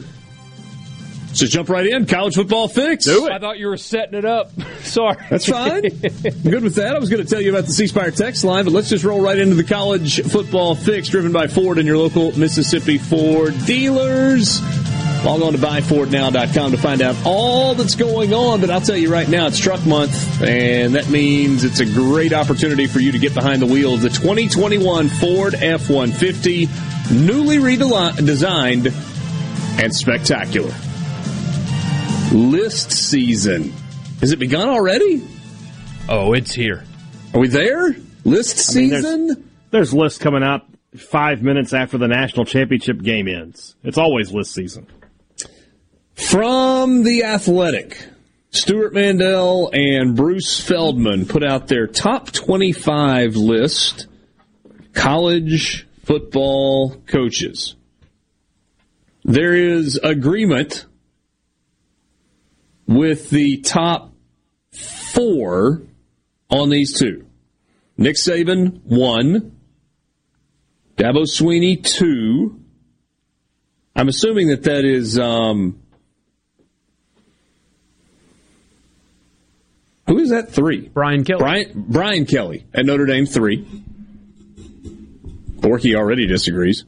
So jump right in. College football fix. Do it. I thought you were setting it up. Sorry. That's fine. Good with that. I was going to tell you about the C Spire text line, but let's just roll right into the college football fix driven by Ford and your local Mississippi Ford dealers. Log on to buyfordnow.com to find out all that's going on. But I'll tell you right now, it's truck month, and that means it's a great opportunity for you to get behind the wheel of the 2021 Ford F 150, newly redesigned and spectacular. List season. Has it begun already? Oh, it's here. Are we there? List I mean, season? there's, there's lists coming up five minutes after the national championship game ends. It's always list season. From The Athletic, Stewart Mandel and Bruce Feldman put out their top 25 list college football coaches. There is agreement with the top four on these two. Nick Saban, one. Dabo Swinney, two. I'm assuming that that is, um, who is that three? Brian Kelly. Brian, Brian Kelly at Notre Dame, three. Borky already disagrees.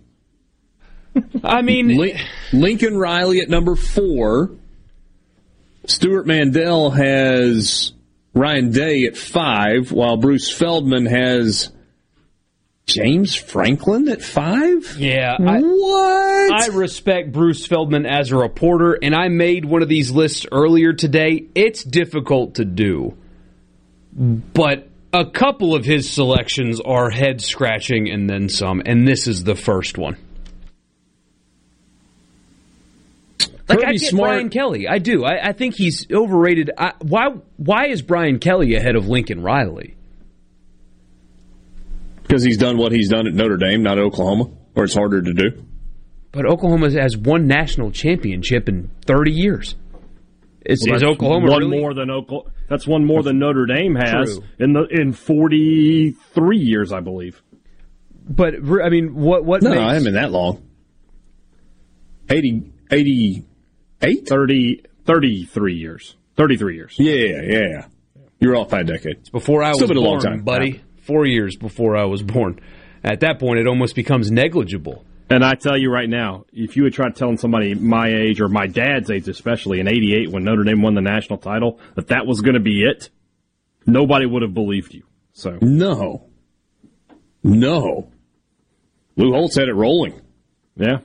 I mean, Lin- Lincoln Riley at number four. Stewart Mandel has Ryan Day at five, while Bruce Feldman has James Franklin at five. Yeah. I, what? I respect Bruce Feldman as a reporter, and I made one of these lists earlier today. It's difficult to do, but a couple of his selections are head scratching and then some, and this is the first one. Like I get Smart- Brian Kelly, I do. I, I think he's overrated. I, why? Why is Brian Kelly ahead of Lincoln Riley? Because he's done what he's done at Notre Dame, not at Oklahoma, where it's harder to do. But Oklahoma has one national championship in 30 years. Is, Well, is that's Oklahoma one really? more than Oklahoma? That's one more than Notre Dame has True. in the in forty three years, I believe. But I mean, what what No, makes, I haven't been that long. 80, 88? 30, 33 years. 33 years. Yeah, yeah, yeah. You're off by a decade. before I was Still been a born, long time. buddy. Four years before I was born. At that point, it almost becomes negligible. And I tell you right now, if you had tried telling somebody my age or my dad's age, especially in '88 when Notre Dame won the national title, that that was going to be it, nobody would have believed you. So No. No. Lou Holtz had it rolling. yeah,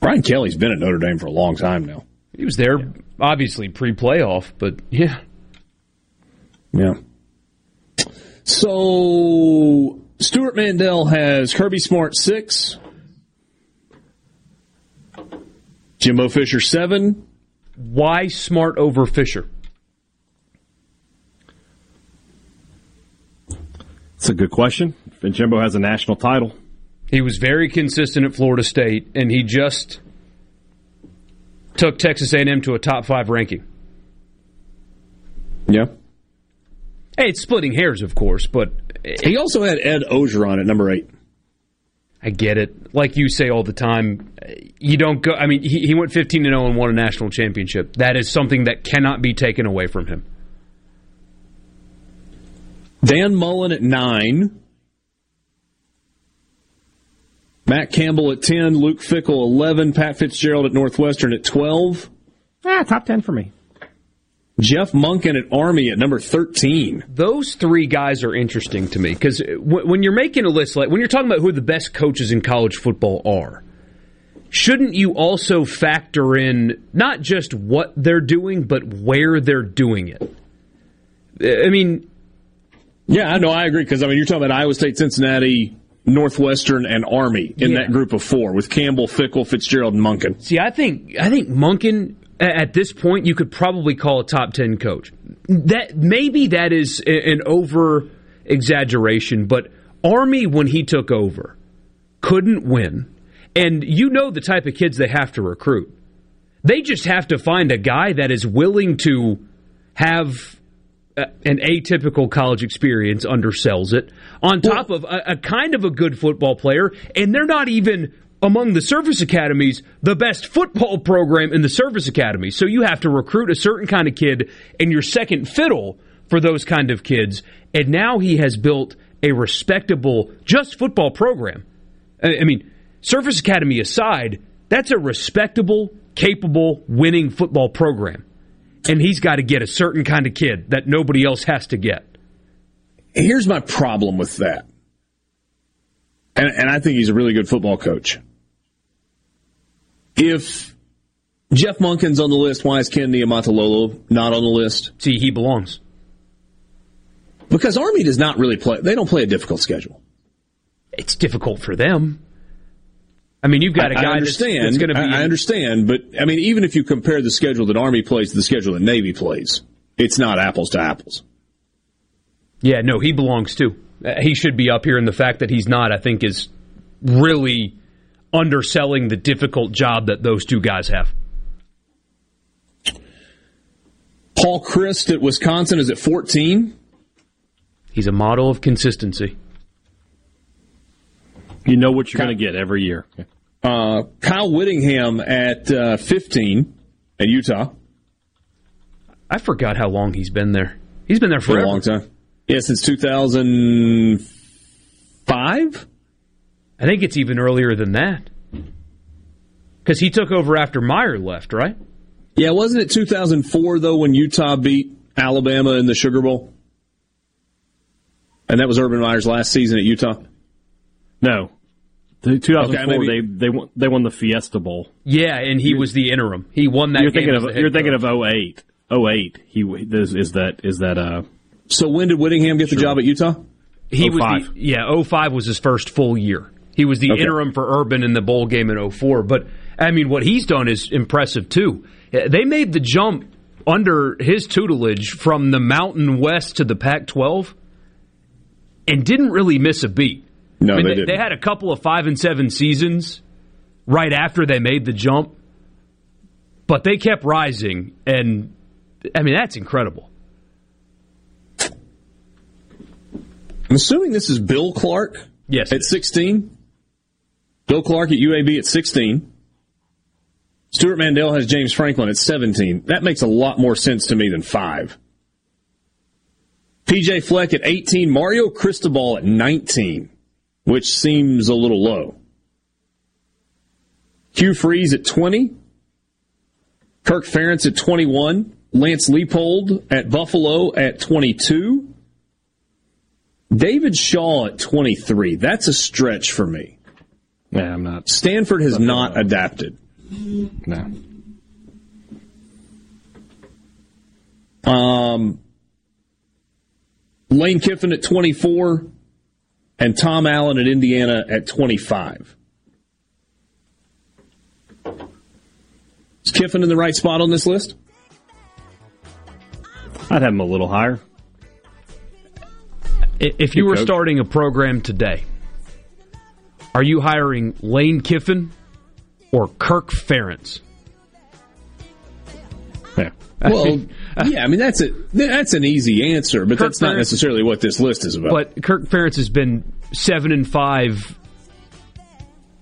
Brian Kelly's been at Notre Dame for a long time now. He was there, obviously pre-playoff, but yeah. Yeah. So Stewart Mandel has Kirby Smart six, Jimbo Fisher seven. Why Smart over Fisher? it's a good question. And Jimbo has a national title. He was very consistent at Florida State, and he just took Texas A&M to a top five ranking. Yeah. Hey, it's splitting hairs, of course, but He also had Ed Orgeron at number eight. I get it. Like you say all the time, you don't go. I mean, he, he went 15 to 0 and won a national championship. That is something that cannot be taken away from him. Dan Mullen at nine. Matt Campbell at 10, Luke Fickell 11, Pat Fitzgerald at Northwestern at 12, Ah, top ten for me. Jeff Monken at Army at number 13. Those three guys are interesting to me because uh, when you're making a list, like when you're talking about who the best coaches in college football are, shouldn't you also factor in not just what they're doing, but where they're doing it? Uh, I mean, Yeah, I know, I agree, because I mean, you're talking about Iowa State, Cincinnati, Northwestern, and Army in Yeah. that group of four with Campbell, Fickell, Fitzgerald, and Monken. See, I think I think Monken at this point you could probably call a top ten coach. That maybe that is an over exaggeration, but Army when he took over couldn't win, and you know the type of kids they have to recruit. They just have to find a guy that is willing to have uh, an atypical college experience undersells it on top of a, a kind of a good football player and they're not even among the service academies the best football program in the service academy so you have to recruit a certain kind of kid and you're second fiddle for those kind of kids and now he has built a respectable just football program I I mean, service Academy aside, that's a respectable, capable, winning football program. And he's got to get a certain kind of kid that nobody else has to get. Here's my problem with that. And, and I think he's a really good football coach. If Jeff Monken's on the list, why is Ken Niumatalolo not on the list? See, he belongs. Because Army does not really play, they don't play a difficult schedule. it's difficult for them. I mean, you've got a guy I understand. that's going to be. I, I understand, but I mean, even if you compare the schedule that Army plays to the schedule that Navy plays, it's not apples to apples. Yeah, no, he belongs too. Uh, he should be up here, and the fact that he's not, I think, is really underselling the difficult job that those two guys have. Paul Chryst at Wisconsin is at 14. He's a model of consistency. You know what you're going to get every year. Uh, Kyle Whittingham at uh, 15 at Utah. I forgot how long he's been there. He's been there For a long time. Yeah, since 2005? I think it's even earlier than that. Because he took over after Meyer left, right? Yeah, wasn't it 2004 though when Utah beat Alabama in the Sugar Bowl? And that was Urban Meyer's last season at Utah. No, the 2004 Okay, maybe- they they won, they won the Fiesta Bowl. Yeah, and he was the interim. He won that. you're game thinking of you're thinking of 08. 08. He this is that is that uh. So when did Whittingham get the job at Utah? He was the, yeah, 05 was his first full year. He was the Okay. interim for Urban in the bowl game in 04. But I mean, what he's done is impressive too. They made the jump under his tutelage from the Mountain West to the Pac-12, and didn't really miss a beat. No, I mean, they they, didn't. they had a couple of five and seven seasons right after they made the jump, but they kept rising, and I mean that's incredible. I'm assuming this is Bill Clark. Yes. At 16. Bill Clark at UAB at 16. Stewart Mandel has James Franklin at 17. That makes a lot more sense to me than five. PJ Fleck at 18. Mario Cristobal at 19, which seems a little low. Hugh Freeze at 20. Kirk Ferentz at 21. Lance Leipold at Buffalo at 22. David Shaw at 23. That's a stretch for me. Yeah, I'm not. Stanford has not adapted. No. Um, Lane Kiffin at 24 and Tom Allen at Indiana at 25. Is Kiffin in the right spot on this list? I'd have him a little higher. If you were starting a program today, are you hiring Lane Kiffin or Kirk Ferentz? Yeah. Well, yeah, I mean that's a that's an easy answer, but Kirk that's not Ferentz- necessarily what this list is about. But Kirk Ferentz has been seven and five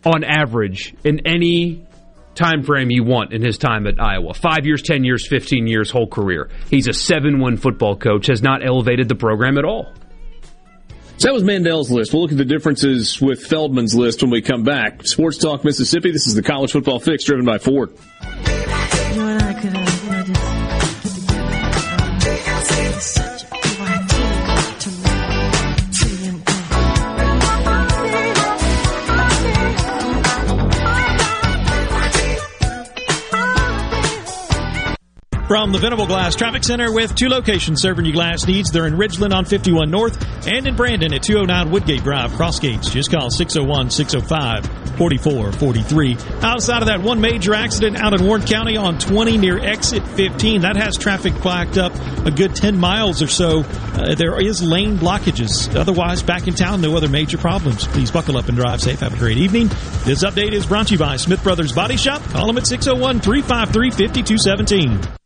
on average in any time frame you want in his time at Iowa. Five years, ten years, fifteen years, whole career. He's a seven-one football coach. Has not elevated the program at all. So that was Mandel's list. We'll look at the differences with Feldman's list when we come back. Sports Talk Mississippi. This is the College Football Fix driven by Ford. From the Venable Glass Traffic Center with two locations serving your glass needs. They're in Ridgeland on 51 North and in Brandon at 209 Woodgate Drive, Cross Gates. Just call 601 605 4443. Outside of that, one major accident out in Warren County on 20 near exit 15. That has traffic backed up a good 10 miles or so. Uh, there is lane blockages. Otherwise, back in town, no other major problems. Please buckle up and drive safe. Have a great evening. This update is brought to you by Smith Brothers Body Shop. Call them at 601 353 5217.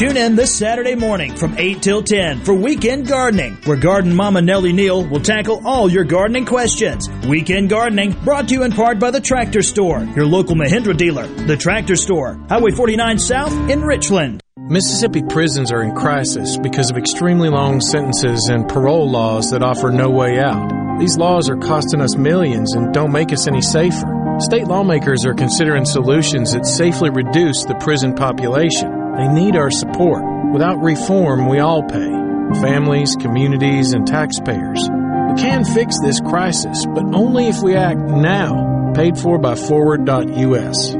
Tune in this Saturday morning from 8 till 10 for Weekend Gardening, where Garden Mama Nellie Neal will tackle all your gardening questions. Weekend Gardening brought to you in part by the Tractor Store, your local Mahindra dealer. The Tractor Store, Highway 49 South in Richland. Mississippi prisons are in crisis because of extremely long sentences and parole laws that offer no way out. These laws are costing us millions and don't make us any safer. State lawmakers are considering solutions that safely reduce the prison population. They need our support. Without reform, we all pay families, communities, and taxpayers. We can fix this crisis, but only if we act now. Paid for by FWD.us.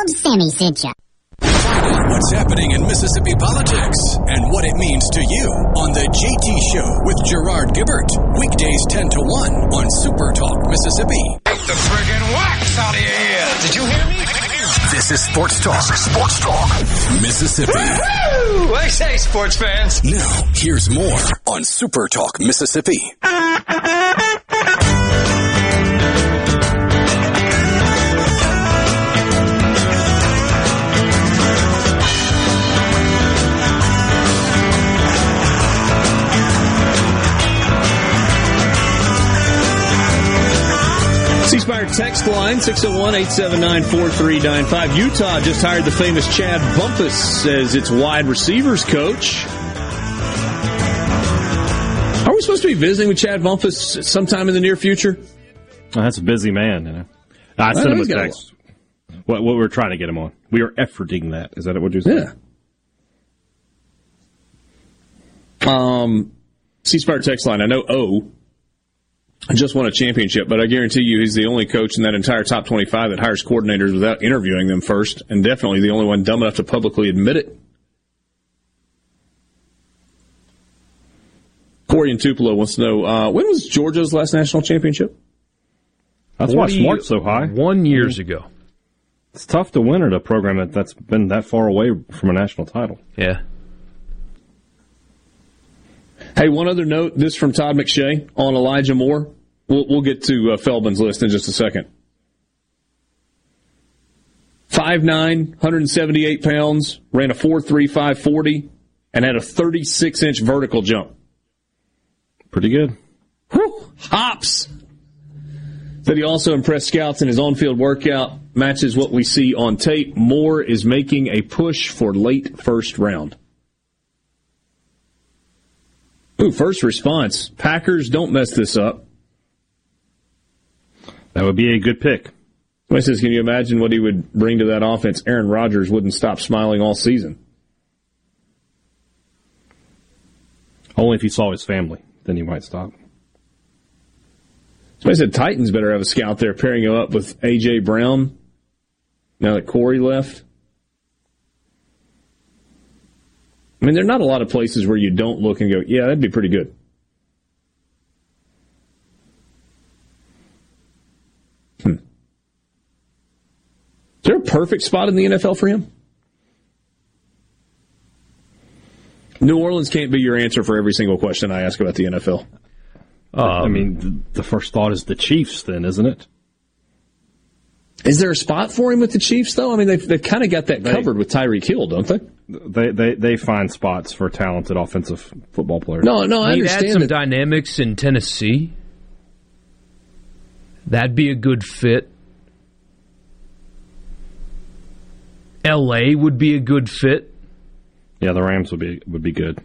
Tell them Sammy sent you. What's happening in Mississippi politics and what it means to you on the JT Show with Gerard Gibert. Weekdays 10 to 1 on Super Talk Mississippi. Take the friggin' wax out of your ears. Did you hear me? This is Sports Talk. Sports Talk Mississippi. Woo! I say, sports fans. Now, here's more on Super Talk Mississippi. C-Spire text line 601-879-4395. Utah just hired the famous Chad Bumphis as its wide receivers coach. Are we supposed to be visiting with Chad Bumphis sometime in the near future? Oh, that's a busy man. You know? I sent him a he's got a text. What, what we're trying to get him on. We are efforting that. Is that what you're saying? Yeah. Um, C-Spire text line. I know O just won a championship, but I guarantee you he's the only coach in that entire top 25 that hires coordinators without interviewing them first, and definitely the only one dumb enough to publicly admit it. Corey and Tupelo wants to know uh, when was Georgia's last national championship? That's why 40 Smart's so high. One years ago. It's tough to win at a program that, that's been that far away from a national title. Yeah. Hey, one other note. This from Todd McShay on Elijah Moore. We'll, we'll get to uh, Feldman's list in just a second. 5'9", 178 pounds, ran a 4.35 40, and had a 36-inch vertical jump. Pretty good. Whew, hops! Said he also impressed scouts in his on-field workout, matches what we see on tape. Moore is making a push for late first round. Ooh, first response. Packers, don't mess this up. That would be a good pick. Somebody says, can you imagine what he would bring to that offense? Aaron Rodgers wouldn't stop smiling all season. Only if he saw his family, then he might stop. Somebody said Titans better have a scout there pairing him up with A.J. Brown now that Corey left. I mean, there are not a lot of places where you don't look and go, yeah, that'd be pretty good. Hmm. Is there a perfect spot in the NFL for him? New Orleans can't be your answer for every single question I ask about the NFL. I mean, the, the first thought is the Chiefs, then, isn't it? Is there a spot for him with the Chiefs, though? I mean, they've, they've kind of got that They- covered with Tyreek Hill, don't they? They, they they find spots for talented offensive football players. No, no, I He'd add some that- dynamics in Tennessee. That'd be a good fit. L.A. would be a good fit. Yeah, the Rams would be would be good.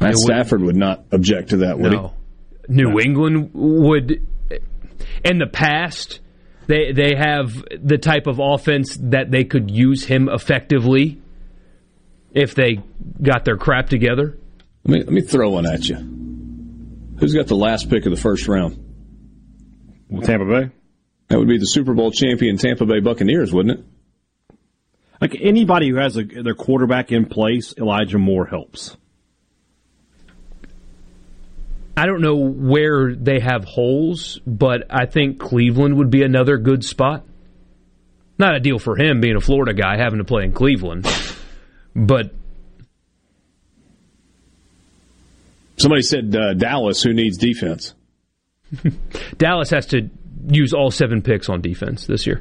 Matt would- Stafford would not object to that, would No. New England would. In the past, they they have the type of offense that they could use him effectively if they got their crap together. Let me, let me throw one at you. Who's got the last pick of the first round? Tampa Bay. That would be the Super Bowl champion Tampa Bay Buccaneers, wouldn't it? Like anybody who has a, their quarterback in place, Elijah Moore helps. I don't know where they have holes, but I think Cleveland would be another good spot. Not ideal for him being a Florida guy having to play in Cleveland, but Somebody said uh, Dallas, who needs defense. Dallas has to use all seven picks on defense this year.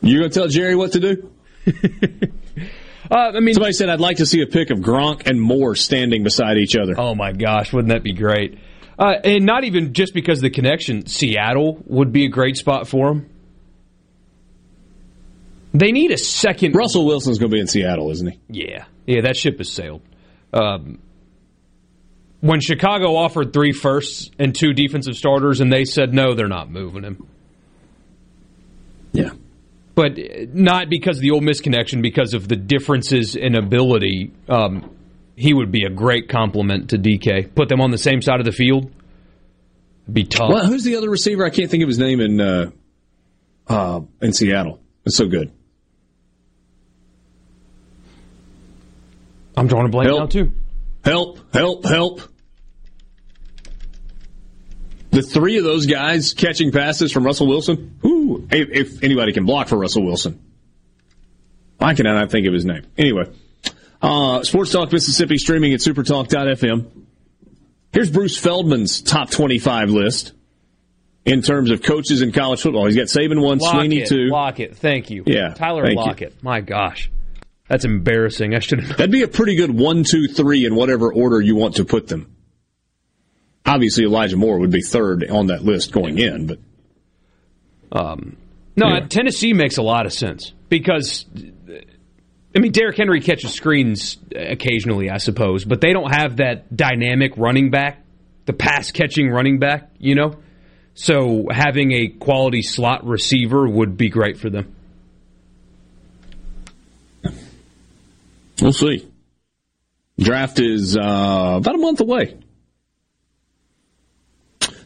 You going to tell Jerry what to do? uh, I mean, somebody said I'd like to see a pick of Gronk and Moore standing beside each other. Oh my gosh, wouldn't that be great? Uh, and not even just because of the connection. Seattle would be a great spot for them. They need a second. Russell Wilson's going to be in Seattle, isn't he? Yeah, yeah, that ship has sailed. Um, when Chicago offered three firsts and two defensive starters, and they said no, they're not moving him. But not because of the Ole Miss connection, because of the differences in ability. Um, he would be a great compliment to DK. Put them on the same side of the field. Be tough. Well, who's the other receiver? I can't think of his name in uh, uh, in Seattle. It's so good. I'm drawing a blank help. now too. Help! Help! Help! The three of those guys catching passes from Russell Wilson. Ooh, if, if anybody can block for Russell Wilson, I cannot think of his name. Anyway, uh, Sports Talk Mississippi streaming at supertalk.fm. Here's Bruce Feldman's top 25 list in terms of coaches in college football. He's got Saban one, Swinney two. Lockett, thank you. Yeah, Tyler you. Lockett. My gosh, that's embarrassing. I should. That'd be a pretty good one, two, three in whatever order you want to put them. Obviously, Elijah Moore would be third on that list going in, but Um, no, Tennessee makes a lot of sense because, I mean, Derrick Henry catches screens occasionally, I suppose, but they don't have that dynamic running back, the pass catching running back, you know? So having a quality slot receiver would be great for them. we'll see. Draft is uh, about a month away.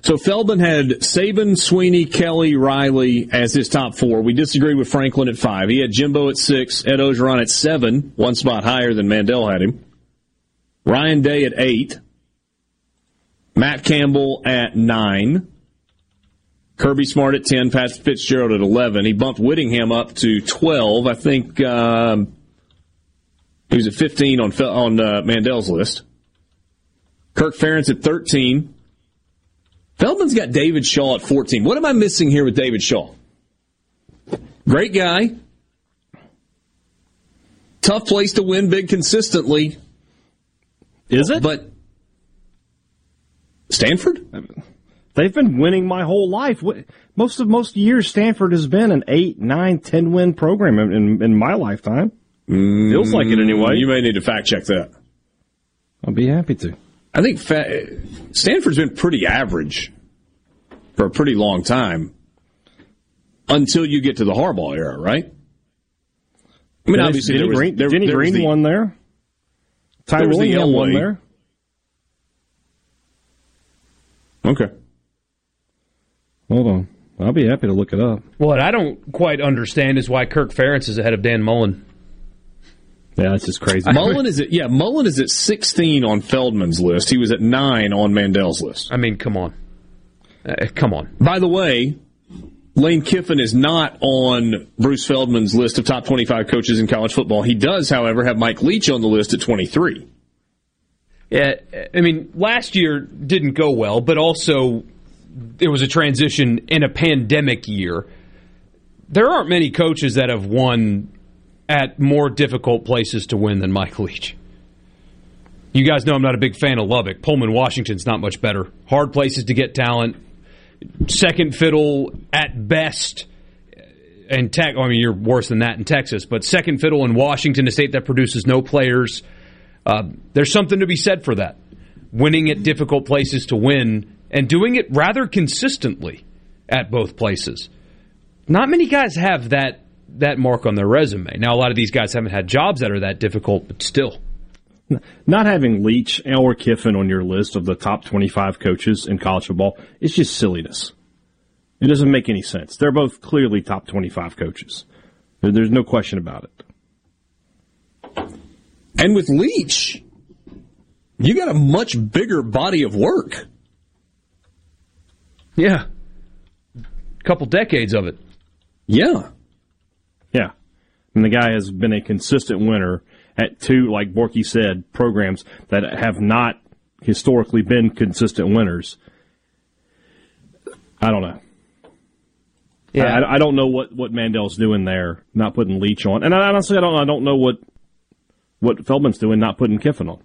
So Feldman had Saban, Swinney, Kelly, Riley as his top four. We disagreed with Franklin at five. He had Jimbo at six, Ed Orgeron at seven, one spot higher than Mandel had him. Ryan Day at eight. Matt Campbell at nine. Kirby Smart at 10, Pat Fitzgerald at 11. He bumped Whittingham up to 12. I think um, he was at 15 on on uh, Mandel's list. Kirk Ferentz at 13. Feldman's got David Shaw at 14. What am I missing here with David Shaw? Great guy. Tough place to win big consistently. Is it? But Stanford? They've been winning my whole life. Most of most years, Stanford has been an eight, nine, ten win program in, in, in my lifetime. Feels like it mm, anyway. You may need to fact check that. I'll be happy to. I think fa- Stanford's been pretty average for a pretty long time until you get to the Harbaugh era, right? I mean, Dennis- obviously, Denny there was, Green, there, Denny there Green the- won there. Ty there was the Willingham won there. Okay. Hold on. I'll be happy to look it up. What I don't quite understand is why Kirk Ferentz is ahead of Dan Mullen. Yeah, that's just crazy. Mullen is at yeah, Mullen is at 16 on Feldman's list. He was at nine on Mandel's list. I mean, come on, uh, come on. By the way, Lane Kiffin is not on Bruce Feldman's list of top 25 coaches in college football. He does, however, have Mike Leach on the list at 23. Yeah, I mean, last year didn't go well, but also it was a transition in a pandemic year. There aren't many coaches that have won at more difficult places to win than Mike Leach. You guys know I'm not a big fan of Lubbock. Pullman, Washington's not much better. Hard places to get talent. Second fiddle at best. and tech. I mean, you're worse than that in Texas, but second fiddle in Washington, a state that produces no players. Uh, there's something to be said for that. Winning at difficult places to win and doing it rather consistently at both places. Not many guys have that that mark on their resume. Now, a lot of these guys haven't had jobs that are that difficult, but still. Not having Leach or Kiffin on your list of the top 25 coaches in college football is just silliness. It doesn't make any sense. They're both clearly top 25 coaches. There's no question about it. And with Leach, you got a much bigger body of work. Yeah. A couple decades of it. Yeah. Yeah. And the guy has been a consistent winner at two, like Borky said, programs that have not historically been consistent winners. I don't know. Yeah. I, I don't know what, what Mandel's doing there, not putting Leach on. And I, honestly, I don't, I don't know what, what Feldman's doing, not putting Kiffin on.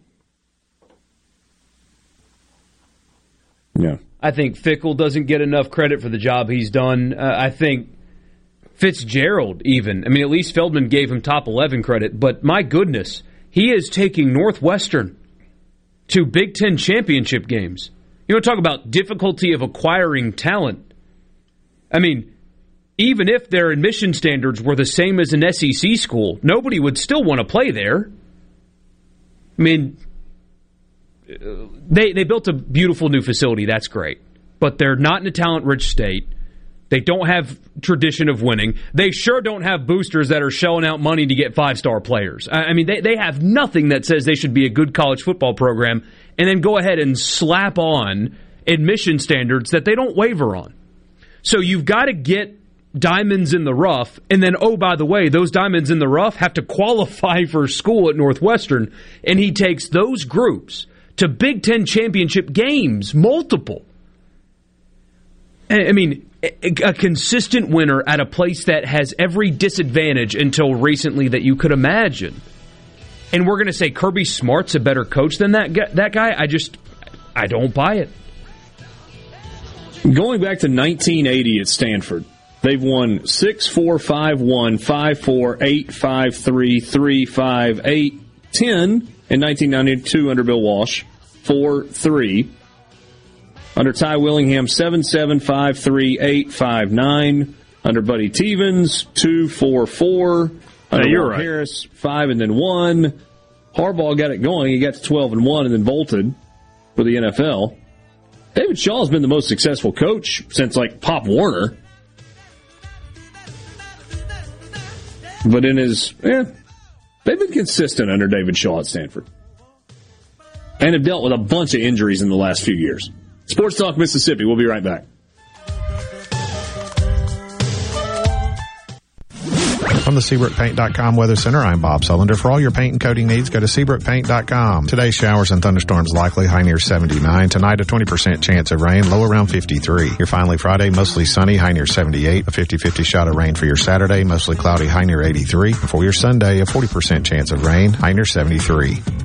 Yeah. I think Fickell doesn't get enough credit for the job he's done. Uh, I think Fitzgerald, even. I mean, at least Feldman gave him top 11 credit, but my goodness, he is taking Northwestern to Big Ten championship games. You want to talk about difficulty of acquiring talent? I mean, even if their admission standards were the same as an SEC school, nobody would still want to play there. I mean, they they built a beautiful new facility. That's great, but they're not in a talent rich state. They don't have tradition of winning. They sure don't have boosters that are shelling out money to get five star players. I mean, they, they have nothing that says they should be a good college football program, and then go ahead and slap on admission standards that they don't waver on. So you've got to get diamonds in the rough, and then oh by the way, those diamonds in the rough have to qualify for school at Northwestern, and he takes those groups to Big Ten championship games, multiple. I mean, a consistent winner at a place that has every disadvantage until recently that you could imagine. And we're going to say Kirby Smart's a better coach than that that guy. I just, I don't buy it. Going back to 1980 at Stanford, they've won 6 4 5 1, 5 4, 8 5 3, 3 5, 8, 10 in 1992 under Bill Walsh, 4 3. Under Ty Willingham, 7 7 5 3, 8 5 9. Under Buddy Teevens, 2 4 4. Under you're right. Harris, 5 and then 1. Harbaugh got it going. He got to 12 and 1 and then bolted for the NFL. David Shaw has been the most successful coach since like Pop Warner. But in his, yeah, they've been consistent under David Shaw at Stanford. And have dealt with a bunch of injuries in the last few years. Sports Talk Mississippi. We'll be right back. From the SeabrookPaint.com Weather Center, I'm Bob Sullender. For all your paint and coating needs, go to SeabrookPaint.com. Today, showers and thunderstorms likely, high near 79. Tonight, a 20% chance of rain, low around 53. Your finally Friday, mostly sunny, high near 78. A 50-50 shot of rain for your Saturday, mostly cloudy, high near 83. And for your Sunday, a 40% chance of rain, high near 73.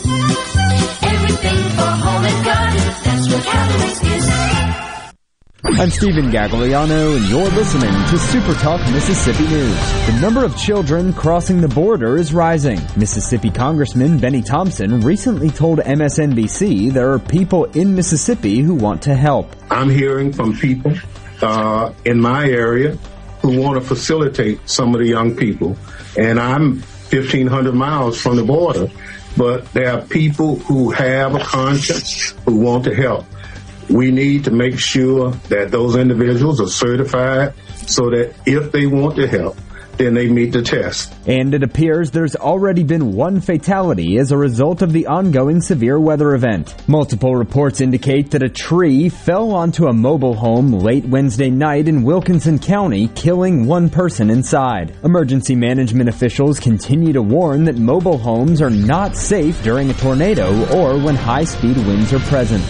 I'm Stephen Gagliano, and you're listening to Super Talk Mississippi News. The number of children crossing the border is rising. Mississippi Congressman Benny Thompson recently told MSNBC there are people in Mississippi who want to help. I'm hearing from people uh, in my area who want to facilitate some of the young people, and I'm 1,500 miles from the border, but there are people who have a conscience who want to help. We need to make sure that those individuals are certified so that if they want to help, then they meet the test. And it appears there's already been one fatality as a result of the ongoing severe weather event. Multiple reports indicate that a tree fell onto a mobile home late Wednesday night in Wilkinson County, killing one person inside. Emergency management officials continue to warn that mobile homes are not safe during a tornado or when high speed winds are present.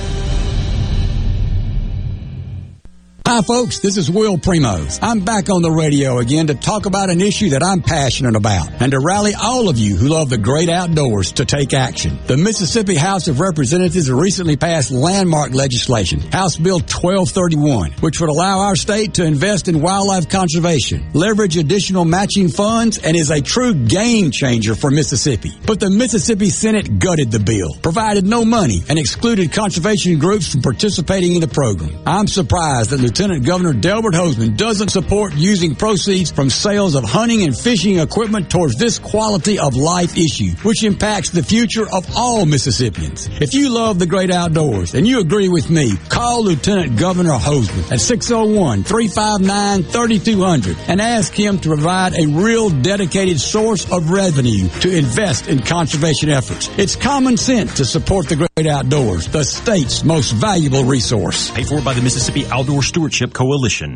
Hi, folks. This is Will Primos. I'm back on the radio again to talk about an issue that I'm passionate about and to rally all of you who love the great outdoors to take action. The Mississippi House of Representatives recently passed landmark legislation, House Bill 1231, which would allow our state to invest in wildlife conservation, leverage additional matching funds, and is a true game changer for Mississippi. But the Mississippi Senate gutted the bill, provided no money, and excluded conservation groups from participating in the program. I'm surprised that Lieutenant Governor Delbert Hosemann doesn't support using proceeds from sales of hunting and fishing equipment towards this quality of life issue, which impacts the future of all Mississippians. If you love the great outdoors and you agree with me, call Lieutenant Governor Hosemann at 601-359-3200 and ask him to provide a real dedicated source of revenue to invest in conservation efforts. It's common sense to support the great outdoors, the state's most valuable resource. Paid for by the Mississippi Outdoor Stewardship Coalition.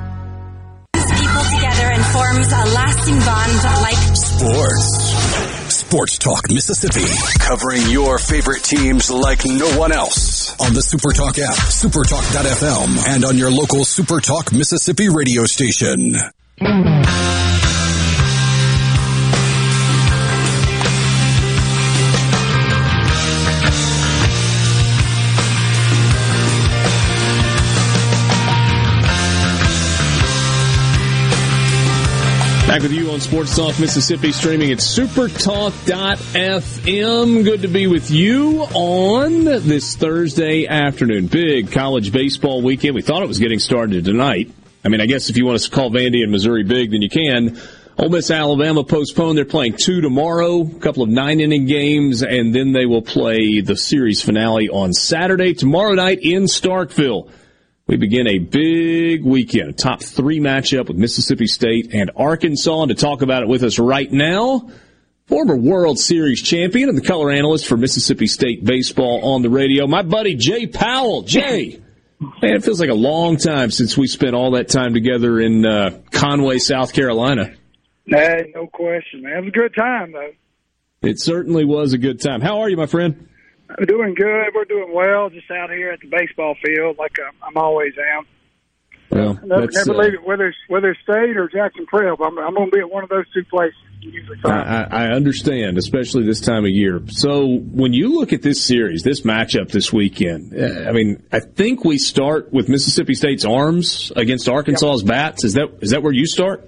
Lasting bond like Sports. Sports Talk Mississippi. Covering your favorite teams like no one else. On the Super Talk app, supertalk.fm, and on your local Super Talk Mississippi radio station. Back with you on Sports Talk Mississippi, streaming at supertalk.fm. Good to be with you on this Thursday afternoon. Big college baseball weekend. We thought it was getting started tonight. I mean, I guess if you want to call Vandy and Missouri big, then you can. Ole Miss, Alabama postponed. They're playing two tomorrow, a couple of nine inning games, and then they will play the series finale on Saturday. Tomorrow night in Starkville. We begin a big weekend, a top three matchup with Mississippi State and Arkansas. And to talk about it with us right now, Former World Series champion and the color analyst for Mississippi State baseball on the radio. My buddy Jay Powell. Jay, man, it feels like a long time since we spent all that time together in uh, Conway, South Carolina. Nah, no question, man. It was a good time, though. It certainly was a good time. How are you, my friend? We're doing good. We're doing well. Just out here at the baseball field, like I'm always am. Well, Never, never uh, leave it, whether it's, whether it's State or Jackson Prep. I'm, I'm going to be at one of those two places. I, I I understand, especially this time of year. So when you look at this series, this matchup this weekend, uh, I mean, I think we start with Mississippi State's arms against Arkansas's bats. Is that is that where you start?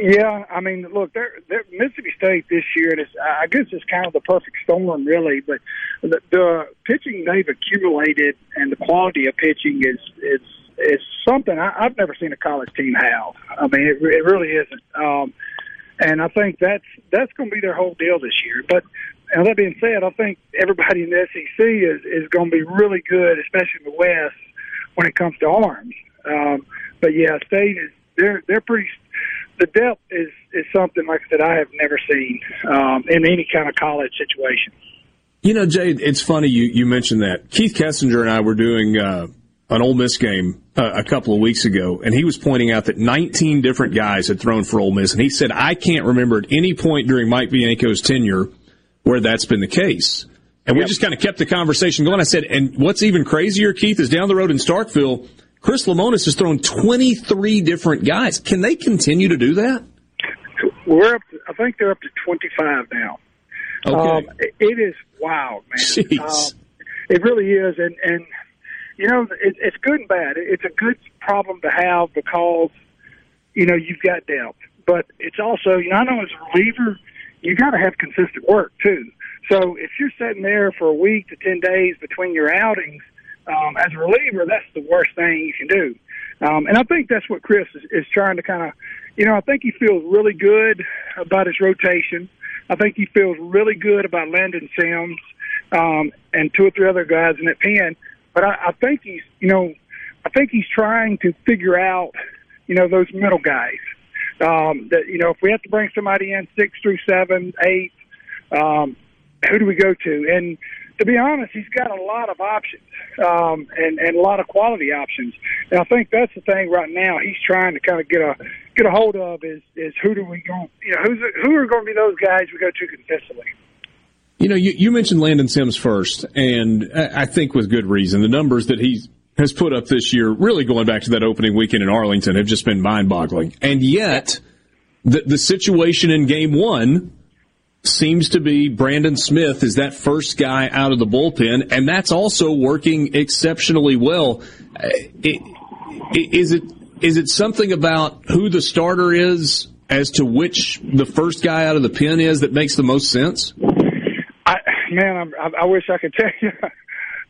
Yeah, I mean, look, they're, they're Mississippi State this year. This, I guess it's kind of the perfect storm, really. But the, the pitching they've accumulated and the quality of pitching is is is something I, I've never seen a college team have. I mean, it, it really isn't. Um, and I think that's that's going to be their whole deal this year. But and that being said, I think everybody in the SEC is is going to be really good, especially in the West, when it comes to arms. Um, but yeah, State is they're they're pretty. The depth is is something like I said I have never seen um, in any kind of college situation. You know, Jay, it's funny you, you mentioned that. Keith Kessinger and I were doing uh, an Ole Miss game uh, a couple of weeks ago, and he was pointing out that 19 different guys had thrown for Ole Miss, and he said, I can't remember at any point during Mike Bianco's tenure where that's been the case. And we just kind of kept the conversation going. I said, and what's even crazier, Keith, is down the road in Starkville, Chris Lemonis has thrown 23 different guys. Can they continue to do that? We're up. To, I think they're up to twenty five now. Okay. Um, it, is wild, man. Um, it really is, and and you know it, it's good and bad. It's a good problem to have because you know you've got depth, but it's also you know I know as a reliever you got to have consistent work too. So if you're sitting there for a week to ten days between your outings, um, as a reliever, that's the worst thing you can do. Um, and I think that's what Chris is, is trying to kind of, you know, I think he feels really good about his rotation. I think he feels really good about Landon Sims um, and two or three other guys in that pen. But I, I think he's, you know, I think he's trying to figure out, you know, those middle guys. Um, that you know, if we have to bring somebody in six through seven, eight, um, who do we go to? And to be honest, he's got a lot of options um, and and a lot of quality options. And I think that's the thing right now. He's trying to kind of get a get a hold of is is who do we go? You know, who's who are going to be those guys we go to consistently? You know, you, you mentioned Landon Sims first, and I think with good reason. The numbers that he has put up this year, really going back to that opening weekend in Arlington, have just been mind-boggling. And yet, the the situation in Game One seems to be Brandon Smith is that first guy out of the bullpen, and that's also working exceptionally well. Uh, Is it is it something about who the starter is as to which the first guy out of the pen is that makes the most sense? I, man, I, I wish I could tell you.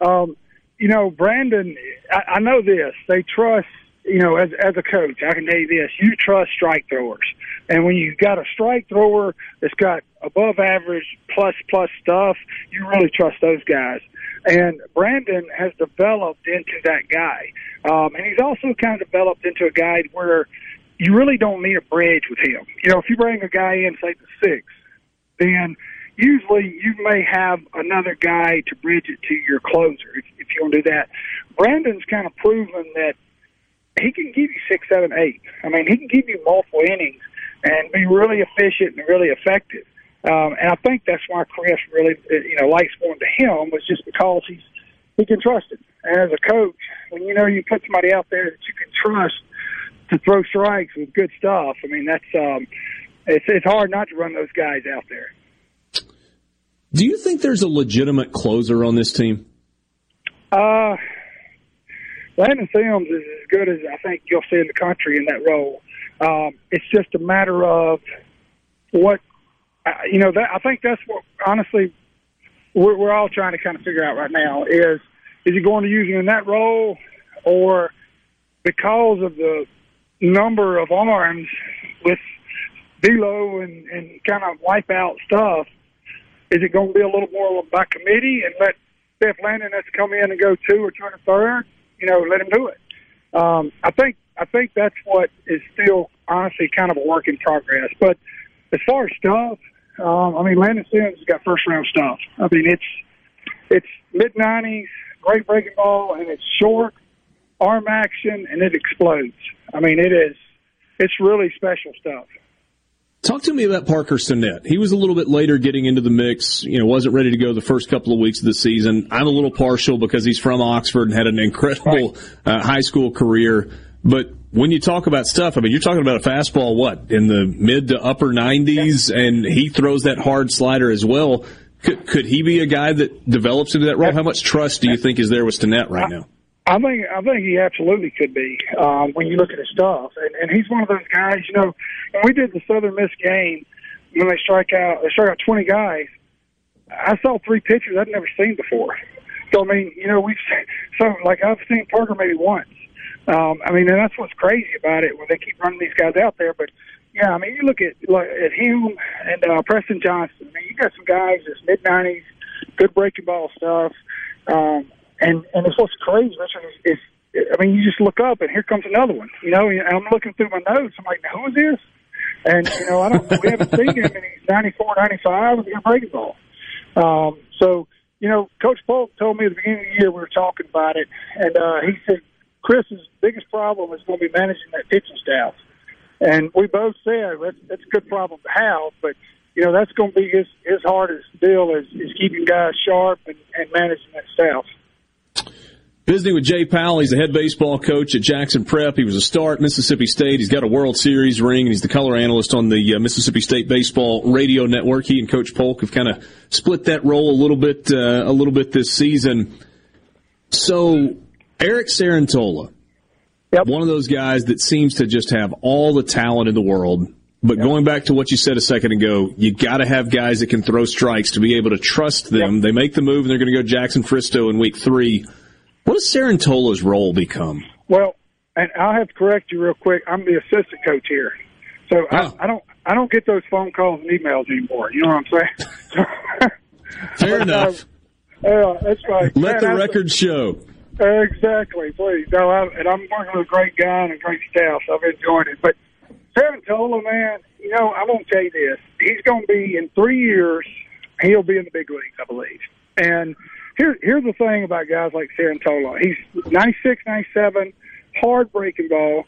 um, you know, Brandon, I, I know this. They trust, you know, as as a coach, I can tell you this: you trust strike throwers, and when you've got a strike thrower that's got above average plus plus stuff, you really trust those guys. And Brandon has developed into that guy, um, and he's also kind of developed into a guy where you really don't need a bridge with him. You know, if you bring a guy in, say the six, then usually you may have another guy to bridge it to your closer if, if you want to do that. Brandon's kind of proven that he can give you six, seven, eight. I mean, he can give you multiple innings and be really efficient and really effective. Um, and I think that's why Chris really, uh, you know, likes going to him was just because he's he can trust him. And as a coach, when you know you put somebody out there that you can trust to throw strikes with good stuff, I mean that's um, it's it's hard not to run those guys out there. Do you think there's a legitimate closer on this team? Uh, Landon Sims is as good as I think you'll see in the country in that role. Um, it's just a matter of what uh, you know. That I think that's what honestly we're, we're all trying to kind of figure out right now is is he going to use him in that role or because of the number of arms with D'Lo and, and kind of wipe out stuff, is it going to be a little more by committee and let Steph Landon has to come in and go two or two and a third? You know, let him do it. Um, I think I think that's what is still honestly kind of a work in progress. But as far as stuff, Um, I mean, Landon Sims has got first round stuff. I mean, it's it's mid nineties, great breaking ball, and it's short, arm action, and it explodes. I mean, it is it's really special stuff. Talk to me about Parker Stinnett. He was a little bit later getting into the mix. You know, wasn't ready to go the first couple of weeks of the season. I'm a little partial because he's from Oxford and had an incredible uh, high school career. But when you talk about stuff, I mean, you're talking about a fastball, what, in the mid to upper 90s, and he throws that hard slider as well. Could, could he be a guy that develops into that role? How much trust do you think is there with Stinnett right now? I think I think he absolutely could be um, when you look at his stuff, and, and he's one of those guys. You know, when we did the Southern Miss game, when they strike out, they strike out twenty guys. I saw three pitchers I'd never seen before. So I mean, you know, we've so like I've seen Parker maybe once. Um, I mean, and that's what's crazy about it when they keep running these guys out there. But yeah, I mean, you look at like, at him and uh, Preston Johnson. I mean, you got some guys that's mid nineties, good breaking ball stuff. Um, and and it's what's crazy, Richard, is, is I mean, you just look up and here comes another one. You know, and I'm looking through my notes. I'm like, who is this? And you know, I don't. we haven't seen him in he's 94, 95 with a breaking ball. Um, so you know, Coach Polk told me at the beginning of the year we were talking about it, and uh, he said Chris's biggest problem is going to be managing that pitching staff. And we both said that's, that's a good problem to have, but you know that's going to be his his hardest deal is, is keeping guys sharp and, and managing that staff. Visiting with Jay Powell, he's the head baseball coach at Jackson Prep. He was a star at Mississippi State. He's got a World Series ring, and he's the color analyst on the uh, Mississippi State Baseball Radio Network. He and Coach Polk have kind of split that role a little bit, uh, a little bit this season. So, Eric Cerantola, yep. one of those guys that seems to just have all the talent in the world. But yep. going back to what you said a second ago, you got to have guys that can throw strikes to be able to trust them. Yep. They make the move, and they're going to go Jackson Fristoe in week three what does Cerantola's role become? Well, and I'll have to correct you real quick. I'm the assistant coach here, so oh. I, I, don't I don't get those phone calls and emails anymore. You know what I'm saying? Fair but, enough. Uh, yeah, that's right. Let man, the record show. Exactly, please. No, I, and I'm working with a great guy and a great staff, so I've enjoyed it. But Cerantola, man, you know, I won't tell you this. He's going to be in three years. He'll be in the big leagues, I believe. And here, here's the thing about guys like Cerantola. He's 96, 97, hard breaking ball,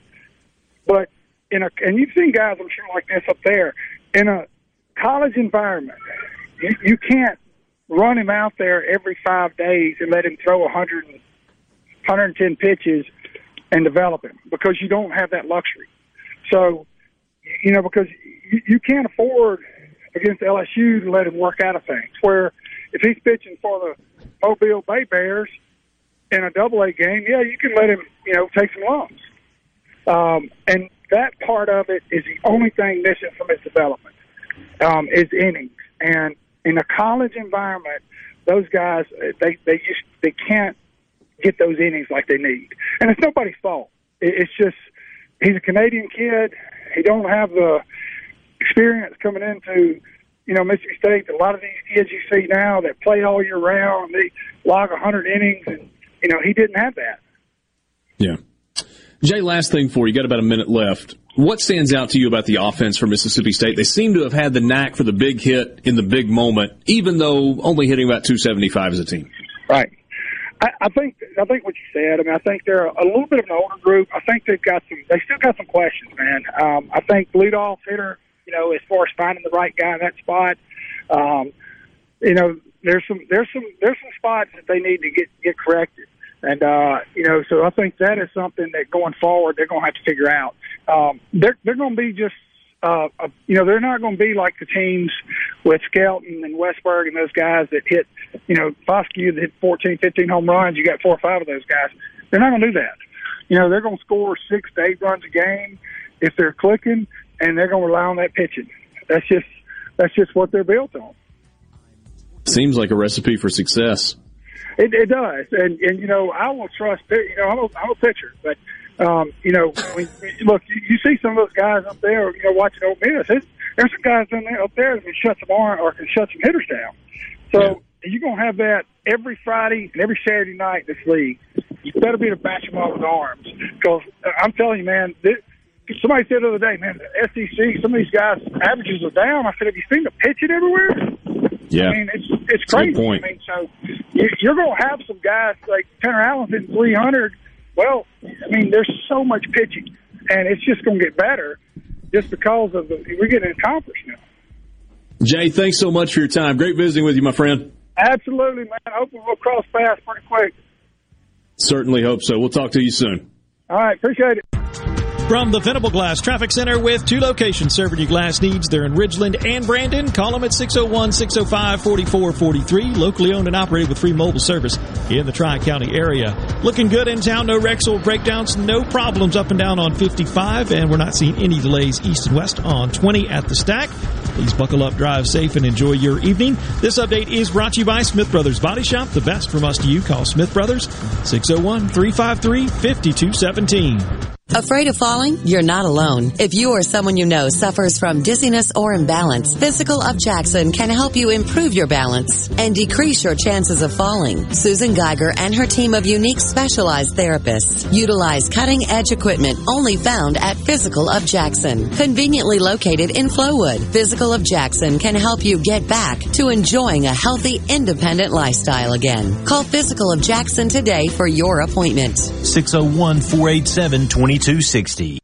but in a and you've seen guys I'm sure like this up there in a college environment. You, you can't run him out there every five days and let him throw 100, 110 pitches and develop him because you don't have that luxury. So, you know, because you, can't afford against LSU to let him work out of things. Where if he's pitching for the Mobile Bay Bears in a double A game, yeah, you can let him, you know, take some lumps. Um, and that part of it is the only thing missing from his development um, is innings. And in a college environment, those guys they they just they can't get those innings like they need. And it's nobody's fault. It's just he's a Canadian kid. He don't have the experience coming into you know, Mississippi State, a lot of these kids you see now that play all year round, they log a 100 innings, and, you know, he didn't have that. Yeah. Jay, last thing for you. Got about a minute left. What stands out to you about the offense for Mississippi State? They seem to have had the knack for the big hit in the big moment, even though only hitting about 275 as a team. Right. I, I think I think what you said. I mean, I think they're a little bit of an older group. I think they've got some. They still got some questions, man. Um, I think leadoff hitter you know, as far as finding the right guy in that spot. Um, you know, there's some there's some there's some spots that they need to get get corrected. And uh, you know, so I think that is something that going forward they're going to have to figure out. Um, they're they're going to be just uh, uh, you know, they're not going to be like the teams with Skelton and Westberg and those guys that hit, you know, Foscue that hit 14, 15 home runs. You got four or five of those guys. They're not going to do that. You know, they're going to score six to eight runs a game if they're clicking and they're going to rely on that pitching. That's just that's just what they're built on. Seems like a recipe for success. It, it does, and and you know I will trust. You know I'm a, I'm a pitcher, but um, you know when, look, you, you see some of those guys up there. You know watching Ole Miss. There's, there's some guys in there up there that can shut some arm or can shut some hitters down. So yeah. you're gonna have that every Friday and every Saturday night. This league, you better be able to batch them off with arms because I'm telling you, man. This, somebody said the other day, man, the SEC, some of these guys' averages are down. I said, have you seen the pitching everywhere? Yeah. I mean, it's it's That's crazy. I mean, so you, you're going to have some guys like Tanner Allen's in 300. Well, I mean, there's so much pitching, and it's just going to get better just because of the we're getting accomplished now. Jay, thanks so much for your time. Great visiting with you, my friend. Absolutely, man. I hope we'll cross paths pretty quick. Certainly hope so. We'll talk to you soon. All right, appreciate it. From the Venable Glass Traffic Center with two locations serving your glass needs. They're in Ridgeland and Brandon. Call them at 601 605 4443. Locally owned and operated with free mobile service in the Tri County area. Looking good in town. No wrecks or breakdowns. No problems up and down on 55. And we're not seeing any delays east and west on 20 at the stack. Please buckle up, drive safe, and enjoy your evening. This update is brought to you by Smith Brothers Body Shop. The best from us to you. Call Smith Brothers 601 353 5217. Afraid of falling? You're not alone. If you or someone you know suffers from dizziness or imbalance, Physical of Jackson can help you improve your balance and decrease your chances of falling. Susan Geiger and her team of unique specialized therapists utilize cutting edge equipment only found at Physical of Jackson, conveniently located in Flowood. Physical of Jackson can help you get back to enjoying a healthy, independent lifestyle again. Call Physical of Jackson today for your appointment. 601 487 2260.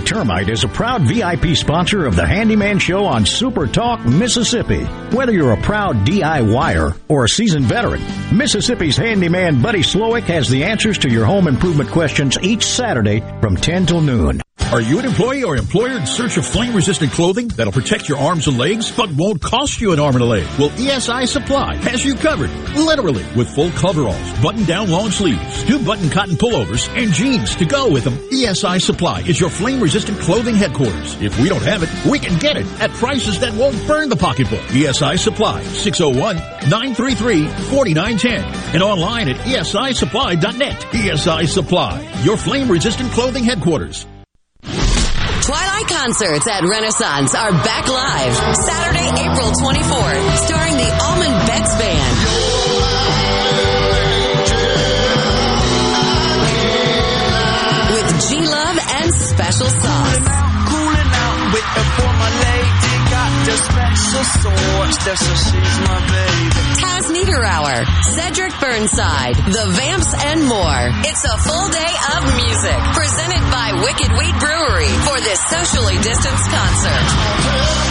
Termite is a proud VIP sponsor of the Handyman Show on Super Talk, Mississippi. Whether you're a proud DIYer or a seasoned veteran, Mississippi's handyman Buddy Slowick has the answers to your home improvement questions each Saturday from 10 till noon. Are you an employee or employer in search of flame resistant clothing that'll protect your arms and legs but won't cost you an arm and a leg? Well, ESI Supply has you covered, literally, with full coveralls, button down long sleeves, two button cotton pullovers, and jeans to go with them. ESI Supply is your flame resistant clothing headquarters. If we don't have it, we can get it at prices that won't burn the pocketbook. ESI Supply, 601 933 4910 and online at esisupply.net. ESI Supply, your flame resistant clothing headquarters. Twilight concerts at Renaissance are back live Saturday, April 24th, starring the Allman Betts Band. And Special Sauce. Taz Niederauer, Cedric Burnside, The Vamps, and more. It's a full day of music presented by Wicked Wheat Brewery for this socially distanced concert.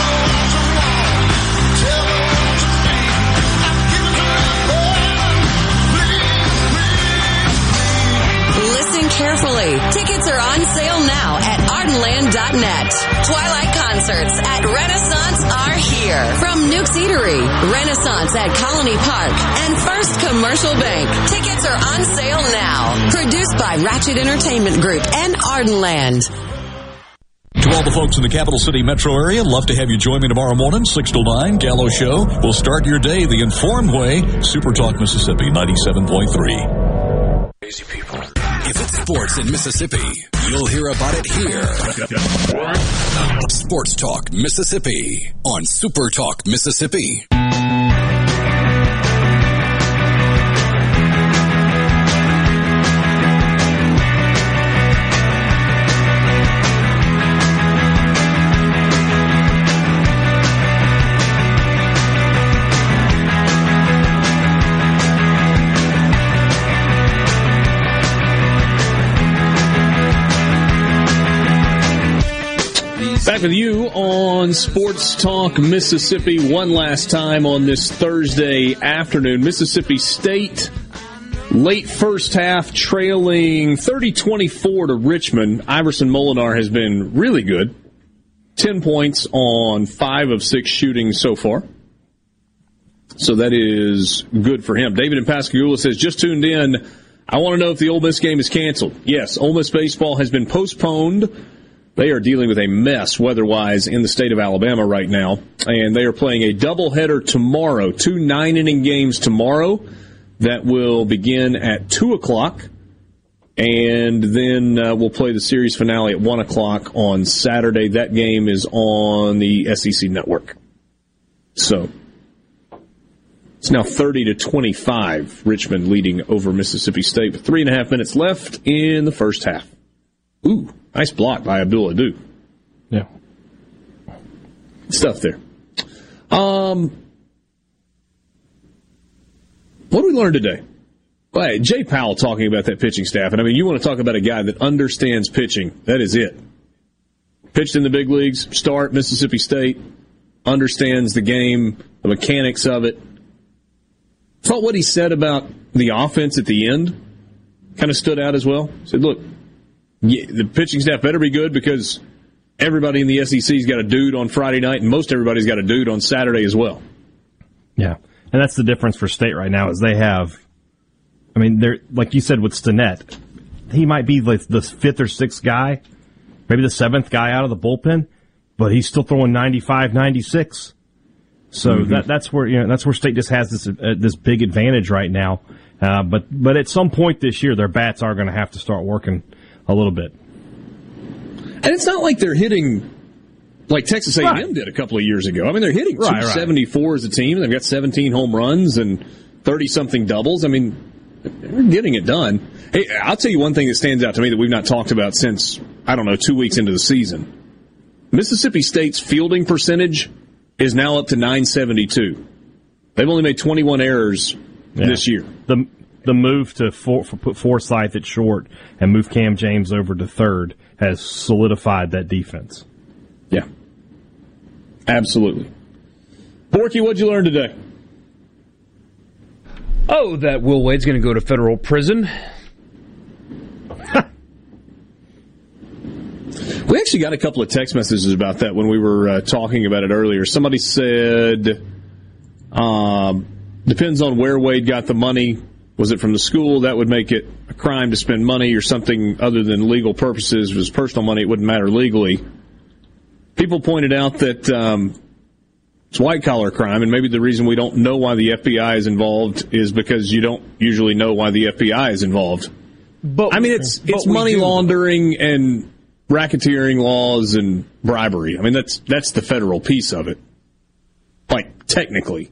Carefully. Tickets are on sale now at ardenland.net. Twilight concerts at Renaissance are here. From Nuke's Eatery, Renaissance at Colony Park, and First Commercial Bank. Tickets are on sale now. Produced by Ratchet Entertainment Group and Ardenland. To all the folks in the capital city metro area, love to have you join me tomorrow morning, 6 to 9, Gallo Show. We'll start your day the informed way. Super Talk Mississippi 97.3. Crazy people. If it's sports in Mississippi, you'll hear about it here. Sports Talk Mississippi on Super Talk Mississippi. Back with you on Sports Talk Mississippi one last time on this Thursday afternoon. Mississippi State late first half trailing 30-24 to Richmond. Iverson Molinar has been really good. 10 points on 5 of 6 shooting so far. So that is good for him. David in Pascagoula says, just tuned in. I want to know if the Ole Miss game is canceled. Yes, Ole Miss baseball has been postponed they are dealing with a mess weather-wise in the state of Alabama right now, and they are playing a doubleheader tomorrow, two nine-inning games tomorrow that will begin at two o'clock, and then uh, we'll play the series finale at one o'clock on Saturday. That game is on the SEC network. So it's now 30 to 25. Richmond leading over Mississippi State with three and a half minutes left in the first half. Ooh. Nice block by Abdul Ado. Yeah. Stuff there. Um, what did we learn today? Well, Jay Powell talking about that pitching staff. And I mean, you want to talk about a guy that understands pitching. That is it. Pitched in the big leagues, start Mississippi State, understands the game, the mechanics of it. Thought what he said about the offense at the end kind of stood out as well. Said, look, the pitching staff better be good because everybody in the SEC's got a dude on Friday night, and most everybody's got a dude on Saturday as well. Yeah, and that's the difference for State right now is they have. I mean, they're like you said with Stinnett, he might be like the fifth or sixth guy, maybe the seventh guy out of the bullpen, but he's still throwing 95, 96. So mm-hmm. that that's where you know that's where State just has this uh, this big advantage right now. Uh, but but at some point this year, their bats are going to have to start working a little bit. And it's not like they're hitting like Texas A&M right. did a couple of years ago. I mean, they're hitting right, 274 right. as a team. They've got 17 home runs and 30 something doubles. I mean, they're getting it done. Hey, I'll tell you one thing that stands out to me that we've not talked about since I don't know two weeks into the season. Mississippi State's fielding percentage is now up to 972. They've only made 21 errors yeah. this year. The the move to for, for put Forsythe at short and move Cam James over to third has solidified that defense. Yeah, absolutely. Borky, what'd you learn today? Oh, that Will Wade's going to go to federal prison. we actually got a couple of text messages about that when we were uh, talking about it earlier. Somebody said, um, depends on where Wade got the money. Was it from the school? That would make it a crime to spend money or something other than legal purposes. If it was personal money, it wouldn't matter legally. People pointed out that um, it's white collar crime, and maybe the reason we don't know why the FBI is involved is because you don't usually know why the FBI is involved. But I mean, it's it's money do. laundering and racketeering laws and bribery. I mean, that's that's the federal piece of it. Like technically,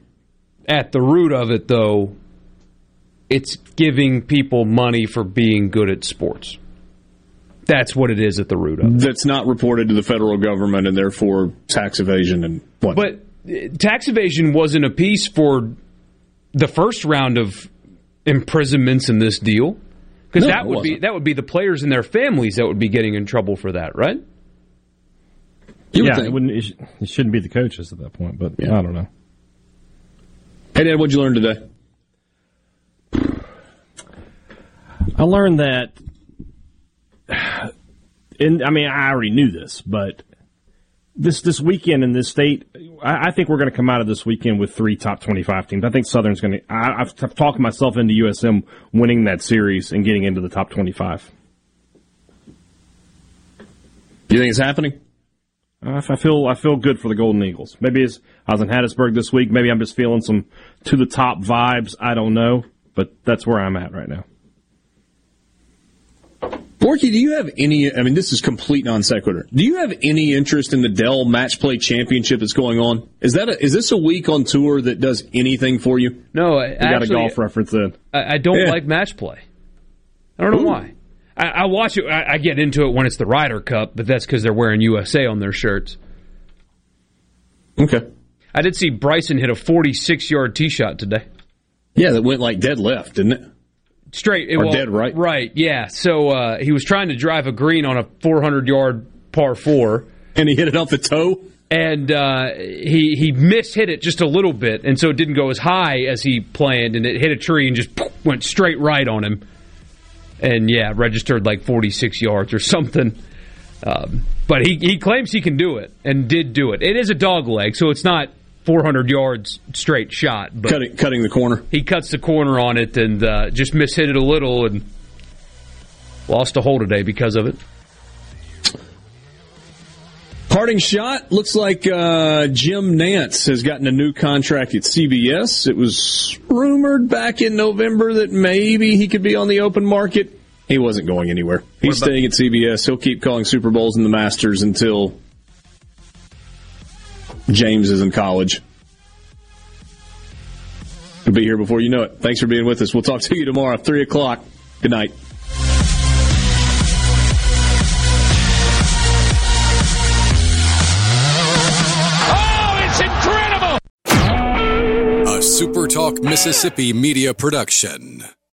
at the root of it, though, it's giving people money for being good at sports. That's what it is at the root of. It. That's not reported to the federal government and therefore tax evasion and what. But uh, tax evasion wasn't a piece for the first round of imprisonments in this deal because no, that would be that would be the players and their families that would be getting in trouble for that, right? You yeah, it, wouldn't, it, shouldn't be the coaches at that point, but yeah. I don't know. Hey, Dad, what'd you learn today? I learned that, and I mean, I already knew this, but this this weekend in this state, I, I think we're going to come out of this weekend with three top twenty-five teams. I think Southern's going to. I've, I've talked myself into USM winning that series and getting into the top twenty-five. You think it's happening? Uh, I feel I feel good for the Golden Eagles. Maybe it's, I was in Hattiesburg this week. Maybe I'm just feeling some to the top vibes. I don't know, but that's where I'm at right now. Borky, do you have any? I mean, this is complete non sequitur. Do you have any interest in the Dell Match Play Championship that's going on? Is that a, is this a week on tour that does anything for you? No, I, you got a golf reference in. I, I don't yeah. like match play. I don't know Ooh. why. I, I, watch it. I, get into it when it's the Ryder Cup, but that's because they're wearing USA on their shirts. Okay. I did see Bryson hit a 46 yard tee shot today. Yeah, that went like dead left, didn't it? Straight. Or well, dead right? Right, yeah. So uh, he was trying to drive a green on a 400 yard par four, And he hit it off the toe? And uh, he he mishit it just a little bit, and so it didn't go as high as he planned, and it hit a tree and just went straight right on him. And yeah, registered like 46 yards or something. Um, but he, he claims he can do it and did do it. It is a dog leg, so it's not 400 yards straight shot. But cutting, cutting the corner. He cuts the corner on it and uh, just mishit it a little and lost a hole today because of it. Parting shot looks like uh, Jim Nantz has gotten a new contract at CBS. It was rumored back in November that maybe he could be on the open market. He wasn't going anywhere. He's staying at CBS. He'll keep calling Super Bowls and the Masters until James is in college. He'll be here before you know it. Thanks for being with us. We'll talk to you tomorrow, 3 o'clock. Good night. Oh, it's incredible! A SuperTalk Mississippi media production.